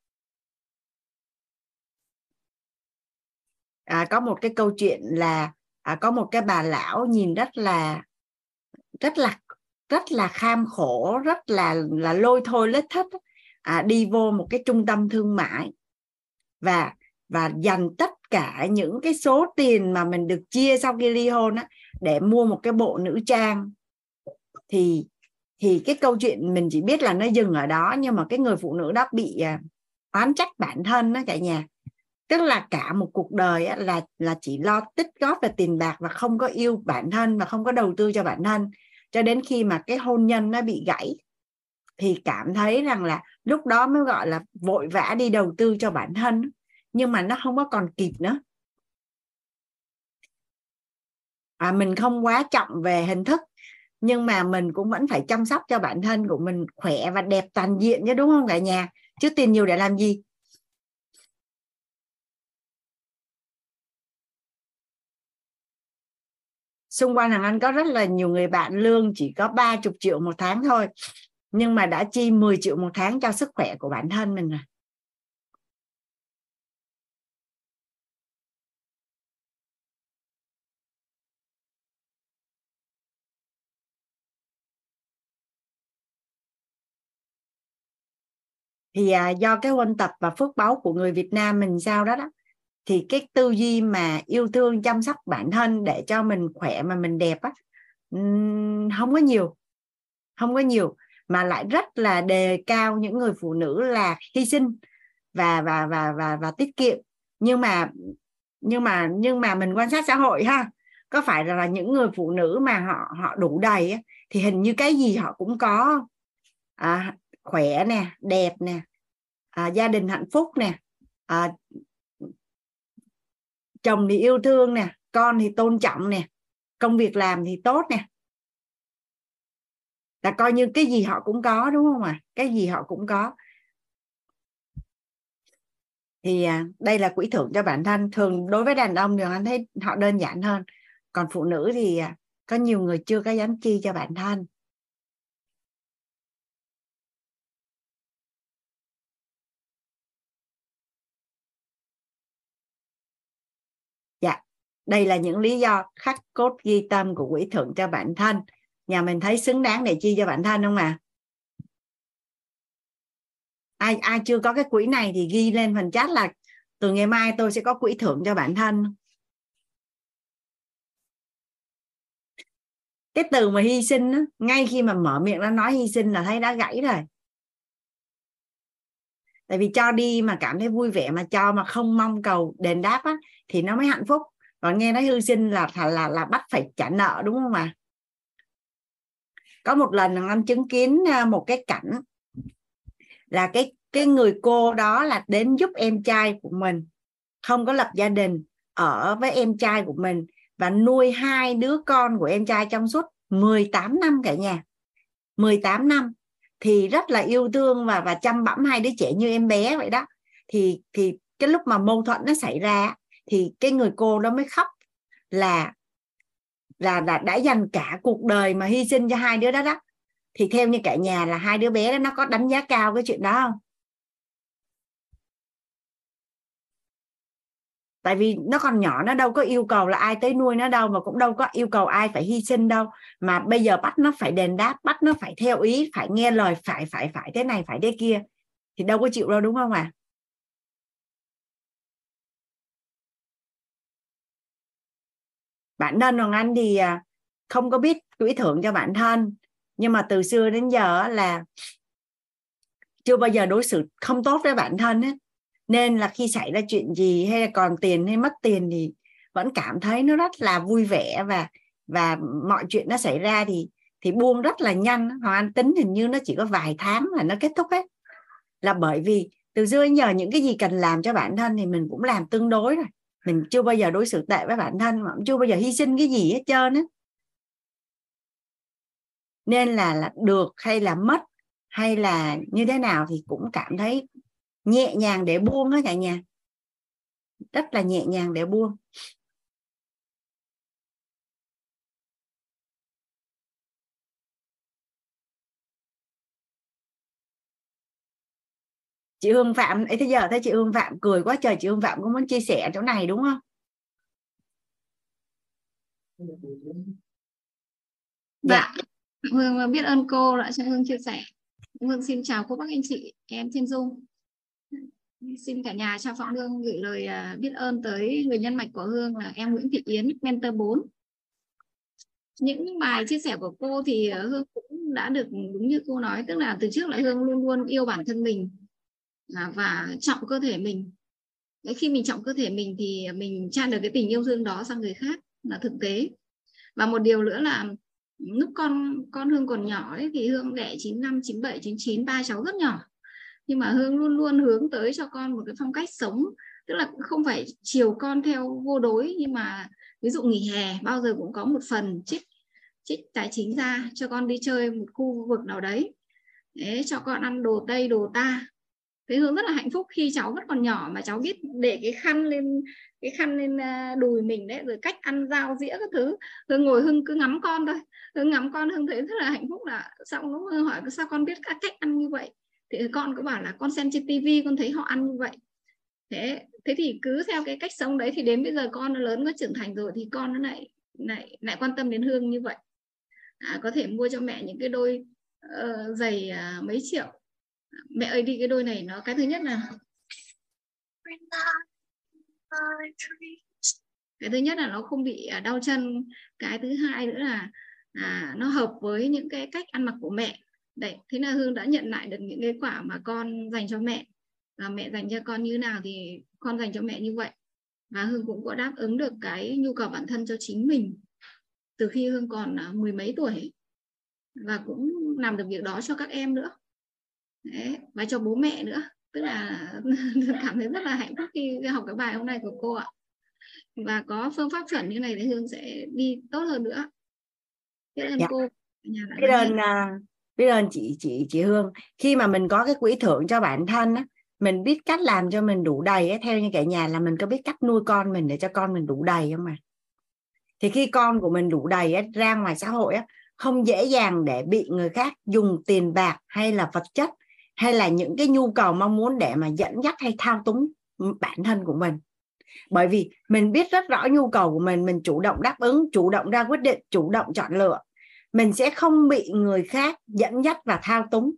À, có một cái câu chuyện là à, có một cái bà lão nhìn rất là rất là rất là kham khổ rất là là lôi thôi lết thất à, đi vô một cái trung tâm thương mại và và dành tất cả những cái số tiền mà mình được chia sau khi ly hôn á để mua một cái bộ nữ trang. Thì thì cái câu chuyện mình chỉ biết là nó dừng ở đó nhưng mà cái người phụ nữ đó bị à, oán trách bản thân đó cả nhà. Tức là cả một cuộc đời á, là là chỉ lo tích góp về tiền bạc và không có yêu bản thân và không có đầu tư cho bản thân. Cho đến khi mà cái hôn nhân nó bị gãy thì cảm thấy rằng là lúc đó mới gọi là vội vã đi đầu tư cho bản thân. Nhưng mà nó không có còn kịp nữa. À, mình không quá trọng về hình thức nhưng mà mình cũng vẫn phải chăm sóc cho bản thân của mình khỏe và đẹp toàn diện chứ đúng không cả nhà? Chứ tiền nhiều để làm gì? Xung quanh hàng anh có rất là nhiều người bạn lương chỉ có 30 triệu một tháng thôi nhưng mà đã chi 10 triệu một tháng cho sức khỏe của bản thân mình rồi. Thì à, do cái huân tập và phước báu của người Việt Nam mình sao đó đó thì cái tư duy mà yêu thương chăm sóc bản thân để cho mình khỏe mà mình đẹp á không có nhiều không có nhiều mà lại rất là đề cao những người phụ nữ là hy sinh và và và và và tiết kiệm. Nhưng mà nhưng mà nhưng mà mình quan sát xã hội ha có phải là, là những người phụ nữ mà họ họ đủ đầy á, thì hình như cái gì họ cũng có. À, khỏe nè đẹp nè à, gia đình hạnh phúc nè à, chồng thì yêu thương nè con thì tôn trọng nè công việc làm thì tốt nè là coi như cái gì họ cũng có, đúng không ạ? À? cái gì họ cũng có. Thì à, đây là quỹ thưởng cho bản thân. Thường đối với đàn ông thì anh thấy họ đơn giản hơn. Còn phụ nữ thì à, có nhiều người chưa có dám chi cho bản thân. Dạ đây là những lý do khắc cốt ghi tâm của quỹ thưởng cho bản thân nhà mình thấy xứng đáng để chi cho bản thân không à ai ai chưa có cái quỹ này thì ghi lên phần chat là từ ngày mai tôi sẽ có quỹ thưởng cho bản thân. Cái từ mà hy sinh đó, ngay khi mà mở miệng nó nói hy sinh là thấy đã gãy rồi. Tại vì cho đi mà cảm thấy vui vẻ mà cho mà không mong cầu đền đáp á, thì nó mới hạnh phúc. Còn nghe nói hy sinh là là là, là bắt phải trả nợ đúng không ạ? Có một lần anh chứng kiến à, một cái cảnh là cái cái người cô đó là đến giúp em trai của mình, không có lập gia đình, ở với em trai của mình và nuôi hai đứa con của em trai trong suốt 18 năm cả nhà. 18 năm thì rất là yêu thương và và chăm bẵm hai đứa trẻ như em bé vậy đó. Thì thì cái lúc mà mâu thuẫn nó xảy ra thì cái người cô đó mới khóc là là đã, đã dành cả cuộc đời mà hy sinh cho hai đứa đó đó. Thì theo như cả nhà là hai đứa bé đó nó có đánh giá cao cái chuyện đó không? Tại vì nó còn nhỏ nó đâu có yêu cầu là ai tới nuôi nó đâu mà cũng đâu có yêu cầu ai phải hy sinh đâu. Mà bây giờ bắt nó phải đền đáp bắt nó phải theo ý phải nghe lời phải phải phải thế này phải thế kia thì đâu có chịu đâu đúng không à bản thân hoàng anh thì à, không có biết quỹ thưởng cho bản thân. Nhưng mà từ xưa đến giờ là chưa bao giờ đối xử không tốt với bản thân ấy nên là khi xảy ra chuyện gì hay là còn tiền hay mất tiền thì vẫn cảm thấy nó rất là vui vẻ và và mọi chuyện nó xảy ra thì thì buông rất là nhanh. Hoàng anh tính hình như nó chỉ có vài tháng là nó kết thúc hết là bởi vì từ xưa đến giờ những cái gì cần làm cho bản thân thì mình cũng làm tương đối rồi mình chưa bao giờ đối xử tệ với bản thân mà chưa bao giờ hy sinh cái gì hết trơn á. Nên là, là được hay là mất hay là như thế nào thì cũng cảm thấy nhẹ nhàng để buông á cả nhà. Rất là nhẹ nhàng để buông. Chị Hương Phạm ấy thế giờ thấy chị Hương Phạm cười quá trời chị Hương Phạm có muốn chia sẻ chỗ này đúng không? Dạ. Hương biết ơn cô đã cho Hương chia sẻ. Hương xin chào cô bác anh chị em trên Zoom xin cả nhà cho Phạm Hương gửi lời à, biết ơn tới người nhân mạch của Hương là em Nguyễn Thị Yến mentor 4 những bài chia sẻ của cô thì à, Hương cũng đã được đúng như cô nói tức là từ trước là Hương luôn luôn yêu bản thân mình và trọng cơ thể mình. Đấy, khi mình trọng cơ thể mình thì mình tràn được cái tình yêu thương đó sang người khác là thực tế. Và một điều nữa là lúc con con Hương còn nhỏ ấy, thì Hương đẻ 95, 97, 99 ba cháu rất nhỏ. Nhưng mà Hương luôn luôn hướng tới cho con một cái phong cách sống. Tức là không phải chiều con theo vô đối nhưng mà ví dụ nghỉ hè bao giờ cũng có một phần trích trích tài chính ra cho con đi chơi một khu vực nào đấy. Để cho con ăn đồ tây đồ ta thế hương rất là hạnh phúc khi cháu vẫn còn nhỏ mà cháu biết để cái khăn lên cái khăn lên à, đùi mình đấy rồi cách ăn dao dĩa các thứ. Hương ngồi hưng cứ ngắm con thôi. Hương ngắm con hương thấy rất là hạnh phúc là xong nó hỏi sao con biết các cách ăn như vậy? Thì con cứ bảo là con xem trên tivi con thấy họ ăn như vậy. Thế thế thì cứ theo cái cách sống đấy thì đến bây giờ con nó lớn nó trưởng thành rồi thì con nó lại lại lại quan tâm đến hương như vậy. À, có thể mua cho mẹ những cái đôi uh, giày uh, mấy triệu mẹ ơi đi cái đôi này nó cái thứ nhất là cái thứ nhất là nó không bị à, đau chân. Cái thứ hai nữa là à, nó hợp với những cái cách ăn mặc của mẹ. Đấy thế là hương đã nhận lại được những cái quả mà con dành cho mẹ. Và mẹ dành cho con như nào thì con dành cho mẹ như vậy. Và hương cũng có đáp ứng được cái nhu cầu bản thân cho chính mình từ khi hương còn à, mười mấy tuổi. Và cũng làm được việc đó cho các em nữa. Đấy, và cho bố mẹ nữa. Tức là cảm thấy rất là hạnh phúc khi học cái bài hôm nay của cô ạ. Và có phương pháp chuẩn như này thì hương sẽ đi tốt hơn nữa. Biết ơn dạ. cô biết ơn biết ơn chị chị chị Hương khi mà mình có cái quỹ thưởng cho bản thân á mình biết cách làm cho mình đủ đầy ấy, theo như cả nhà là mình có biết cách nuôi con mình để cho con mình đủ đầy không mà thì khi con của mình đủ đầy ấy, ra ngoài xã hội á không dễ dàng để bị người khác dùng tiền bạc hay là vật chất hay là những cái nhu cầu mong muốn để mà dẫn dắt hay thao túng bản thân của mình? Bởi vì mình biết rất rõ nhu cầu của mình mình chủ động đáp ứng chủ động ra quyết định chủ động chọn lựa. Mình sẽ không bị người khác dẫn dắt và thao túng.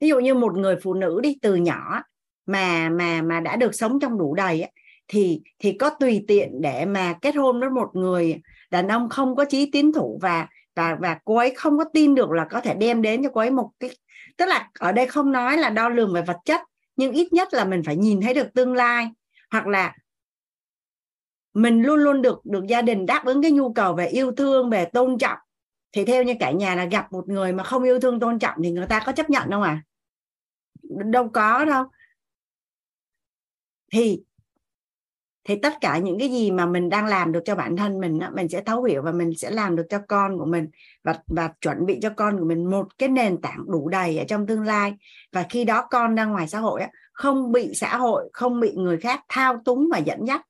Ví dụ như một người phụ nữ đi từ nhỏ mà mà mà đã được sống trong đủ đầy ấy, thì thì có tùy tiện để mà kết hôn với một người đàn ông không có chí tiến thủ và và và cô ấy không có tin được là có thể đem đến cho cô ấy một cái, tức là ở đây không nói là đo lường về vật chất, nhưng ít nhất là mình phải nhìn thấy được tương lai. Hoặc là mình luôn luôn được được gia đình đáp ứng cái nhu cầu về yêu thương, về tôn trọng. Thì theo như cả nhà là gặp một người mà không yêu thương, tôn trọng thì người ta có chấp nhận đâu à đâu có đâu. Thì thì tất cả những cái gì mà mình đang làm được cho bản thân mình mình sẽ thấu hiểu và mình sẽ làm được cho con của mình và và chuẩn bị cho con của mình một cái nền tảng đủ đầy ở trong tương lai. Và khi đó con ra ngoài xã hội không bị xã hội, không bị người khác thao túng và dẫn dắt.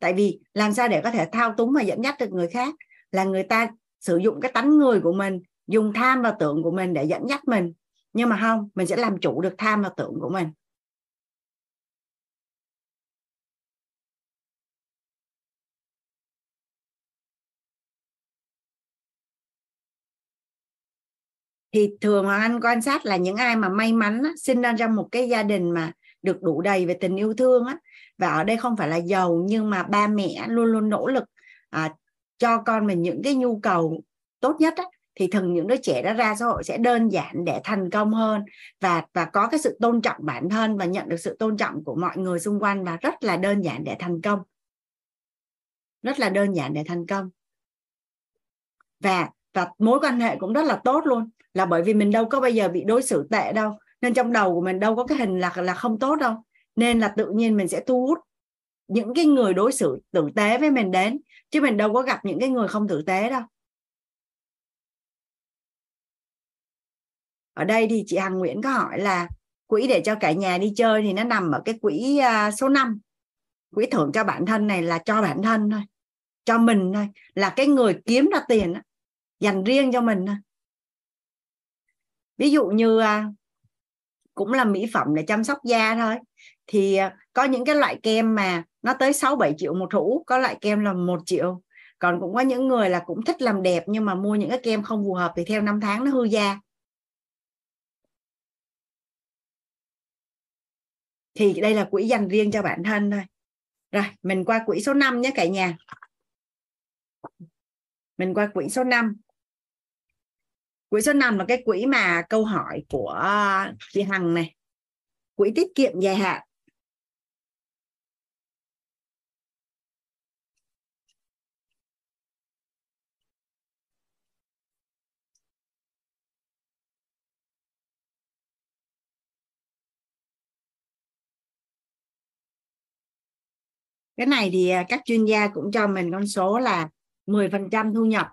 Tại vì làm sao để có thể thao túng và dẫn dắt được người khác? Là người ta sử dụng cái tánh người của mình, dùng tham và tưởng của mình để dẫn dắt mình. Nhưng mà không, mình sẽ làm chủ được tham và tưởng của mình. Thì thường anh quan sát là những ai mà may mắn á, sinh ra trong một cái gia đình mà được đủ đầy về tình yêu thương á. Và ở đây không phải là giàu nhưng mà ba mẹ luôn luôn nỗ lực à, cho con mình những cái nhu cầu tốt nhất á, thì thường những đứa trẻ đó ra xã hội sẽ đơn giản để thành công hơn và và có cái sự tôn trọng bản thân và nhận được sự tôn trọng của mọi người xung quanh và rất là đơn giản để thành công. Rất là đơn giản để thành công. Và và mối quan hệ cũng rất là tốt luôn là bởi vì mình đâu có bao giờ bị đối xử tệ đâu. Nên trong đầu của mình đâu có cái hình là là không tốt đâu. Nên là tự nhiên mình sẽ thu hút những cái người đối xử tử tế với mình đến. Chứ mình đâu có gặp những cái người không tử tế đâu. Ở đây thì chị Hằng Nguyễn có hỏi là quỹ để cho cả nhà đi chơi thì nó nằm ở cái quỹ à, số 5 quỹ thưởng cho bản thân này là cho bản thân thôi, cho mình thôi. Là cái người kiếm ra tiền dành riêng cho mình thôi ví dụ như à, cũng là mỹ phẩm để chăm sóc da thôi. Thì à, có những cái loại kem mà nó tới 6 7 triệu một hũ có loại kem là một triệu. Còn cũng có những người là cũng thích làm đẹp nhưng mà mua những cái kem không phù hợp thì theo năm tháng nó hư da. Thì đây là quỹ dành riêng cho bản thân thôi. Rồi mình qua quỹ số 5 nhé cả nhà. Mình qua quỹ số 5 quỹ số 5 là cái quỹ mà câu hỏi của chị Hằng này. Quỹ tiết kiệm dài hạn. Cái này thì các chuyên gia cũng cho mình con số là 10% thu nhập.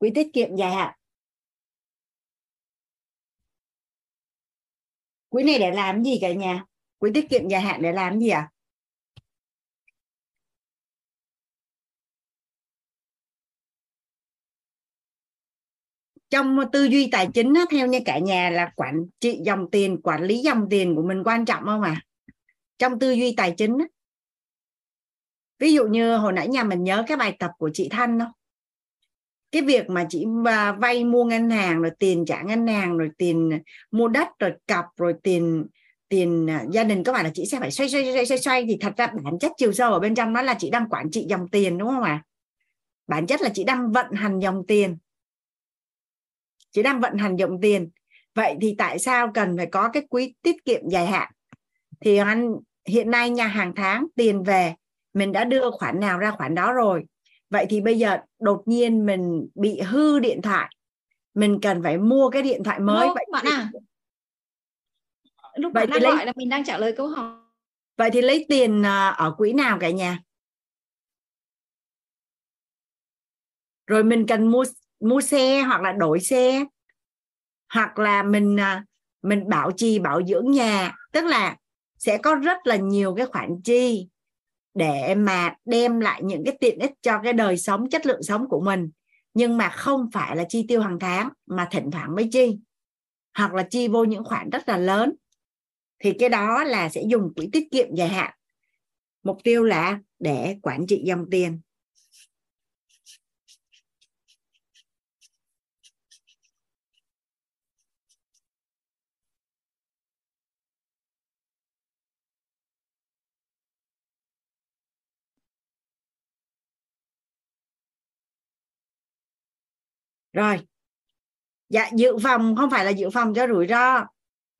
Quỹ tiết kiệm dài hạn. Quỹ này để làm gì cả nhà? Quỹ tiết kiệm dài hạn để làm gì à trong tư duy tài chính theo như cả nhà là quản trị dòng tiền, quản lý dòng tiền của mình quan trọng không à trong tư duy tài chính ví dụ như hồi nãy nhà mình nhớ cái bài tập của chị Thanh không cái việc mà chị à, vay mua ngân hàng, rồi tiền trả ngân hàng, rồi tiền mua đất, rồi cặp rồi tiền tiền à, gia đình các bạn là chị sẽ phải xoay xoay xoay xoay xoay? Thì thật ra bản chất chiều sâu ở bên trong nó là chị đang quản trị dòng tiền, đúng không ạ? À? bản chất là chị đang vận hành dòng tiền. Chị đang vận hành dòng tiền. Vậy thì tại sao cần phải có cái quỹ tiết kiệm dài hạn? Thì anh, hiện nay nhà hàng tháng tiền về, mình đã đưa khoản nào ra khoản đó rồi vậy thì bây giờ đột nhiên mình bị hư điện thoại. Mình cần phải mua cái điện thoại mới. Lúc vậy bạn à. lúc vậy bạn đang lấy... gọi là mình đang trả lời câu hỏi. Vậy thì lấy tiền à, ở quỹ nào cả nhà? Rồi mình cần mua mua xe hoặc là đổi xe. Hoặc là mình à, mình bảo trì bảo dưỡng nhà. Tức là sẽ có rất là nhiều cái khoản chi để mà đem lại những cái tiện ích cho cái đời sống, chất lượng sống của mình. Nhưng mà không phải là chi tiêu hàng tháng, mà thỉnh thoảng mới chi. Hoặc là chi vô những khoản rất là lớn. Thì cái đó là sẽ dùng quỹ tiết kiệm dài hạn. Mục tiêu là để quản trị dòng tiền. Rồi. Dạ dự phòng không phải là dự phòng cho rủi ro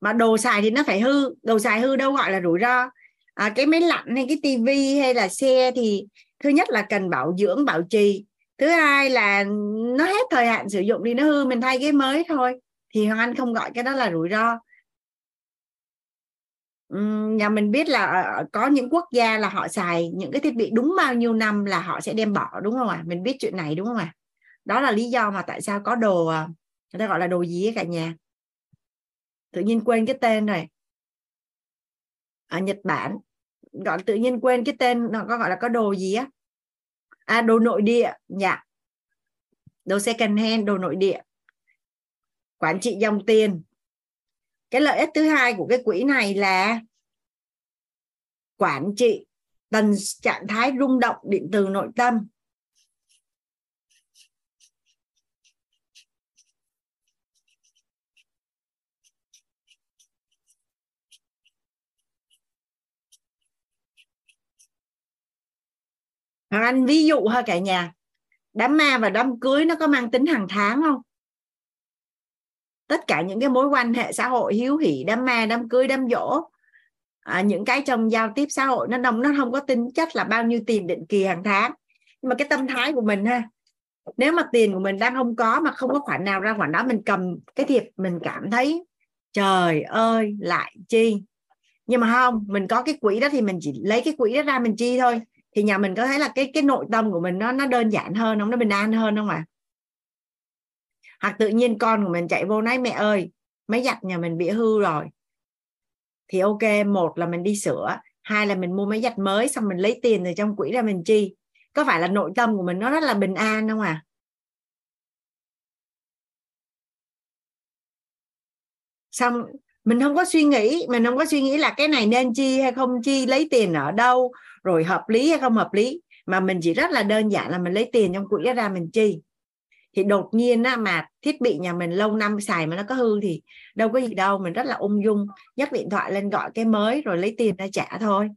mà đồ xài thì nó phải hư. Đồ xài hư đâu gọi là rủi ro. À, cái máy lạnh hay cái tivi hay là xe thì thứ nhất là cần bảo dưỡng bảo trì. Thứ hai là nó hết thời hạn sử dụng đi nó hư mình thay cái mới thôi. Thì hoàng anh không gọi cái đó là rủi ro. Nhà mình biết là ờ, ờ, có những quốc gia là họ xài những cái thiết bị đúng bao nhiêu năm là họ sẽ đem bỏ đúng không ạ? À? mình biết chuyện này đúng không ạ? à? Đó là lý do mà tại sao có đồ à, người ta gọi là đồ gì ấy cả nhà? Tự nhiên quên cái tên này. Ở Nhật Bản, gọi tự nhiên quên cái tên, nó có gọi là có đồ gì á? À đồ nội địa dạ. Đồ second hand, đồ nội địa. Quản trị dòng tiền. Cái lợi ích thứ hai của cái quỹ này là quản trị tần trạng thái rung động điện từ nội tâm. Hoàng Anh ví dụ ha cả nhà. Đám ma và đám cưới nó có mang tính hàng tháng không? Tất cả những cái mối quan hệ xã hội hiếu hỉ đám ma đám cưới đám dỗ à, những cái trong giao tiếp xã hội nó đồng nó không có tính chất là bao nhiêu tiền định kỳ hàng tháng. Nhưng mà cái tâm thái của mình ha nếu mà tiền của mình đang không có mà không có khoản nào ra khoản đó mình cầm cái thiệp mình cảm thấy trời ơi lại chi. Nhưng mà không mình có cái quỹ đó thì mình chỉ lấy cái quỹ đó ra mình chi thôi thì nhà mình có thấy là cái cái nội tâm của mình nó nó đơn giản hơn không? Nó bình an hơn không ạ? À? hoặc tự nhiên con của mình chạy vô nói, mẹ ơi máy giặt nhà mình bị hư rồi. Thì ok, một là mình đi sửa, hai là mình mua máy giặt mới, xong mình lấy tiền từ trong quỹ ra mình chi. Có phải là nội tâm của mình nó rất là bình an không à xong mình không có suy nghĩ mình không có suy nghĩ là cái này nên chi hay không chi lấy tiền ở đâu rồi hợp lý hay không hợp lý. Mà mình chỉ rất là đơn giản là mình lấy tiền trong quỹ ra mình chi. Thì đột nhiên á, mà thiết bị nhà mình lâu năm xài mà nó có hư thì đâu có gì đâu mình rất là ung dung. Nhấc điện thoại lên gọi cái mới rồi lấy tiền ra trả thôi.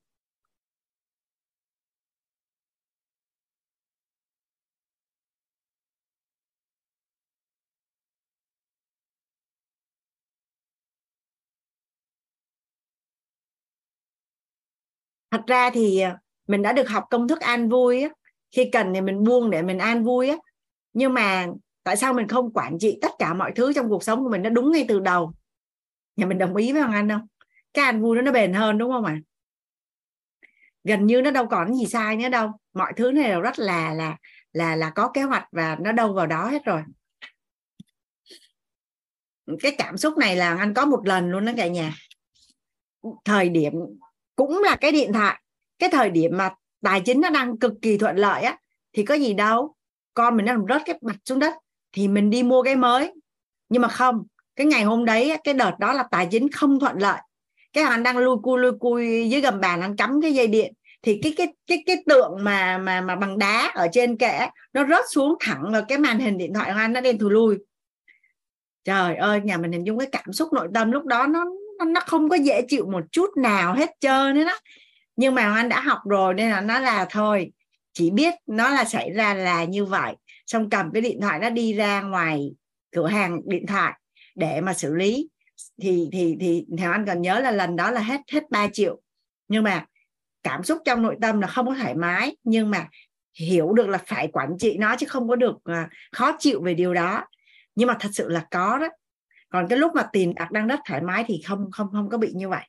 Thật ra thì à, mình đã được học công thức an vui á. Khi cần thì mình buông để mình an vui á. Nhưng mà tại sao mình không quản trị tất cả mọi thứ trong cuộc sống của mình nó đúng ngay từ đầu? Nhà mình đồng ý với hoàng anh không? Cái an vui nó nó bền hơn, đúng không ạ? À? gần như nó đâu còn gì sai nữa đâu. Mọi thứ này đều rất là là là là có kế hoạch và nó đâu vào đó hết rồi. Cái cảm xúc này là anh có một lần luôn đó cả nhà. Thời điểm cũng là cái điện thoại. Cái thời điểm mà tài chính nó đang cực kỳ thuận lợi á, thì có gì đâu. Con mình nó rớt cái mặt xuống đất, thì mình đi mua cái mới. Nhưng mà không, cái ngày hôm đấy cái đợt đó là tài chính không thuận lợi. Cái anh đang lui cui lui cui dưới gầm bàn, anh cắm cái dây điện. Thì cái cái cái cái tượng mà mà mà bằng đá ở trên kệ nó rớt xuống thẳng vào cái màn hình điện thoại của anh, nó đen thù lui. Trời ơi, nhà mình hình dung cái cảm xúc nội tâm lúc đó nó nó không có dễ chịu một chút nào hết trơn nữa đó. Nhưng mà anh đã học rồi nên là nó là thôi, chỉ biết nó là xảy ra là như vậy. Xong cầm cái điện thoại nó đi ra ngoài cửa hàng điện thoại để mà xử lý. Thì thì thì theo anh còn nhớ là lần đó là hết hết 3 triệu. Nhưng mà cảm xúc trong nội tâm là không có thoải mái. Nhưng mà hiểu được là phải quản trị nó chứ không có được à, khó chịu về điều đó. Nhưng mà thật sự là có đó còn cái lúc mà tiền bạc đang rất thoải mái thì không không không có bị như vậy.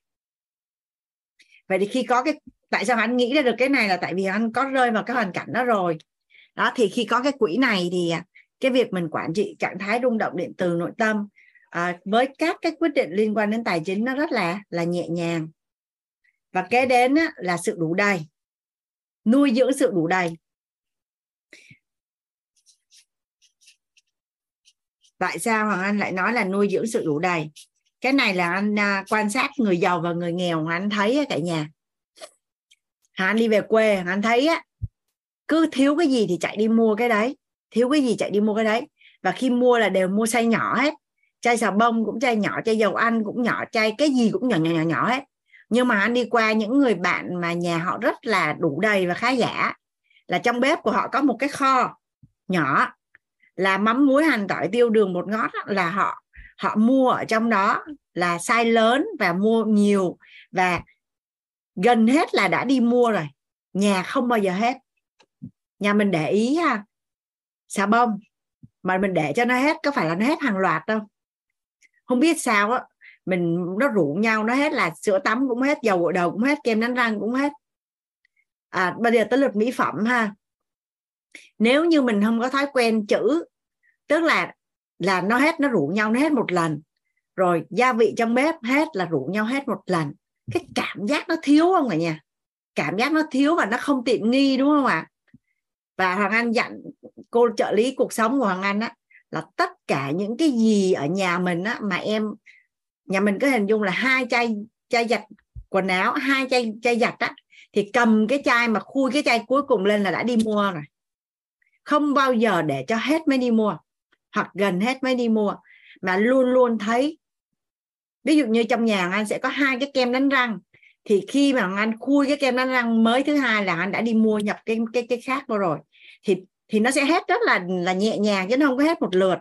Vậy thì khi có cái tại sao anh nghĩ ra được cái này là tại vì anh có rơi vào cái hoàn cảnh đó rồi. Đó thì khi có cái quỹ này thì à, cái việc mình quản trị trạng thái rung động điện từ nội tâm à, với các cái quyết định liên quan đến tài chính nó rất là là nhẹ nhàng. Và kế đến á, là sự đủ đầy. Nuôi dưỡng sự đủ đầy. Tại sao hoàng anh lại nói là nuôi dưỡng sự đủ đầy? Cái này là anh à, quan sát người giàu và người nghèo anh thấy cả nhà. Anh đi về quê anh thấy á, cứ thiếu cái gì thì chạy đi mua cái đấy, thiếu cái gì chạy đi mua cái đấy. Và khi mua là đều mua size nhỏ hết, chai xà bông cũng chai nhỏ, chai dầu ăn cũng nhỏ, chai cái gì cũng nhỏ nhỏ nhỏ nhỏ hết. Nhưng mà anh đi qua những người bạn mà nhà họ rất là đủ đầy và khá giả, là trong bếp của họ có một cái kho nhỏ là mắm muối hành tỏi tiêu đường bột ngót là họ họ mua ở trong đó là size lớn và mua nhiều và gần hết là đã đi mua rồi nhà không bao giờ hết. Nhà mình để ý ha xà bông mà mình để cho nó hết có phải là nó hết hàng loạt đâu. Không biết sao á mình nó rủ nhau nó hết là sữa tắm cũng hết dầu gội đầu cũng hết kem đánh răng cũng hết. À, bây giờ tới lượt mỹ phẩm ha nếu như mình không có thói quen chữ, tức là là nó hết, nó rủ nhau nó hết một lần, rồi gia vị trong bếp hết là rủ nhau hết một lần, cái cảm giác nó thiếu không cả nhà cảm giác nó thiếu và nó không tiện nghi, đúng không ạ? Và hoàng anh dặn cô trợ lý cuộc sống của hoàng anh á, là tất cả những cái gì ở nhà mình á mà em, nhà mình có hình dung là hai chai chai giặt quần áo, hai chai chai giặt á, thì cầm cái chai mà khui cái chai cuối cùng lên là đã đi mua rồi không bao giờ để cho hết mới đi mua, hoặc gần hết mới đi mua. Mà luôn luôn thấy, ví dụ như trong nhà anh sẽ có hai cái kem đánh răng, thì khi mà anh khui cái kem đánh răng mới thứ hai là anh đã đi mua nhập cái cái cái khác vào rồi, thì thì nó sẽ hết rất là là nhẹ nhàng, chứ nó không có hết một lượt.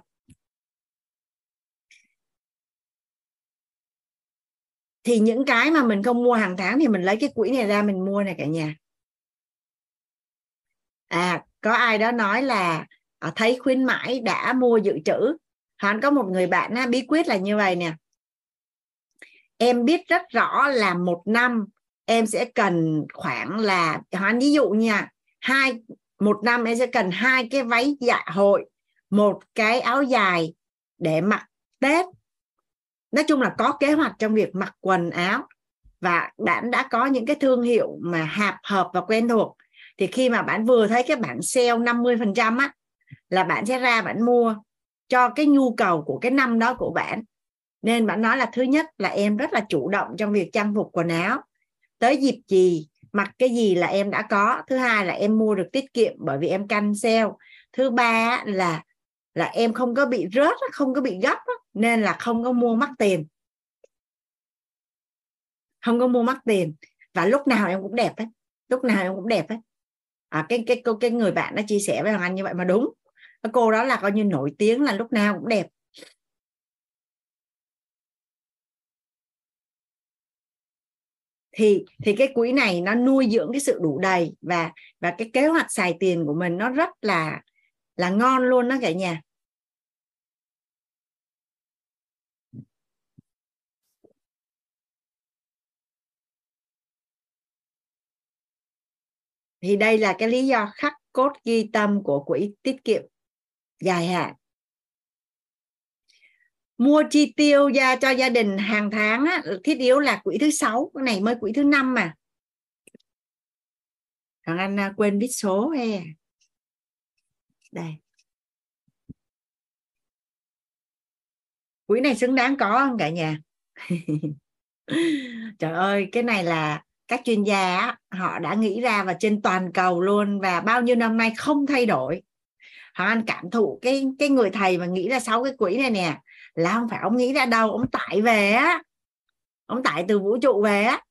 Thì những cái mà mình không mua hàng tháng thì mình lấy cái quỹ này ra mình mua này cả nhà. À có ai đó nói là ờ, thấy khuyến mãi đã mua dự trữ. Hắn có một người bạn á, bí quyết là như vậy nè. Em biết rất rõ là một năm em sẽ cần khoảng là hắn ví dụ nha hai một năm em sẽ cần hai cái váy dạ hội một cái áo dài để mặc tết. Nói chung là có kế hoạch trong việc mặc quần áo và bạn đã có những cái thương hiệu mà hạp hợp và quen thuộc thì khi mà bạn vừa thấy cái bản sale 50 phần trăm á, là bạn sẽ ra bạn mua cho cái nhu cầu của cái năm đó của bạn. Nên bạn nói là thứ nhất là em rất là chủ động trong việc trang phục quần áo. Tới dịp gì, mặc cái gì là em đã có. Thứ hai là em mua được tiết kiệm bởi vì em canh sale. Thứ ba là là em không có bị rớt không có bị gấp nên là không có mua mắc tiền. Không có mua mắc tiền. Và lúc nào em cũng đẹp ấy lúc nào em cũng đẹp ấy à, cái cái cái, cái người bạn đã chia sẻ với hoàng anh như vậy mà đúng. Cô đó là coi như nổi tiếng là lúc nào cũng đẹp. Thì thì cái quỹ này nó nuôi dưỡng cái sự đủ đầy và và cái kế hoạch xài tiền của mình nó rất là là ngon luôn đó cả nhà. Thì đây là cái lý do khắc cốt ghi tâm của quỹ tiết kiệm dài hạn. Mua chi tiêu ra cho gia đình hàng tháng á, thiết yếu là quỹ thứ sáu cái này mới quỹ thứ năm mà. Thằng anh à, quên biết số he. Đây. Quỹ này xứng đáng có không cả nhà? Trời ơi cái này là các chuyên gia họ đã nghĩ ra và trên toàn cầu luôn và bao nhiêu năm nay không thay đổi. Họ anh cảm thụ cái cái người thầy mà nghĩ ra sáu cái quỹ này nè, là không phải ông nghĩ ra đâu, ông tải về á. Ông tải từ vũ trụ về á.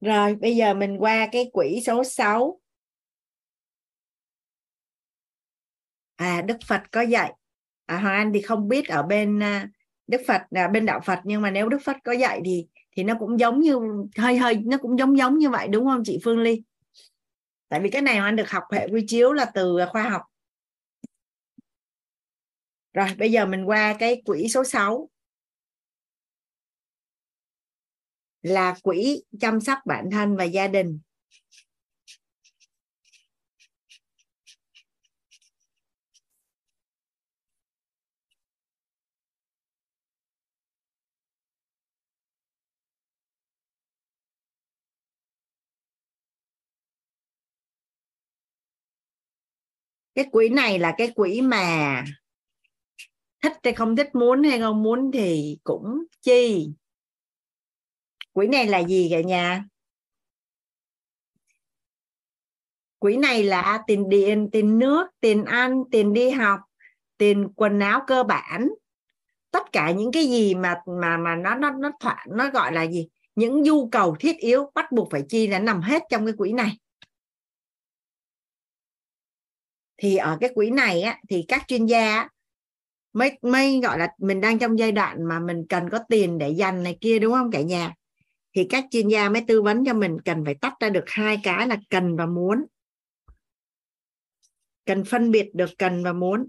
Rồi, bây giờ mình qua cái quỹ số 6 à Đức Phật có dạy. À, Hoàng Anh thì không biết ở bên à, Đức Phật là bên đạo Phật nhưng mà nếu Đức Phật có dạy thì thì nó cũng giống như hơi hơi nó cũng giống giống như vậy đúng không chị Phương Ly? Tại vì cái này Hoàng anh được học hệ quy chiếu là từ khoa học. Rồi bây giờ mình qua cái quỹ số 6 là quỹ chăm sóc bản thân và gia đình. Cái quỹ này là cái quỹ mà thích hay không thích, muốn hay không muốn thì cũng chi. Quỹ này là gì cả nhà? Quỹ này là tiền điện, tiền nước, tiền ăn, tiền đi học, tiền quần áo cơ bản. Tất cả những cái gì mà mà mà nó nó nó thỏa, nó gọi là gì? Những nhu cầu thiết yếu bắt buộc phải chi là nằm hết trong cái quỹ này. Thì ở cái quỹ này á, thì các chuyên gia mới mới gọi là mình đang trong giai đoạn mà mình cần có tiền để dành này kia đúng không cả nhà? Thì các chuyên gia mới tư vấn cho mình cần phải tách ra được hai cái là cần và muốn. Cần phân biệt được cần và muốn.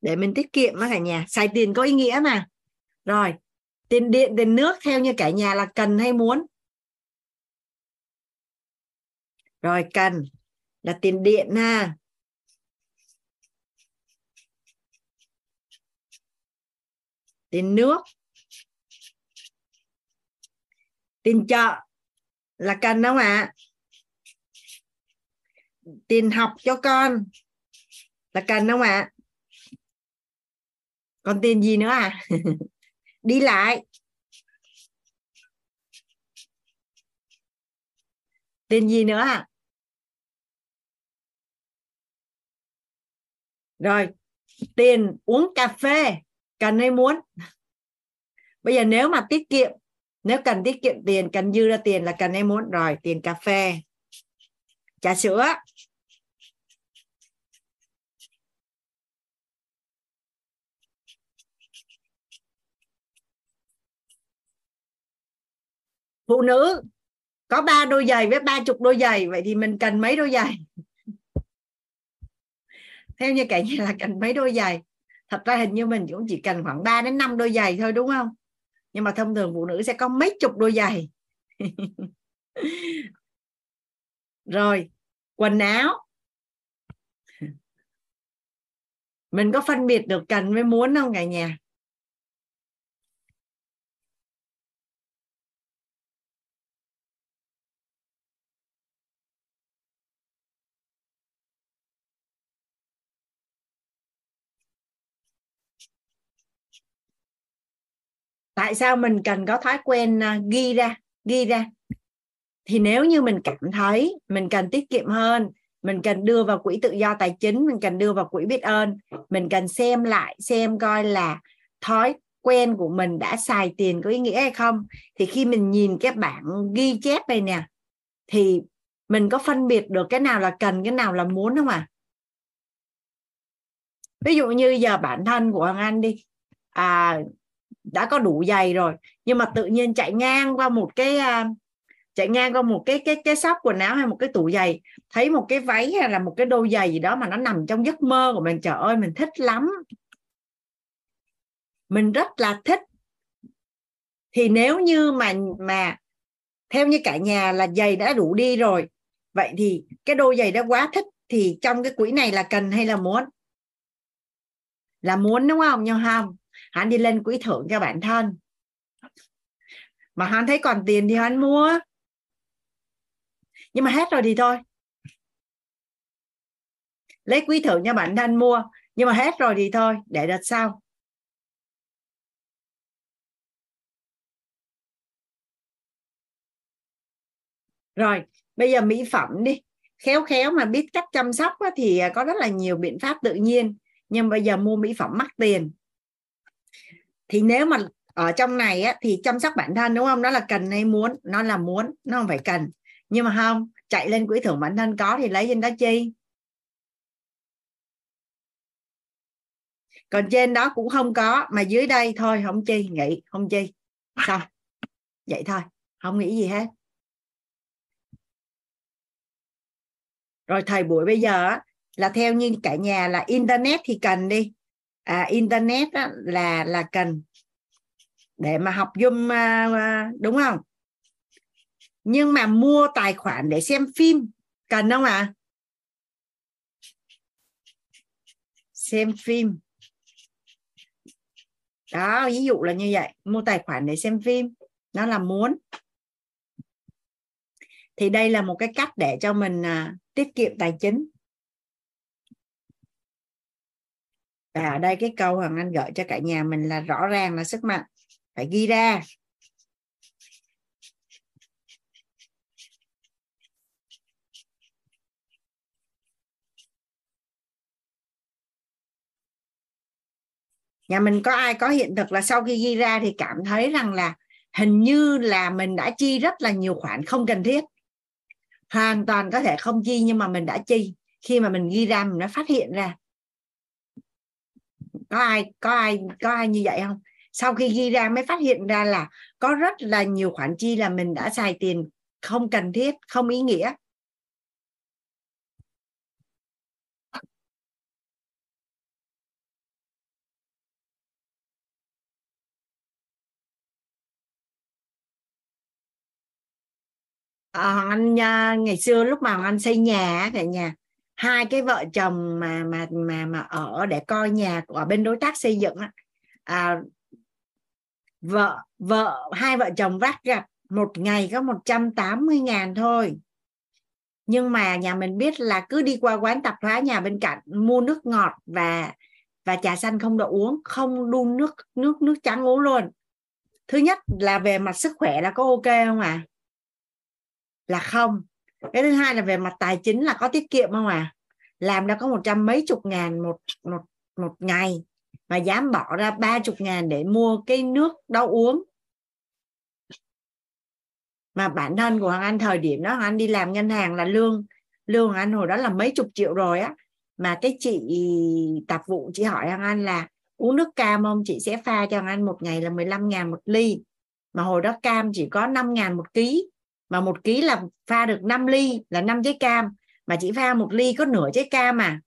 Để mình tiết kiệm á cả nhà xài tiền có ý nghĩa mà. Rồi tiền điện, tiền nước theo như cả nhà là cần hay muốn? Rồi, cần là tiền điện ha. Tiền nước. Tiền chợ là cần không ạ? Tiền học cho con là cần không ạ? Còn tiền gì nữa à đi lại. Tiền gì nữa à rồi, tiền uống cà phê, cần hay muốn? Bây giờ nếu mà tiết kiệm, nếu cần tiết kiệm tiền, cần dư ra tiền là cần hay muốn? Rồi, tiền cà phê. Trà sữa. Phụ nữ, có ba đôi giày với ba chục đôi giày, vậy thì mình cần mấy đôi giày? Theo như cả nhà là cần mấy đôi giày. Thật ra hình như mình cũng chỉ cần khoảng 3 đến 5 đôi giày thôi, đúng không? Nhưng mà thông thường phụ nữ sẽ có mấy chục đôi giày. Rồi, quần áo. Mình có phân biệt được cần với muốn không cả nhà? Tại sao mình cần có thói quen à, ghi ra ghi ra? Thì nếu như mình cảm thấy mình cần tiết kiệm hơn, mình cần đưa vào quỹ tự do tài chính, mình cần đưa vào quỹ biết ơn, mình cần xem lại, xem coi là thói quen của mình đã xài tiền có ý nghĩa hay không, thì khi mình nhìn cái bảng ghi chép này nè, thì mình có phân biệt được cái nào là cần, cái nào là muốn không à? Ví dụ như giờ bản thân của hoàng anh đi à đã có đủ dày rồi. Nhưng mà tự nhiên chạy ngang qua một cái à, chạy ngang qua một cái cái cái shop quần áo hay một cái tủ giày, thấy một cái váy hay là một cái đôi giày gì đó mà nó nằm trong giấc mơ của mình, trời ơi, mình thích lắm. Mình rất là thích. Thì nếu như mà mà theo như cả nhà là giày đã đủ đi rồi, vậy thì cái đôi giày đó quá thích thì trong cái quỹ này là cần hay là muốn? Là muốn, đúng không nhau không hắn đi lên quỹ thưởng cho bản thân. Mà hắn thấy còn tiền thì hắn mua. Nhưng mà hết rồi thì thôi. Lấy quỹ thưởng cho bản thân mua, nhưng mà hết rồi thì thôi, để đợt sau. Rồi, bây giờ mỹ phẩm đi. Khéo khéo mà biết cách chăm sóc thì có rất là nhiều biện pháp tự nhiên. Nhưng bây giờ mua mỹ phẩm mắc tiền thì nếu mà ở trong này á, thì chăm sóc bản thân đúng không? Đó là cần hay muốn nó là muốn nó không phải cần. Nhưng mà không chạy lên quỹ thưởng bản thân có thì lấy trên đó chi? Còn trên đó cũng không có mà dưới đây thôi không chi nghĩ không chi. Xong vậy thôi không nghĩ gì hết. Rồi thời buổi bây giờ là theo như cả nhà là internet thì cần đi à, internet á, là là cần để mà học zoom à, à, đúng không? Nhưng mà mua tài khoản để xem phim cần không ạ? À? xem phim. Đó ví dụ là như vậy mua tài khoản để xem phim nó là muốn. Thì đây là một cái cách để cho mình à, tiết kiệm tài chính. Và ở đây cái câu hoàng anh gợi cho cả nhà mình là rõ ràng là sức mạnh. Phải ghi ra. Nhà mình có ai có hiện thực là sau khi ghi ra thì cảm thấy rằng là hình như là mình đã chi rất là nhiều khoản không cần thiết. Hoàn toàn có thể không chi nhưng mà mình đã chi. Khi mà mình ghi ra mình nó phát hiện ra có ai có ai có ai như vậy không? Sau khi ghi ra mới phát hiện ra là có rất là nhiều khoản chi là mình đã xài tiền không cần thiết không ý nghĩa. Ờ, à, anh ngày xưa lúc mà anh xây nhà cả nhà hai cái vợ chồng mà mà mà mà ở để coi nhà ở bên đối tác xây dựng à, vợ vợ hai vợ chồng vắt gặp một ngày có 180 ngàn thôi. Nhưng mà nhà mình biết là cứ đi qua quán tạp hóa nhà bên cạnh mua nước ngọt và và trà xanh không được uống không đun nước nước nước trắng uống luôn. Thứ nhất là về mặt sức khỏe là có ok không à là không cái thứ hai là về mặt tài chính là có tiết kiệm không à? Làm ra có một trăm mấy chục ngàn một một một ngày mà dám bỏ ra ba chục ngàn để mua cái nước đó uống. Mà bản thân của Hoàng Anh thời điểm đó, Hoàng Anh đi làm ngân hàng là lương lương Hoàng Anh hồi đó là mấy chục triệu rồi á. Mà cái chị tạp vụ, chị hỏi Hoàng Anh là, uống nước cam không? Chị sẽ pha cho Hoàng Anh một ngày là 15 ngàn một ly. Mà hồi đó cam chỉ có 5 ngàn một ký mà một ký là pha được 5 ly, là 5 trái cam. Mà chỉ pha một ly có nửa trái cam mà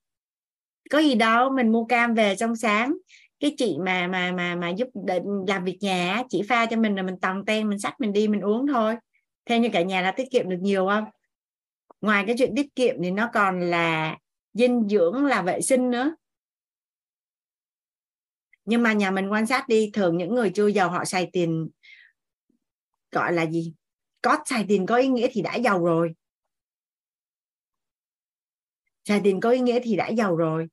có gì đâu, mình mua cam về trong sáng. Cái chị mà mà mà mà giúp làm việc nhà chỉ pha cho mình là mình tòng ten, mình sách mình đi, mình uống thôi. Theo như cả nhà là tiết kiệm được nhiều không? Ngoài cái chuyện tiết kiệm thì nó còn là dinh dưỡng, là vệ sinh nữa. Nhưng mà nhà mình quan sát đi, thường những người chưa giàu họ xài tiền, gọi là gì? Có xài tiền có ý nghĩa thì đã giàu rồi. Xài tiền có ý nghĩa thì đã giàu rồi.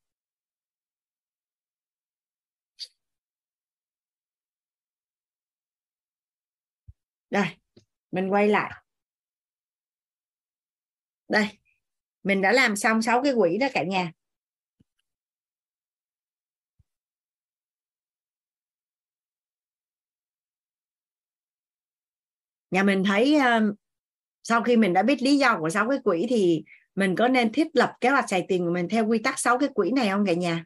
Đây, mình quay lại. Đây, mình đã làm xong 6 cái quỹ đó cả nhà. Nhà mình thấy ờ, sau khi mình đã biết lý do của sáu cái quỹ thì mình có nên thiết lập kế hoạch xài tiền của mình theo quy tắc sáu cái quỹ này không cả nhà?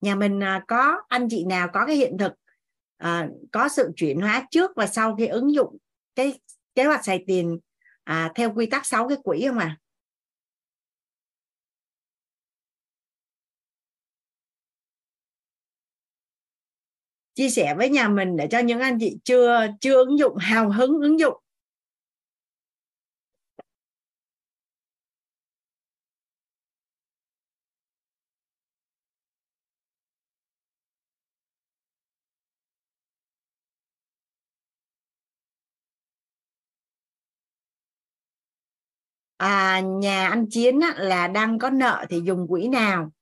Nhà mình uh, có anh chị nào có cái hiện thực uh, có sự chuyển hóa trước và sau khi ứng dụng cái kế hoạch xài tiền à, theo quy tắc sáu cái quỹ không à chia sẻ với nhà mình để cho những anh chị chưa chưa ứng dụng hào hứng ứng dụng. À, nhà anh chiến á, là đang có nợ thì dùng quỹ nào?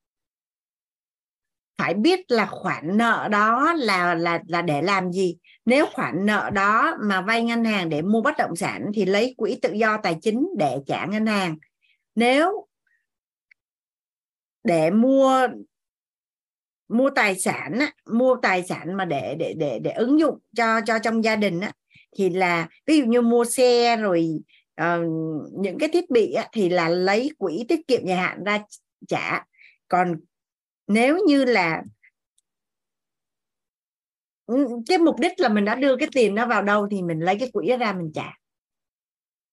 Phải biết là khoản nợ đó là là là để làm gì. Nếu khoản nợ đó mà vay ngân hàng để mua bất động sản thì lấy quỹ tự do tài chính để trả ngân hàng. Nếu để mua mua tài sản mua tài sản mà để để để để ứng dụng cho cho trong gia đình á, thì là ví dụ như mua xe rồi uh, những cái thiết bị thì là lấy quỹ tiết kiệm dài hạn ra trả. Còn nếu như là ừ, cái mục đích là mình đã đưa cái tiền nó vào đâu thì mình lấy cái quỹ đó ra mình trả.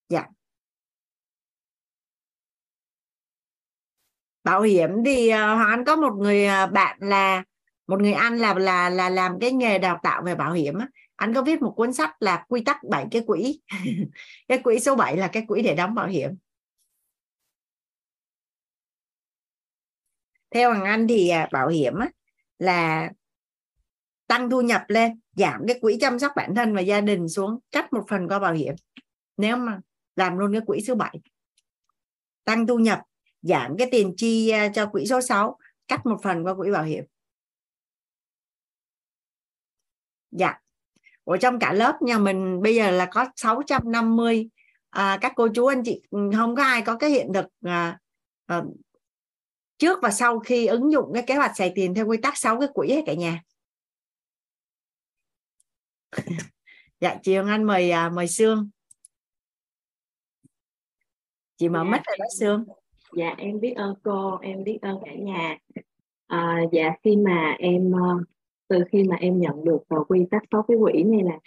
Dạ. Bảo hiểm thì ờ, hoàng anh có một người ờ, bạn là, một người anh là là là làm cái nghề đào tạo về bảo hiểm anh có viết một cuốn sách là quy tắc bảy cái quỹ. Cái quỹ số 7 là cái quỹ để đóng bảo hiểm. Theo hoàng anh thì à, bảo hiểm là tăng thu nhập lên giảm cái quỹ chăm sóc bản thân và gia đình xuống cắt một phần qua bảo hiểm. Nếu mà làm luôn cái quỹ số 7 tăng thu nhập giảm cái tiền chi à, cho quỹ số 6 cắt một phần qua quỹ bảo hiểm. Dạ. Ở trong cả lớp nhà mình bây giờ là có 650 à, các cô chú anh chị ừ, không có ai có cái hiện thực à, à, trước và sau khi ứng dụng cái kế hoạch xài tiền theo quy tắc 6 cái quỹ hết cả nhà. Dạ chị Hồng Anh mời à, mời Sương. Chị mở dạ. mắt rồi đó Sương. Dạ em biết ơn cô em biết ơn cả nhà. À, dạ khi mà em ờ, từ khi mà em nhận được vào quy tắc sáu cái quỹ này là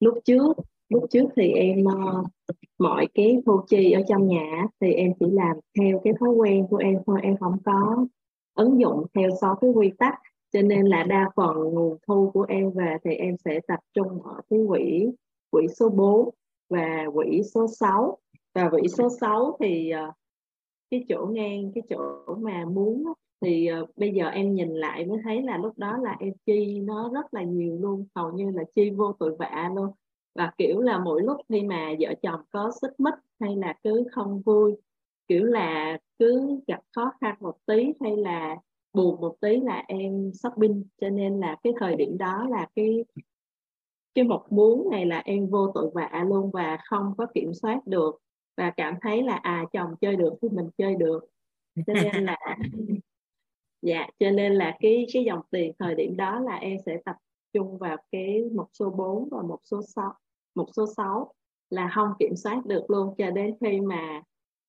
lúc trước lúc trước thì em uh, mọi cái thu chi ở trong nhà thì em chỉ làm theo cái thói quen của em thôi, em không có ứng dụng theo so cái quy tắc. Cho nên là đa phần nguồn thu của em về thì em sẽ tập trung ở cái quỹ quỹ số 4 và quỹ số 6 và quỹ số 6 thì ờ, cái chỗ ngang, cái chỗ mà muốn thì ờ, bây giờ em nhìn lại mới thấy là lúc đó là em chi nó rất là nhiều luôn, hầu như là chi vô tội vạ luôn và, kiểu là, mỗi lúc khi mà vợ chồng có xích mích hay là cứ không vui, kiểu là, cứ gặp khó khăn một tí hay là buồn một tí là em shopping. Cho nên là cái thời điểm đó là cái cái mục muốn này là em vô tội vạ luôn và không có kiểm soát được và cảm thấy là à chồng chơi được thì mình chơi được. Cho nên là dạ cho nên là cái cái dòng tiền thời điểm đó là em sẽ tập trung vào cái một số 4 và một số 6 một số 6 là không kiểm soát được luôn cho đến khi mà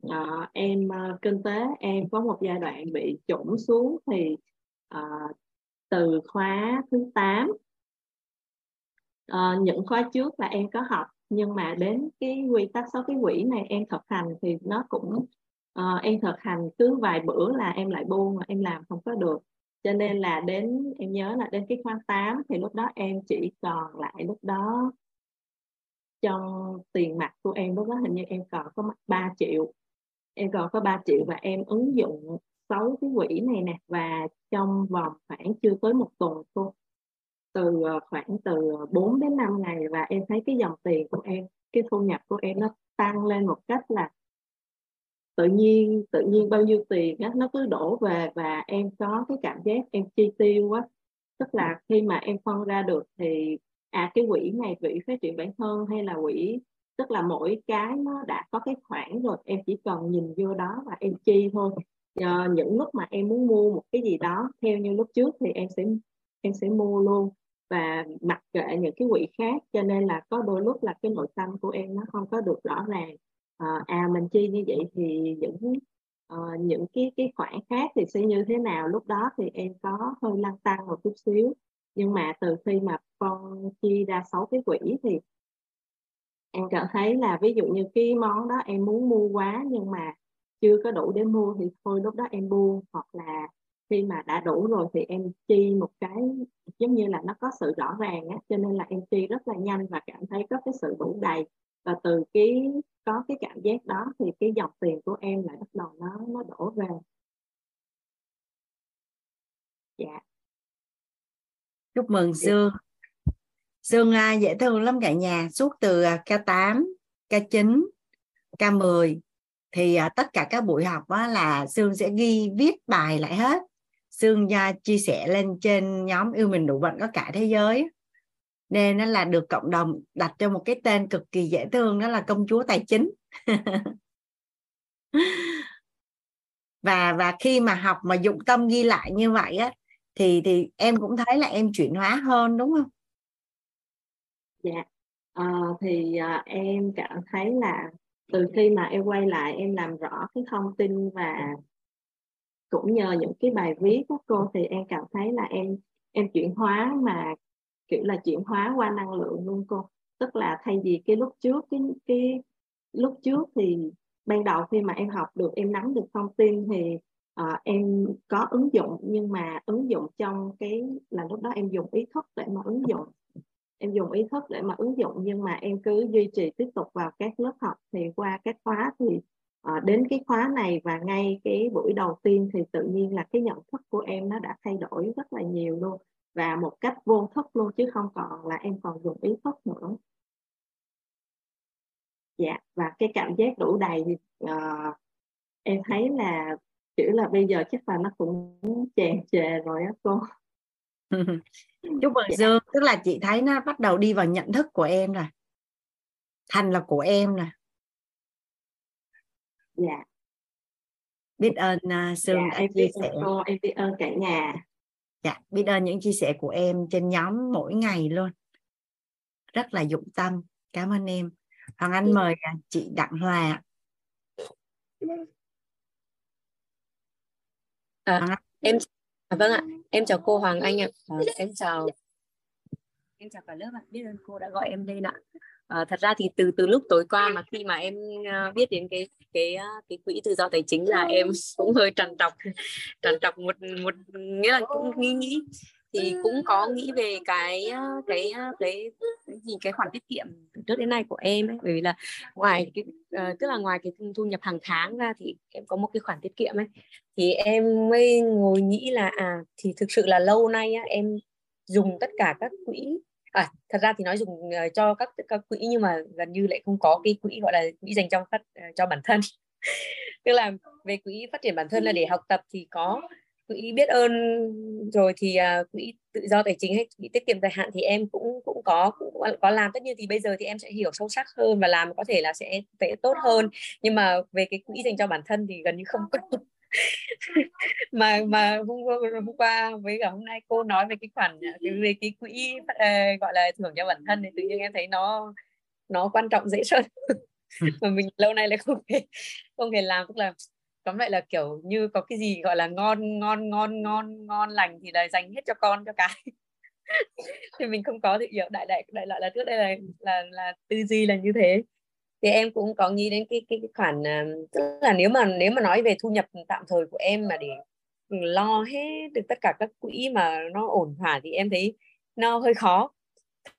uh, em uh, kinh tế em có một giai đoạn bị chủng xuống thì uh, từ khóa thứ 8 uh, những khóa trước là em có học nhưng mà đến cái quy tắc sáu cái quỹ này em thực hành thì nó cũng uh, em thực hành cứ vài bữa là em lại buông mà em làm không có được. Cho nên là đến em nhớ là đến cái khóa 8 thì lúc đó em chỉ còn lại lúc đó trong tiền mặt của em lúc đó hình như em còn có 3 triệu. Em còn có 3 triệu và em ứng dụng 6 cái quỹ này nè và trong vòng khoảng chưa tới một tuần thôi. Từ ờ, khoảng từ 4 đến 5 ngày và em thấy cái dòng tiền của em cái thu nhập của em nó tăng lên một cách là tự nhiên tự nhiên bao nhiêu tiền đó, nó cứ đổ về và em có cái cảm giác em chi tiêu quá. Tức là khi mà em phân ra được thì à cái quỹ này quỹ phát triển bản thân hay là quỹ tức là mỗi cái nó đã có cái khoản rồi em chỉ cần nhìn vô đó và em chi thôi. À, những lúc mà em muốn mua một cái gì đó theo như lúc trước thì em sẽ em sẽ mua luôn. Và mặc kệ những cái quỹ khác cho nên là có đôi lúc là cái nội tâm của em nó không có được rõ ràng. À, à mình chi như vậy thì những uh, những cái cái khoản khác thì sẽ như thế nào? Lúc đó thì em có hơi lăn tăng một chút xíu nhưng mà từ khi mà con chia ra sáu cái quỹ thì em cảm thấy là ví dụ như cái món đó em muốn mua quá nhưng mà chưa có đủ để mua thì thôi lúc đó em buông. Hoặc là khi mà đã đủ rồi thì em chi một cái giống như là nó có sự rõ ràng á, cho nên là em chi rất là nhanh và cảm thấy có cái sự đủ đầy. Và từ cái, có cái cảm giác đó thì cái dòng tiền của em lại bắt đầu nó nó đổ về. Dạ chúc mừng Dương. Dương à, dễ thương lắm cả nhà. Suốt từ à, K8 K9 K10 thì à, tất cả các buổi học là Dương sẽ ghi viết bài lại hết. Dương à, chia sẻ lên trên nhóm yêu mình đủ bận có cả thế giới. Nên nó là được cộng đồng đặt cho một cái tên cực kỳ dễ thương đó là công chúa tài chính. Và và khi mà học mà dụng tâm ghi lại như vậy á thì thì em cũng thấy là em chuyển hóa hơn đúng không? Dạ. À, thì à, em cảm thấy là từ khi mà em quay lại em làm rõ cái thông tin và cũng nhờ những cái bài viết của cô thì em cảm thấy là em em chuyển hóa mà kiểu là chuyển hóa qua năng lượng luôn cô. Tức là thay vì cái lúc trước cái cái lúc trước thì ban đầu khi mà em học được em nắm được thông tin thì à, em có ứng dụng nhưng mà ứng dụng trong cái là lúc đó em dùng ý thức để mà ứng dụng. Em dùng ý thức để mà ứng dụng nhưng mà em cứ duy trì tiếp tục vào các lớp học thì qua các khóa thì à, đến cái khóa này và ngay cái buổi đầu tiên thì tự nhiên là cái nhận thức của em nó đã thay đổi rất là nhiều luôn và một cách vô thức luôn chứ không còn là em còn dùng ý thức nữa. Dạ và cái cảm giác đủ đầy thì uh, em thấy là kiểu là bây giờ chắc là nó cũng tràn trề rồi á cô. Chúc mừng dạ. dương tức là chị thấy nó bắt đầu đi vào nhận thức của em rồi. Thành là của em nè dạ. Biết ơn uh, dương dạ, em biết ơn cô em biết ơn cả nhà. Dạ biết ơn những chia sẻ của em trên nhóm mỗi ngày luôn. Rất là dụng tâm. Cảm ơn em. Hoàng anh mời chị đặng hòa à, em à, vâng ạ. Em chào cô hoàng anh ạ. À, em chào. Em chào cả lớp ạ. Biết ơn cô đã gọi em lên ạ. À, thật ra thì từ từ lúc tối qua mà khi mà em uh, biết đến cái cái cái quỹ tự do tài chính là em cũng hơi trằn trọc trằn trọc một một nghĩa là cũng nghĩ nghĩ thì cũng có nghĩ về cái cái cái cái gì cái khoản tiết kiệm từ trước đến nay của em ấy. Bởi vì là ngoài cái uh, tức là ngoài cái thu nhập hàng tháng ra thì em có một cái khoản tiết kiệm ấy. Thì em mới ngồi nghĩ là à thì thực sự là lâu nay á, em dùng tất cả các quỹ à, thật ra thì nói dùng uh, cho các các quỹ nhưng mà gần như lại không có cái quỹ gọi là quỹ dành cho phát uh, cho bản thân. Tức là về quỹ phát triển bản thân là để học tập thì có quỹ biết ơn rồi thì uh, quỹ tự do tài chính hay quỹ tiết kiệm dài hạn thì em cũng cũng có cũng có làm. Tất nhiên thì bây giờ thì em sẽ hiểu sâu sắc hơn và làm có thể là sẽ sẽ tốt hơn. Nhưng mà về cái quỹ dành cho bản thân thì gần như không có. Mà mà hôm, hôm qua với cả hôm nay cô nói về cái khoản về cái quỹ uh, gọi là thưởng cho bản thân thì tự nhiên em thấy nó nó quan trọng dễ sợ mà mình lâu nay lại không hề không hề làm. Tức là tóm lại là kiểu như có cái gì gọi là ngon ngon ngon ngon ngon lành thì là dành hết cho con cho cái. Thì mình không có thì hiểu đại đại đại loại là trước đây là là là tư duy là như thế. Thì em cũng có nghĩ đến cái cái, cái khoản à, tức là nếu mà nếu mà nói về thu nhập tạm thời của em mà để lo hết được tất cả các quỹ mà nó ổn thỏa thì em thấy nó hơi khó.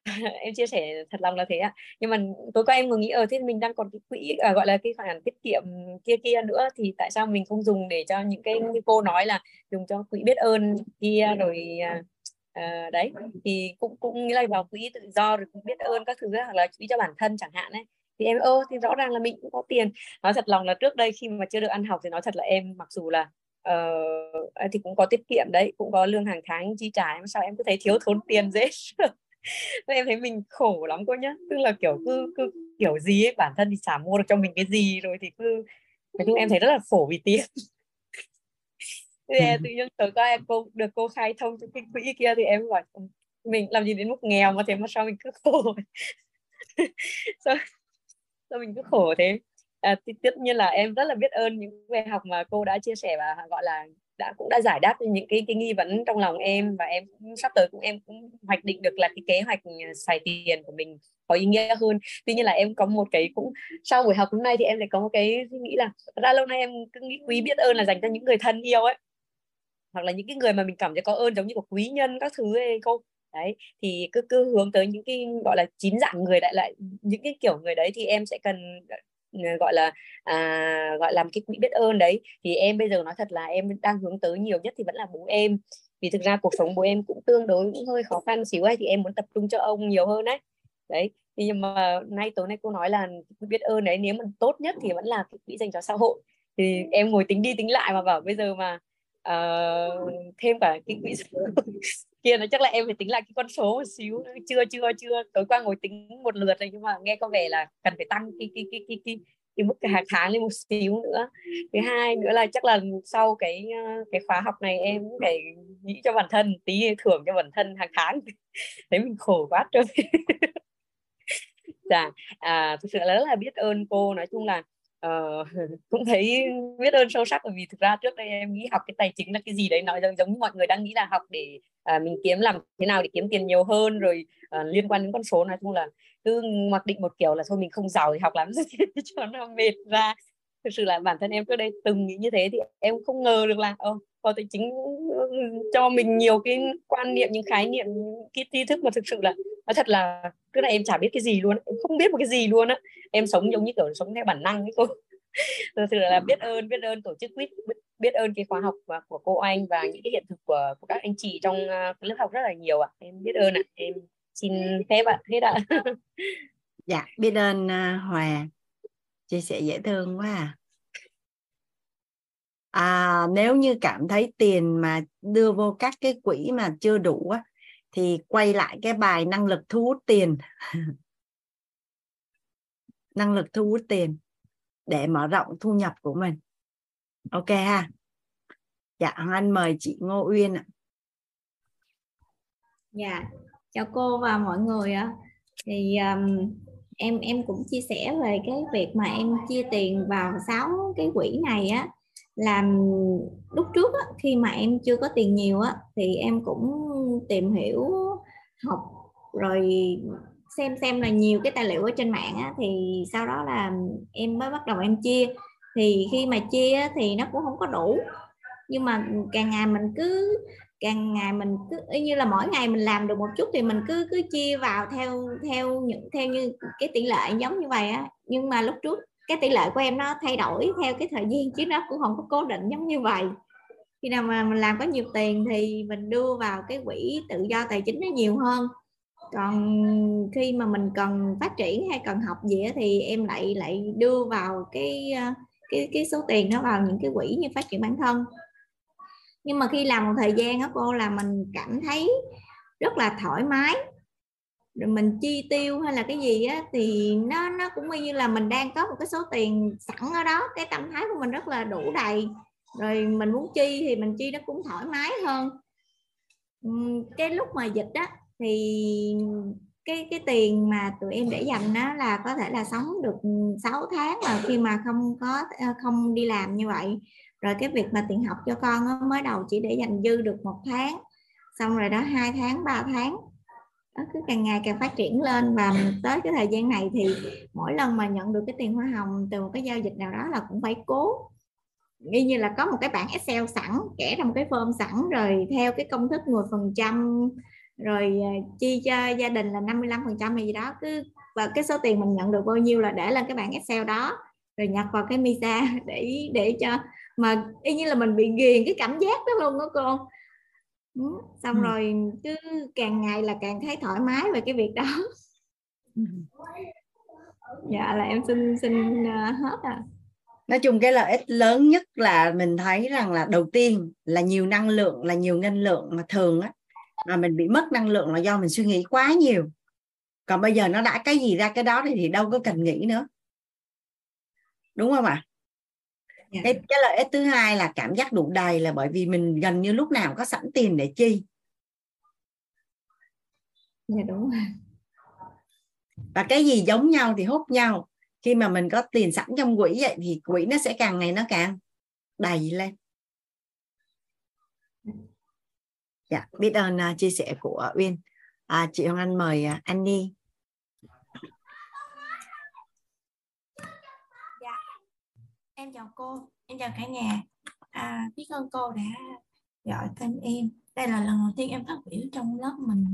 em chia sẻ thật lòng là thế ạ. Nhưng mà tối qua em ngồi nghĩ ở ờ, thế mình đang còn cái quỹ à, gọi là cái khoản tiết kiệm kia kia nữa thì tại sao mình không dùng để cho những cái như cô nói là dùng cho quỹ biết ơn kia rồi à, à đấy. Thì cũng cũng nghĩa là vào quỹ tự do rồi cũng biết ơn các thứ hoặc là quỹ cho bản thân chẳng hạn đấy thì em ơ thì rõ ràng là mình cũng có tiền. Nói thật lòng là trước đây khi mà chưa được ăn học thì nói thật là em mặc dù là uh, thì cũng có tiết kiệm đấy cũng có lương hàng tháng chi trả mà sao em cứ thấy thiếu thốn tiền dễ em thấy mình khổ lắm cô nhá. Tức là kiểu cứ cứ kiểu gì ấy bản thân thì chả mua được cho mình cái gì rồi thì cứ nói chung em thấy rất là khổ vì tiền. Thì tự nhiên qua em cô được cô khai thông cho cái quỹ kia thì em bảo mình làm gì đến mức nghèo mà thế mà sao mình cứ khổ? Sao, sao mình cứ khổ thế? À, thì tất nhiên là em rất là biết ơn những bài học mà cô đã chia sẻ và gọi là đã, cũng đã giải đáp những cái cái nghi vấn trong lòng em và em sắp tới cũng em cũng hoạch định được là cái kế hoạch ừ, xài tiền của mình có ý nghĩa hơn tuy nhiên là em có một cái cũng, sau buổi học hôm nay thì em lại có một cái suy nghĩ là ra lâu nay em cứ nghĩ quý biết ơn là dành cho những người thân yêu ấy hoặc là những cái người mà mình cảm thấy có ơn giống như của quý nhân các thứ ấy không? đấy, thì cứ cứ hướng tới những cái, gọi là, chín dạng người đại lại những cái kiểu người đấy thì em sẽ cần gọi là à, gọi làm cái quỹ biết ơn đấy. Thì em bây giờ nói thật là em đang hướng tới nhiều nhất thì vẫn là bố em. Vì thực ra cuộc sống bố em cũng tương đối cũng hơi khó khăn xíu ấy thì em muốn tập trung cho ông nhiều hơn đấy đấy nhưng mà nay tối nay cô nói là biết ơn đấy nếu mà tốt nhất thì vẫn là cái quỹ dành cho xã hội. Thì em ngồi tính đi tính lại mà bảo bây giờ mà uh, thêm cả cái quỹ kia nó chắc là em phải tính lại cái con số một xíu. Chưa chưa chưa. Tối qua ngồi tính một lượt rồi nhưng mà nghe có vẻ là cần phải tăng cái cái cái cái cái, cái mức hàng tháng lên một xíu nữa. Thứ hai nữa là chắc là sau cái ờ, cái khóa học này em cũng phải nghĩ cho bản thân tí thưởng cho bản thân hàng tháng. Thấy mình khổ quá rồi dạ à, thực sự là rất là biết ơn cô. Nói chung là uh, cũng thấy biết ơn sâu sắc bởi vì thực ra trước đây em nghĩ học cái tài chính là cái gì đấy nói giống, giống như mọi người đang nghĩ là học để uh, mình kiếm làm thế nào để kiếm tiền nhiều hơn rồi uh, liên quan đến con số nói chung là cứ mặc định một kiểu là thôi mình không giàu thì học lắm cho nó mệt ra. Thực sự là bản thân em trước đây từng nghĩ như thế thì em không ngờ được là oh, có tài chính cho mình nhiều cái quan niệm những khái niệm cái tri thức mà thực sự là nói thật là tức là em chả biết cái gì luôn em không biết một cái gì luôn á. Em sống giống như kiểu sống theo bản năng ấy cô thật sự là biết ơn biết ơn tổ chức quýt biết ơn cái khóa học của cô anh và những cái hiện thực của, của các anh chị trong à, lớp học rất là nhiều ạ. Em biết ơn ạ. Em xin phép ạ. Hết ạ. Dạ biết ơn uh, hòa. Chia sẻ dễ thương quá à. À, nếu như cảm thấy tiền mà đưa vô các cái quỹ mà chưa đủ á, thì quay lại cái bài năng lực thu hút tiền. Năng lực thu hút tiền để mở rộng thu nhập của mình. Ok ha. Dạ anh mời chị Ngô Uyên ạ. Dạ chào cô và mọi người ạ. Thì um, em em cũng chia sẻ về cái việc mà em chia tiền vào sáu cái quỹ này á làm lúc trước á, khi mà em chưa có tiền nhiều á thì em cũng tìm hiểu học rồi xem xem là nhiều cái tài liệu ở trên mạng á, thì sau đó là em mới bắt đầu em chia. Thì khi mà chia á, thì nó cũng không có đủ. Nhưng mà càng ngày mình cứ càng ngày mình cứ như là mỗi ngày mình làm được một chút thì mình cứ cứ chia vào theo theo những theo như cái tỷ lệ giống như vậy á. Nhưng mà lúc trước cái tỷ lệ của em nó thay đổi theo cái thời gian, chứ nó cũng không có cố định giống như vậy. Khi nào mà mình làm có nhiều tiền thì mình đưa vào cái quỹ tự do tài chính nó nhiều hơn. Còn khi mà mình cần phát triển hay cần học gì thì em lại lại đưa vào cái ờ, cái cái số tiền nó vào những cái quỹ như phát triển bản thân. Nhưng mà khi làm một thời gian đó cô, là mình cảm thấy rất là thoải mái rồi mình chi tiêu hay là cái gì á thì nó nó cũng như là mình đang có một cái số tiền sẵn ở đó. Cái tâm thái của mình rất là đủ đầy. Rồi mình muốn chi thì mình chi nó cũng thoải mái hơn. Cái lúc mà dịch á thì cái cái tiền mà tụi em để dành đó là có thể là sống được 6 tháng mà khi mà không có ờ, không đi làm như vậy. Rồi cái việc mà tiền học cho con đó, mới đầu chỉ để dành dư được một tháng. Xong rồi đó hai tháng 3 tháng nó cứ càng ngày càng phát triển lên và tới cái thời gian này thì mỗi lần mà nhận được cái tiền hoa hồng từ một cái giao dịch nào đó là cũng phải cố. Y như là có một cái bảng Excel sẵn, kẻ ra một cái form sẵn, rồi theo cái công thức 10 phần trăm, rồi ờ, chi cho gia đình là 55 phần trăm hay gì đó. Cứ, và cái số tiền mình nhận được bao nhiêu là để lên cái bảng Excel đó, rồi nhập vào cái Misa để để cho mà y như là mình bị ghiền cái cảm giác đó luôn đó cô xong ừ. rồi cứ càng ngày là càng thấy thoải mái về cái việc đó. Ừ. dạ là em xin xin uh, hết à nói chung cái lợi ích lớn nhất là mình thấy rằng là đầu tiên là nhiều năng lượng là nhiều ngân lượng mà thường á mà mình bị mất năng lượng là do mình suy nghĩ quá nhiều. Còn bây giờ nó đã cái gì ra cái đó thì, thì đâu có cần nghĩ nữa. Đúng không ạ yeah. Dạ. cái, cái lợi ích thứ hai là cảm giác đủ đầy là bởi vì mình gần như lúc nào có sẵn tiền để chi. Dạ đúng và cái gì giống nhau thì hút nhau. Khi mà mình có tiền sẵn trong quỹ vậy thì quỹ nó sẽ càng ngày nó càng đầy lên. Dạ biết ơn uh, chia sẻ của uyên. À, chị hoàng anh mời uh, anh đi em chào cô em chào cả nhà. À, biết ơn cô đã gọi tên em. Đây là lần đầu tiên em phát biểu trong lớp mình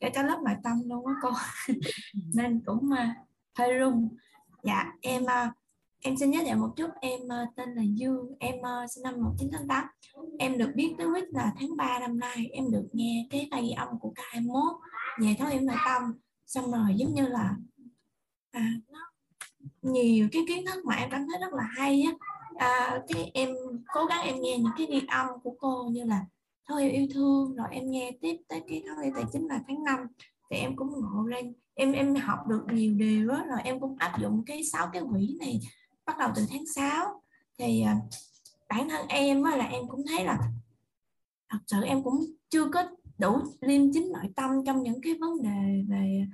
kể cả lớp ngoại tâm luôn á cô. Nên cũng uh, hơi run. Dạ em uh, em xin giới thiệu một chút em uh, tên là Dương em uh, sinh năm 1988 em được biết tới quýt là tháng 3 năm nay em được nghe cái bài ghi âm của K21 về thấu hiểu nội tâm. Xong rồi giống như là à, nó nhiều cái kiến thức mà em cảm thấy rất là hay á. À, cái em cố gắng em nghe những cái ghi âm của cô như là thôi yêu thương rồi em nghe tiếp tới cái tháng tài chính là tháng 5 thì em cũng ngộ ra em em học được nhiều điều đó rồi em cũng áp dụng cái sáu cái quỹ này bắt đầu từ tháng 6 thì à, bản thân em á, là em cũng thấy là thật sự em cũng chưa có đủ liêm chính nội tâm trong những cái vấn đề về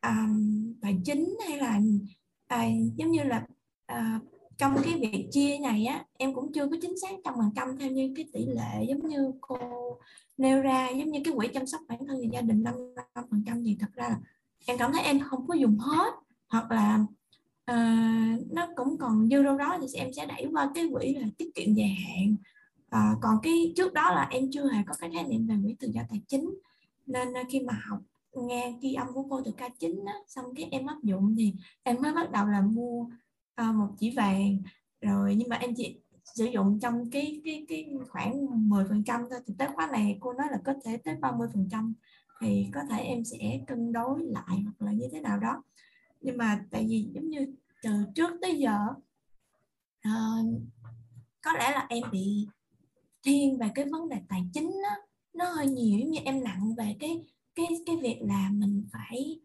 à, um, tài chính hay là à, giống như là à, trong cái việc chia này á em cũng chưa có chính xác trăm phần trăm theo như cái tỷ lệ giống như cô nêu ra giống như cái quỹ chăm sóc bản thân và gia đình năm phần trăm thì thật ra là em cảm thấy em không có dùng hết. Hoặc là uh, nó cũng còn dư đâu đó thì em sẽ đẩy qua cái quỹ là tiết kiệm dài hạn. Uh, còn cái trước đó là em chưa hề có cái khái niệm về quỹ tự do tài chính. Nên uh, khi mà học nghe ghi âm của cô từ ca chính á, xong cái em áp dụng thì em mới bắt đầu là mua uh, một chỉ vàng. Rồi nhưng mà em chỉ sử dụng trong cái cái cái khoảng 10 phần trăm thôi. Thì tới khóa này cô nói là có thể tới 30 phần trăm thì có thể em sẽ cân đối lại hoặc là như thế nào đó. Nhưng mà tại vì giống như từ trước tới giờ uh, có lẽ là em bị thiên về cái vấn đề tài chính đó, nó hơi nhiều như em nặng về cái cái cái việc là mình phải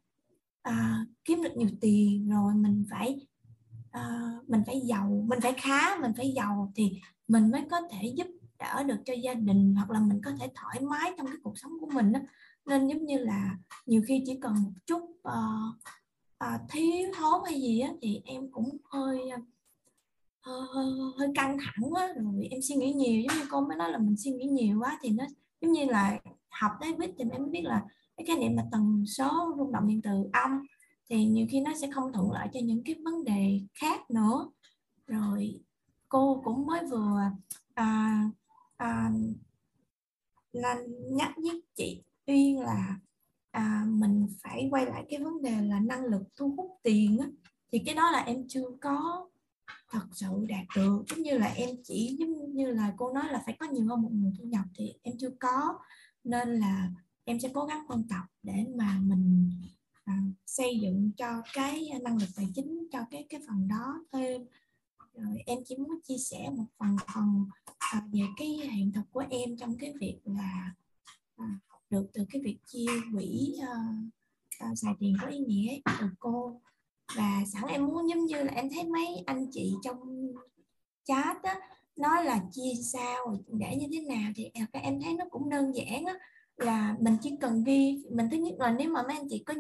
uh, kiếm được nhiều tiền rồi mình phải uh, mình phải giàu mình phải khá mình phải giàu thì mình mới có thể giúp đỡ được cho gia đình hoặc là mình có thể thoải mái trong cái cuộc sống của mình đó. nên giống như là nhiều khi chỉ cần một chút uh, uh, thiếu thốn hay gì á thì em cũng hơi hơi, hơi, hơi căng thẳng quá rồi em suy nghĩ nhiều giống như cô mới nói là mình suy nghĩ nhiều quá thì nó giống như là học tới biết thì em mới biết là cái khái niệm mà tần số rung động điện từ âm thì nhiều khi nó sẽ không thuận lợi cho những cái vấn đề khác nữa. Rồi cô cũng mới vừa à, à, nên nhắc với chị Uyên là à, mình phải quay lại cái vấn đề là năng lực thu hút tiền á. thì cái đó là em chưa có thật sự đạt được. Giống như là em chỉ giống như là cô nói là phải có nhiều hơn một nguồn thu nhập thì em chưa có. Nên là em sẽ cố gắng ôn tập để mà mình à, xây dựng cho cái năng lực tài chính cho cái cái phần đó thêm. Rồi em chỉ muốn chia sẻ một phần phần à, về cái hiện thực của em trong cái việc là à, học được từ cái việc chia quỹ à, à, xài tiền có ý nghĩa từ cô. Và sẵn em muốn giống như là em thấy mấy anh chị trong chat á nói là chia sao để như thế nào thì các em thấy nó cũng đơn giản á là mình chỉ cần ghi mình thứ nhất là nếu mà mấy anh chị có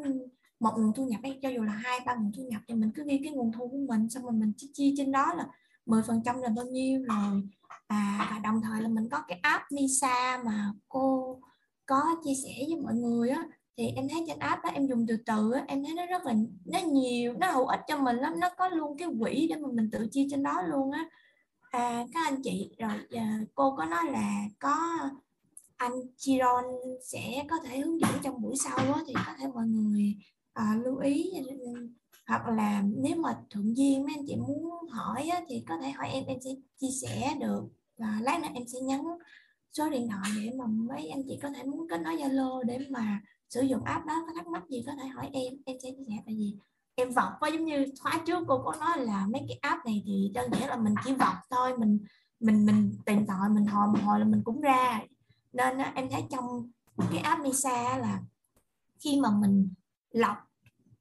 một nguồn thu nhập hay cho dù là hai ba nguồn thu nhập thì mình cứ ghi cái nguồn thu của mình xong rồi mình chỉ chia trên đó là 10 phần trăm là bao nhiêu rồi. À, và đồng thời là mình có cái app Misa mà cô có chia sẻ với mọi người á thì em thấy trên app đó em dùng từ từ á, em thấy nó rất là nó nhiều nó hữu ích cho mình lắm nó có luôn cái quỹ để mà mình tự chia trên đó luôn á. À, các anh chị rồi à, cô có nói là có anh Chiron sẽ có thể hướng dẫn trong buổi sau đó, thì có thể mọi người à, lưu ý. Hoặc là nếu mà thuận duyên mấy anh chị muốn hỏi á, thì có thể hỏi em em sẽ chia sẻ được. Và lát nữa em sẽ nhắn số điện thoại để mà mấy anh chị có thể muốn kết nối Zalo để mà sử dụng app đó. Có thắc mắc gì có thể hỏi em em sẽ chia sẻ. Tại vì em vọc quá giống như khóa trước cô có nói là mấy cái app này thì đơn giản là mình chỉ vọc thôi. Mình mình mình tìm tòi mình hồi một hồi là mình cũng ra nên em thấy trong cái app Misa là khi mà mình lọc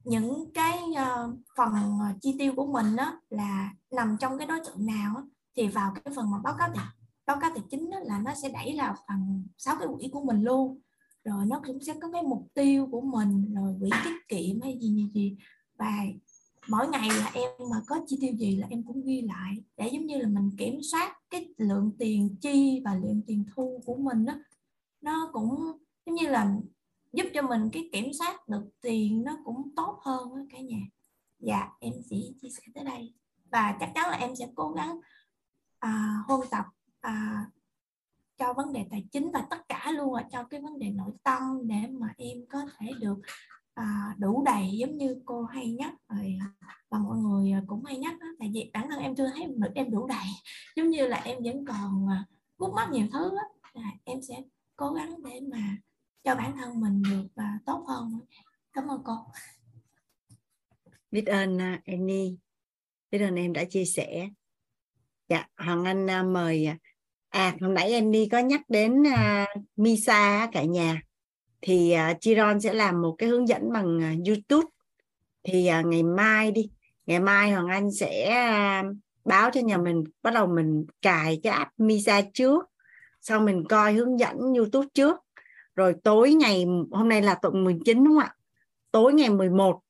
những cái ờ, phần ờ, chi tiêu của mình đó là nằm trong cái đối tượng nào đó, thì vào cái phần mà báo cáo tài báo cáo tài chính đó, là nó sẽ đẩy vào phần sáu cái quỹ của mình luôn. Rồi nó cũng sẽ có cái mục tiêu của mình rồi quỹ tiết kiệm hay gì gì gì và mỗi ngày là em mà có chi tiêu gì là em cũng ghi lại. Để giống như là mình kiểm soát cái lượng tiền chi và lượng tiền thu của mình đó nó cũng giống như là giúp cho mình cái kiểm soát được tiền nó cũng tốt hơn đó cả nhà. Dạ em chỉ chia sẻ tới đây. Và chắc chắn là em sẽ cố gắng à, hôn tập à, cho vấn đề tài chính và tất cả luôn là cho cái vấn đề nội tâm để mà em có thể được à, đủ đầy giống như cô hay nhắc rồi à, và mọi người à, cũng hay nhắc đó. tại vì bản thân em chưa thấy được em đủ đầy. Giống như là em vẫn còn uh, mắt nhiều thứ đó. À, em sẽ cố gắng để mà cho bản thân mình được và tốt hơn. Cảm ơn cô. Biết ơn Annie. Biết ơn em đã chia sẻ. Dạ Hoàng Anh mời à hồi nãy Annie có nhắc đến uh, Misa cả nhà thì uh, Chiron sẽ làm một cái hướng dẫn bằng uh, YouTube. Thì uh, ngày mai đi. Ngày mai Hoàng Anh sẽ uh, báo cho nhà mình bắt đầu mình cài cái app Misa trước. Xong mình coi hướng dẫn YouTube trước. Rồi tối ngày hôm nay là tuần 19 đúng không ạ? Tối ngày 11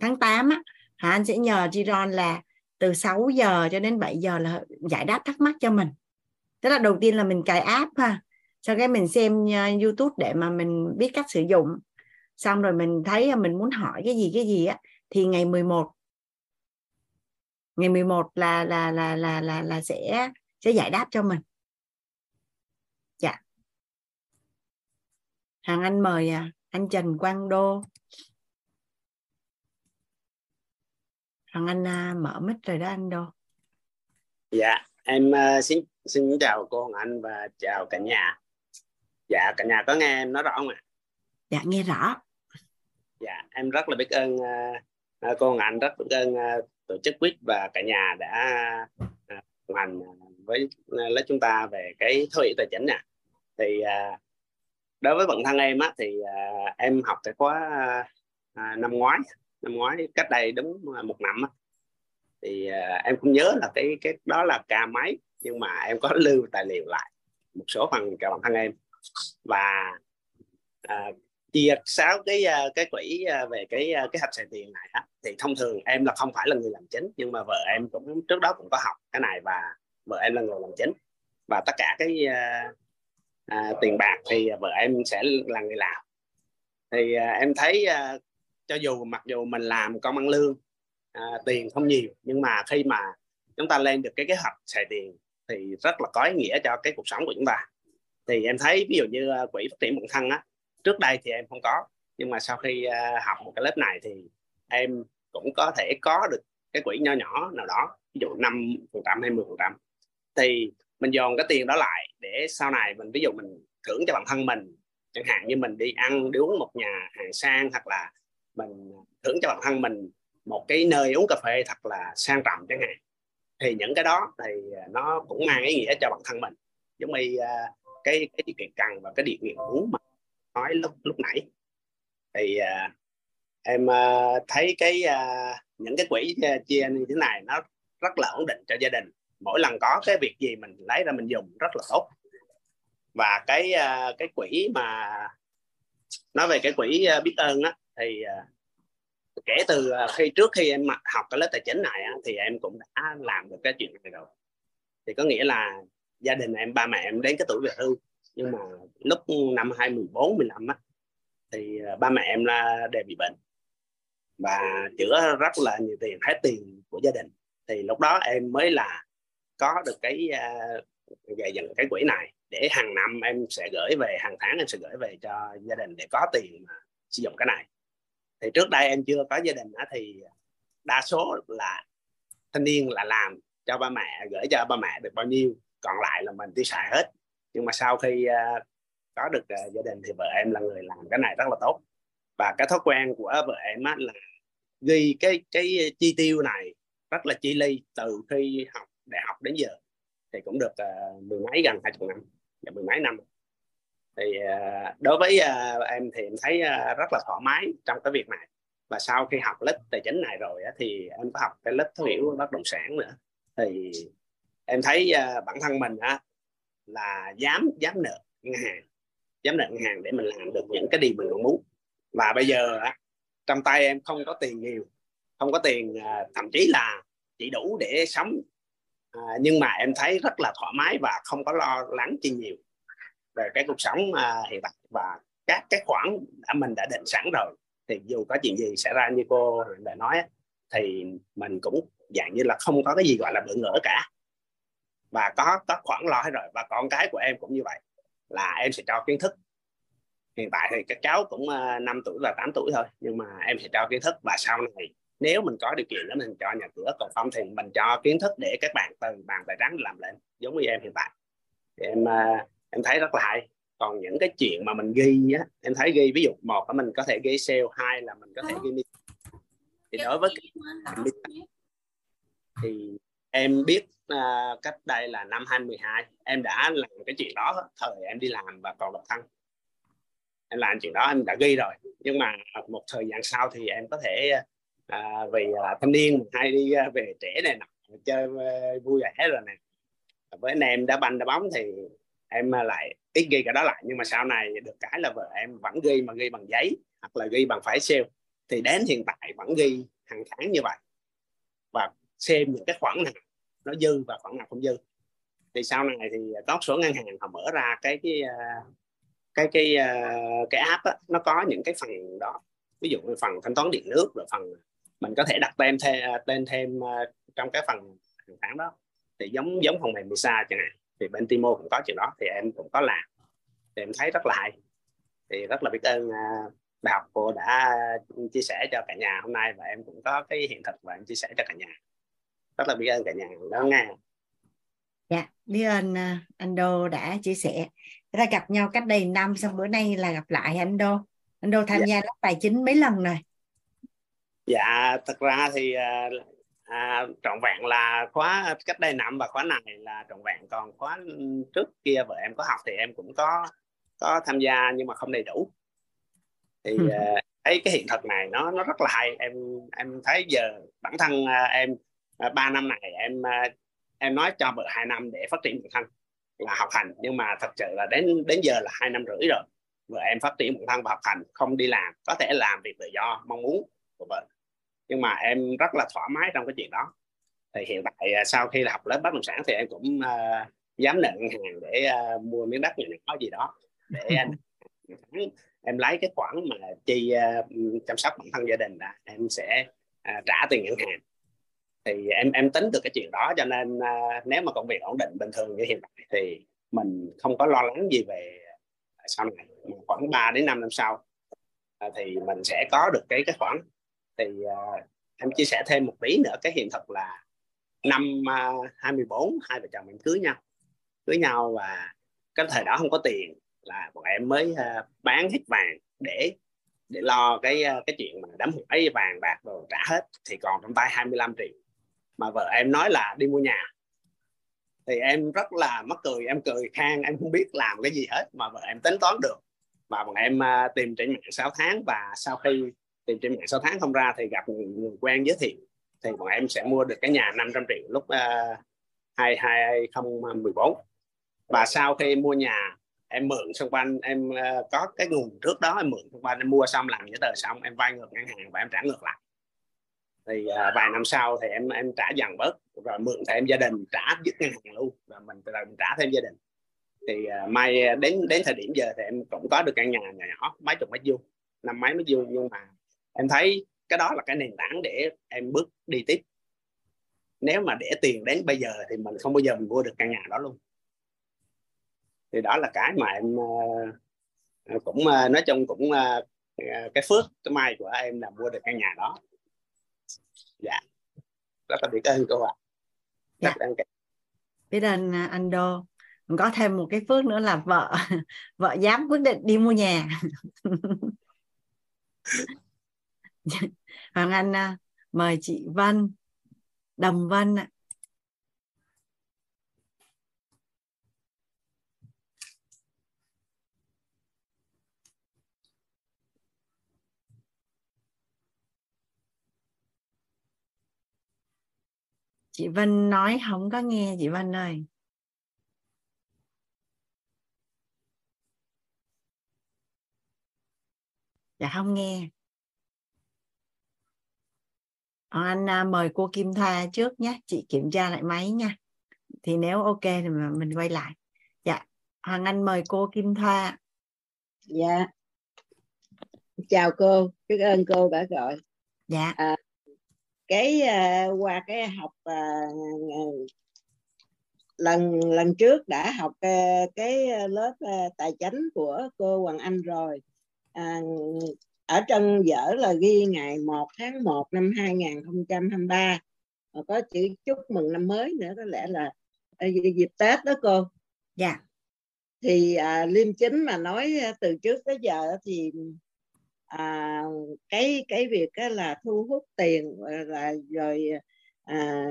tháng 8 á Hà Anh sẽ nhờ Chiron là từ 6 giờ cho đến 7 giờ là giải đáp thắc mắc cho mình. Tức là đầu tiên là mình cài app ha sau cái mình xem uh, YouTube để mà mình biết cách sử dụng. Xong rồi mình thấy ờ, mình muốn hỏi cái gì cái gì á thì ngày 11 ngày 11 là là là là là là sẽ sẽ giải đáp cho mình. Dạ. Hàng anh mời à, anh Trần Quang Đô. Hàng anh à, mở mic rồi đó anh Đô. Dạ em uh, xin xin chào cô Hồng Anh và chào cả nhà dạ cả nhà có nghe em nói rõ không ạ? Dạ nghe rõ. Dạ em rất là biết ơn uh, cô Anh rất biết ơn uh, tổ chức quýt và cả nhà đã uh, hành với lớp chúng ta về cái thủy tài chính nè thì uh, đối với bản thân em á thì uh, em học cái khóa uh, năm ngoái năm ngoái cách đây đúng một năm á. Thì uh, em cũng nhớ là cái cái đó là ca máy nhưng mà em có lưu tài liệu lại một số phần cho bản thân em và à, chia sáu cái à, cái quỹ à, về cái à, cái hạch xài tiền này á thì thông thường em là không phải là người làm chính nhưng mà vợ em cũng trước đó cũng có học cái này và vợ em là người làm chính. Và tất cả cái à, à, tiền bạc thì vợ em sẽ là người làm. Thì à, em thấy à, cho dù mặc dù mình làm công ăn lương à, tiền không nhiều nhưng mà khi mà chúng ta lên được cái kế hoạch xài tiền thì rất là có ý nghĩa cho cái cuộc sống của chúng ta thì em thấy ví dụ như ờ, quỹ phát triển bản thân á trước đây thì em không có nhưng mà sau khi ờ, học một cái lớp này thì em cũng có thể có được cái quỹ nho nhỏ nào đó ví dụ năm phần trăm hay mười phần trăm. Thì mình dồn cái tiền đó lại để sau này mình ví dụ mình thưởng cho bản thân mình chẳng hạn như mình đi ăn đi uống một nhà hàng sang hoặc là mình thưởng cho bản thân mình một cái nơi uống cà phê thật là sang trọng chẳng hạn. Thì những cái đó thì ờ, nó cũng mang ý nghĩa cho bản thân mình. Giống như uh, cái cái điều kiện cần và cái điều kiện muốn mà nói lúc lúc nãy. Thì uh, em uh, thấy cái uh, những cái quỹ chia như thế này nó rất là ổn định cho gia đình. Mỗi lần có cái việc gì mình lấy ra mình dùng rất là tốt. Và cái uh, cái quỹ mà nói về cái quỹ uh, biết ơn á thì uh, kể từ khi trước khi em học cái lớp tài chính này á, thì em cũng đã làm được cái chuyện này rồi. Thì có nghĩa là gia đình em ba mẹ em đến cái tuổi về hưu. Nhưng mà lúc năm 2014 15 á thì à, ba mẹ em là đều bị bệnh. Và chữa rất là nhiều tiền hết tiền của gia đình. Thì lúc đó em mới là có được cái uh, gây dựng cái quỹ này để hàng năm em sẽ gửi về hàng tháng em sẽ gửi về cho gia đình để có tiền mà sử dụng cái này. Thì trước đây em chưa có gia đình á thì đa số là thanh niên là làm cho ba mẹ gửi cho ba mẹ được bao nhiêu còn lại là mình tiêu xài hết. Nhưng mà sau khi uh, có được uh, gia đình thì vợ em là người làm cái này rất là tốt. Và cái thói quen của vợ em á, là ghi cái cái chi tiêu này rất là chi ly từ khi học đại học đến giờ. Thì cũng được uh, mười mấy gần hai chục năm gần mười mấy năm. Thì uh, đối với uh, em thì em thấy uh, rất là thoải mái trong cái việc này. Và sau khi học lớp tài chính này rồi á, thì em có học cái lớp thấu hiểu bất động sản nữa. Thì em thấy uh, bản thân mình á, là dám dám nợ ngân hàng dám nợ ngân hàng để mình làm được những cái điều mình muốn. Và bây giờ á, trong tay em không có tiền nhiều không có tiền uh, thậm chí là chỉ đủ để sống. À, nhưng mà em thấy rất là thoải mái và không có lo lắng chi nhiều về cái cuộc sống à, hiện tại. Và các cái khoản đã mình đã định sẵn rồi thì dù có chuyện gì xảy ra như cô đã nói thì mình cũng dạng như là không có cái gì gọi là bỡ ngỡ cả và có có khoản lo hết rồi. Và con cái của em cũng như vậy. Là em sẽ cho kiến thức. Hiện tại thì các cháu cũng uh, ờ, 5 tuổi và 8 tuổi thôi. Nhưng mà em sẽ cho kiến thức. Và sau này nếu mình có điều kiện đó mình cho nhà cửa còn không thì mình cho kiến thức để các bạn từ bàn tay trắng làm lên. Giống như em hiện tại. Thì em uh, em thấy rất là hay. Còn những cái chuyện mà mình ghi á em thấy ghi ví dụ một là mình có thể ghi sale hai là mình có thể ghi thì đối với thì em biết uh, cách đây là năm 2012 em đã làm cái chuyện đó thời em đi làm và còn độc thân. Em làm chuyện đó em đã ghi rồi. Nhưng mà một thời gian sau thì em có thể uh, vì uh, thanh niên hay đi uh, về trẻ này nọ chơi uh, vui vẻ rồi nè. Với anh em đá banh đá bóng thì em lại ít ghi cái đó lại. Nhưng mà sau này được cái là vợ em vẫn ghi mà ghi bằng giấy hoặc là ghi bằng phải sale thì đến hiện tại vẫn ghi hàng tháng như vậy. Và xem những cái khoản nào nó dư và khoản nào không dư. Thì sau này thì có số ngân hàng họ mở ra cái cái à, cái cái à, cái app á, nó có những cái phần đó. Ví dụ như phần thanh toán điện nước rồi phần mình có thể đặt tên thêm tên thêm à, trong cái phần hàng tháng đó. Thì giống giống phần mềm Misa chẳng hạn thì bên Timo cũng có chuyện đó thì em cũng có làm. Thì em thấy rất là hay thì rất là biết ơn đại học cô đã chia sẻ cho cả nhà hôm nay và em cũng có cái hiện thực và em chia sẻ cho cả nhà rất là biết ơn cả nhà. Đó nghe dạ biết ơn uh, anh Đô đã chia sẻ. Chúng ta gặp nhau cách đây năm xong bữa nay là gặp lại anh Đô. Anh Đô tham dạ. gia lớp tài chính mấy lần rồi? Dạ thật ra thì uh, à, trọn vẹn là khóa cách đây năm và khóa này là trọn vẹn. Còn khóa trước kia vợ em có học thì em cũng có có tham gia nhưng mà không đầy đủ. Thì uh, thấy cái hiện thực này nó nó rất là hay. Em em thấy giờ bản thân uh, em À, ba năm này em à, em nói cho vợ hai năm để phát triển bản thân là học hành. Nhưng mà thật sự là đến đến giờ là hai năm rưỡi rồi. Vợ em phát triển bản thân và học hành không đi làm. Có thể làm việc tự do mong muốn của vợ. Nhưng mà em rất là thoải mái trong cái chuyện đó. Thì hiện tại à, sau khi là học lớp bất động sản thì em cũng uh, dám nợ ngân hàng để uh, mua miếng đất nhỏ nhỏ gì đó để em lấy cái khoản mà chi uh, chăm sóc bản thân gia đình đó em sẽ uh, trả tiền ngân hàng thì em em tính được cái chuyện đó cho nên uh, nếu mà công việc ổn định bình thường như hiện tại thì mình không có lo lắng gì về sau này. Khoảng 3 đến 5 năm sau uh, thì mình sẽ có được cái cái khoản thì uh, em chia sẻ thêm một tí nữa cái hiện thực là năm uh, 24 hai vợ chồng em cưới nhau. Cưới nhau và cái thời đó không có tiền là bọn em mới uh, bán hết vàng để để lo cái cái chuyện mà đám hỏi vàng bạc rồi trả hết. Thì còn trong tay 25 triệu mà vợ em nói là đi mua nhà. Thì em rất là mắc cười em cười khang em không biết làm cái gì hết mà vợ em tính toán được. Và bọn em uh, tìm trên mạng 6 tháng và sau khi tìm trên mạng 6 tháng không ra thì gặp người, người quen giới thiệu. Thì bọn em sẽ mua được cái nhà 500 triệu lúc à, uh, 2014 à, và sau khi mua nhà em mượn xung quanh em uh, có cái nguồn trước đó em mượn xung quanh em mua xong làm giấy tờ xong em vay ngược ngân hàng và em trả ngược lại thì uh, vài năm sau thì em em trả dần bớt rồi mượn thêm gia đình trả dứt ngân hàng luôn và mình từ mình trả thêm gia đình. Thì uh, may đến đến thời điểm giờ thì em cũng có được căn nhà nhỏ nhỏ mấy chục mét vuông năm mấy mét vuông. Nhưng mà em thấy cái đó là cái nền tảng để em bước đi tiếp. Nếu mà để tiền đến bây giờ thì mình không bao giờ mình mua được căn nhà đó luôn. Thì đó là cái mà em uh, cũng uh, nói chung cũng uh, cái phước cái may của em là mua được căn nhà đó dạ. Rất là biết ơn cô ạ. Rất dạ. ơn biết ơn anh đô. Có thêm một cái phước nữa là vợ vợ dám quyết định đi mua nhà. Hoàng anh mời chị vân đồng vân ạ chị Vân nói không có nghe chị Vân ơi. Dạ không nghe. Ờ, anh à, mời cô Kim Thoa trước nhé. Chị kiểm tra lại máy nha. Thì nếu ok thì mình quay lại. Dạ Hoàng Anh mời cô Kim Thoa. Dạ. Chào cô. Biết ơn cô đã gọi. Dạ. À, cái uh, qua cái học uh, lần lần trước đã học uh, cái lớp uh, tài chính của cô Hoàng Anh rồi. À, ở trong dở là ghi ngày 1 tháng 1 năm 2023 và có chữ chúc mừng năm mới nữa có lẽ là dịp Tết đó cô. Dạ. Yeah. thì à, liêm chính mà nói từ trước tới giờ thì à, cái cái việc đó là thu hút tiền là rồi à,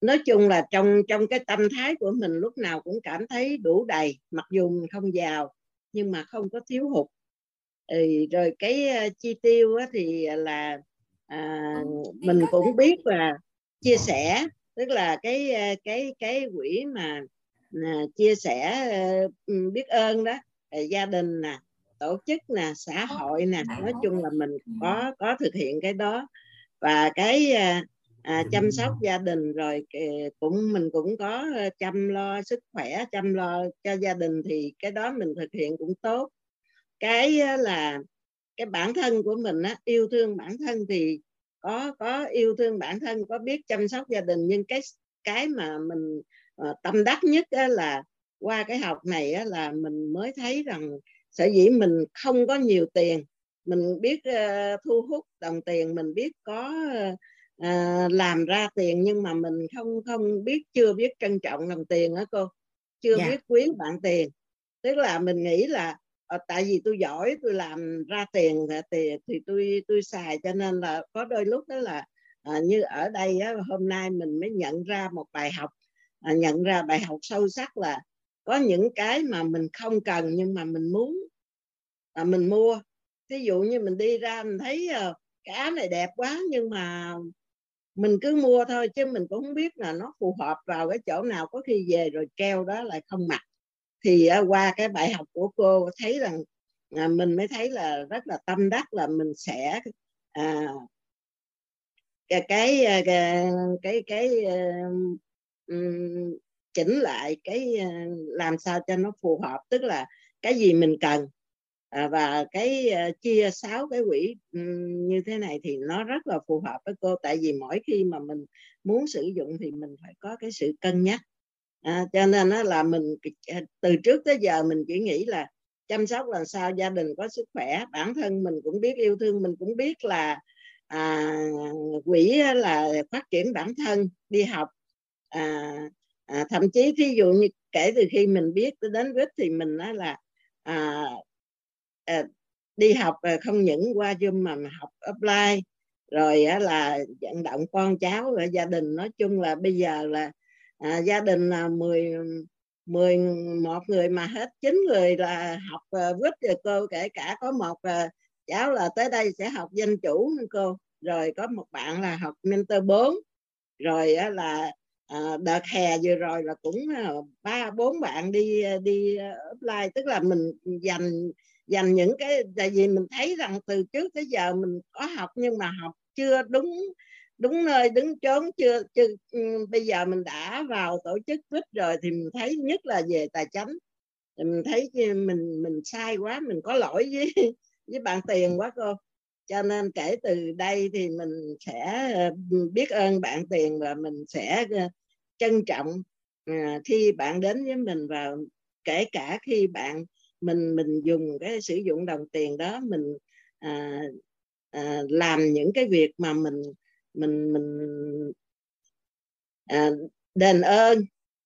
nói chung là trong trong cái tâm thái của mình lúc nào cũng cảm thấy đủ đầy mặc dù mình không giàu nhưng mà không có thiếu hụt. Ừ, rồi cái uh, chi tiêu á, thì là à, mình cũng biết là chia sẻ tức là cái cái cái quỹ mà à, chia sẻ uh, biết ơn đó gia đình nè tổ chức nè xã hội nè nói chung là mình có có thực hiện cái đó. Và cái à, à, chăm sóc gia đình rồi cũng mình cũng có ờ, chăm lo sức khỏe chăm lo cho gia đình thì cái đó mình thực hiện cũng tốt. Cái là cái bản thân của mình á, yêu thương bản thân thì có có yêu thương bản thân có biết chăm sóc gia đình. Nhưng cái cái mà mình uh, tâm đắc nhất á, là qua cái học này á, là mình mới thấy rằng sở dĩ mình không có nhiều tiền mình biết uh, thu hút đồng tiền mình biết có uh, làm ra tiền nhưng mà mình không không biết chưa biết trân trọng đồng tiền đó cô chưa yeah. Dạ. biết quý bạn tiền tức là mình nghĩ là tại vì tôi giỏi tôi làm ra tiền thì thì tôi tôi xài cho nên là có đôi lúc đó là uh, như ở đây á, hôm nay mình mới nhận ra một bài học uh, nhận ra bài học sâu sắc là có những cái mà mình không cần nhưng mà mình muốn mà mình mua. Ví dụ như mình đi ra mình thấy uh, cái áo này đẹp quá nhưng mà mình cứ mua thôi chứ mình cũng không biết là nó phù hợp vào cái chỗ nào có khi về rồi treo đó lại không mặc. Thì uh, qua cái bài học của cô thấy rằng à, mình mới thấy là rất là tâm đắc là mình sẽ à, cái cái ờ, cái cái, cái um, chỉnh lại cái ờ, làm sao cho nó phù hợp tức là cái gì mình cần à, và cái uh, chia sáu cái quỹ um, như thế này thì nó rất là phù hợp với cô. Tại vì mỗi khi mà mình muốn sử dụng thì mình phải có cái sự cân nhắc. À, cho nên đó là mình ờ, từ trước tới giờ mình chỉ nghĩ là chăm sóc làm sao gia đình có sức khỏe bản thân mình cũng biết yêu thương mình cũng biết là à, quỹ là phát triển bản thân đi học à, à, thậm chí thí dụ như kể từ khi mình biết tới đến vít thì mình nói là à, à, đi học không những qua zoom mà học offline. Rồi là vận động con cháu và gia đình. Nói chung là bây giờ là à, gia đình là 10 11 người mà hết chín người là học uh, rồi cô kể cả có một uh, cháu là tới đây sẽ học danh chủ cô. Rồi có một bạn là học mentor 4 rồi á, là à, đợt hè vừa rồi là cũng à, ba bốn bạn đi à, đi à, offline tức là mình dành dành những cái tại vì mình thấy rằng từ trước tới giờ mình có học nhưng mà học chưa đúng đúng nơi đứng chốn chưa, chưa ừ, bây giờ mình đã vào tổ chức quýt rồi thì mình thấy nhất là về tài chánh thì mình thấy mình mình sai quá mình có lỗi với với bạn tiền quá cô cho nên kể từ đây thì mình sẽ ờ, biết ơn bạn tiền và mình sẽ ờ, trân trọng ờ, khi bạn đến với mình và kể cả khi bạn mình mình dùng cái sử dụng đồng tiền đó mình à, à, làm những cái việc mà mình mình mình à, đền ơn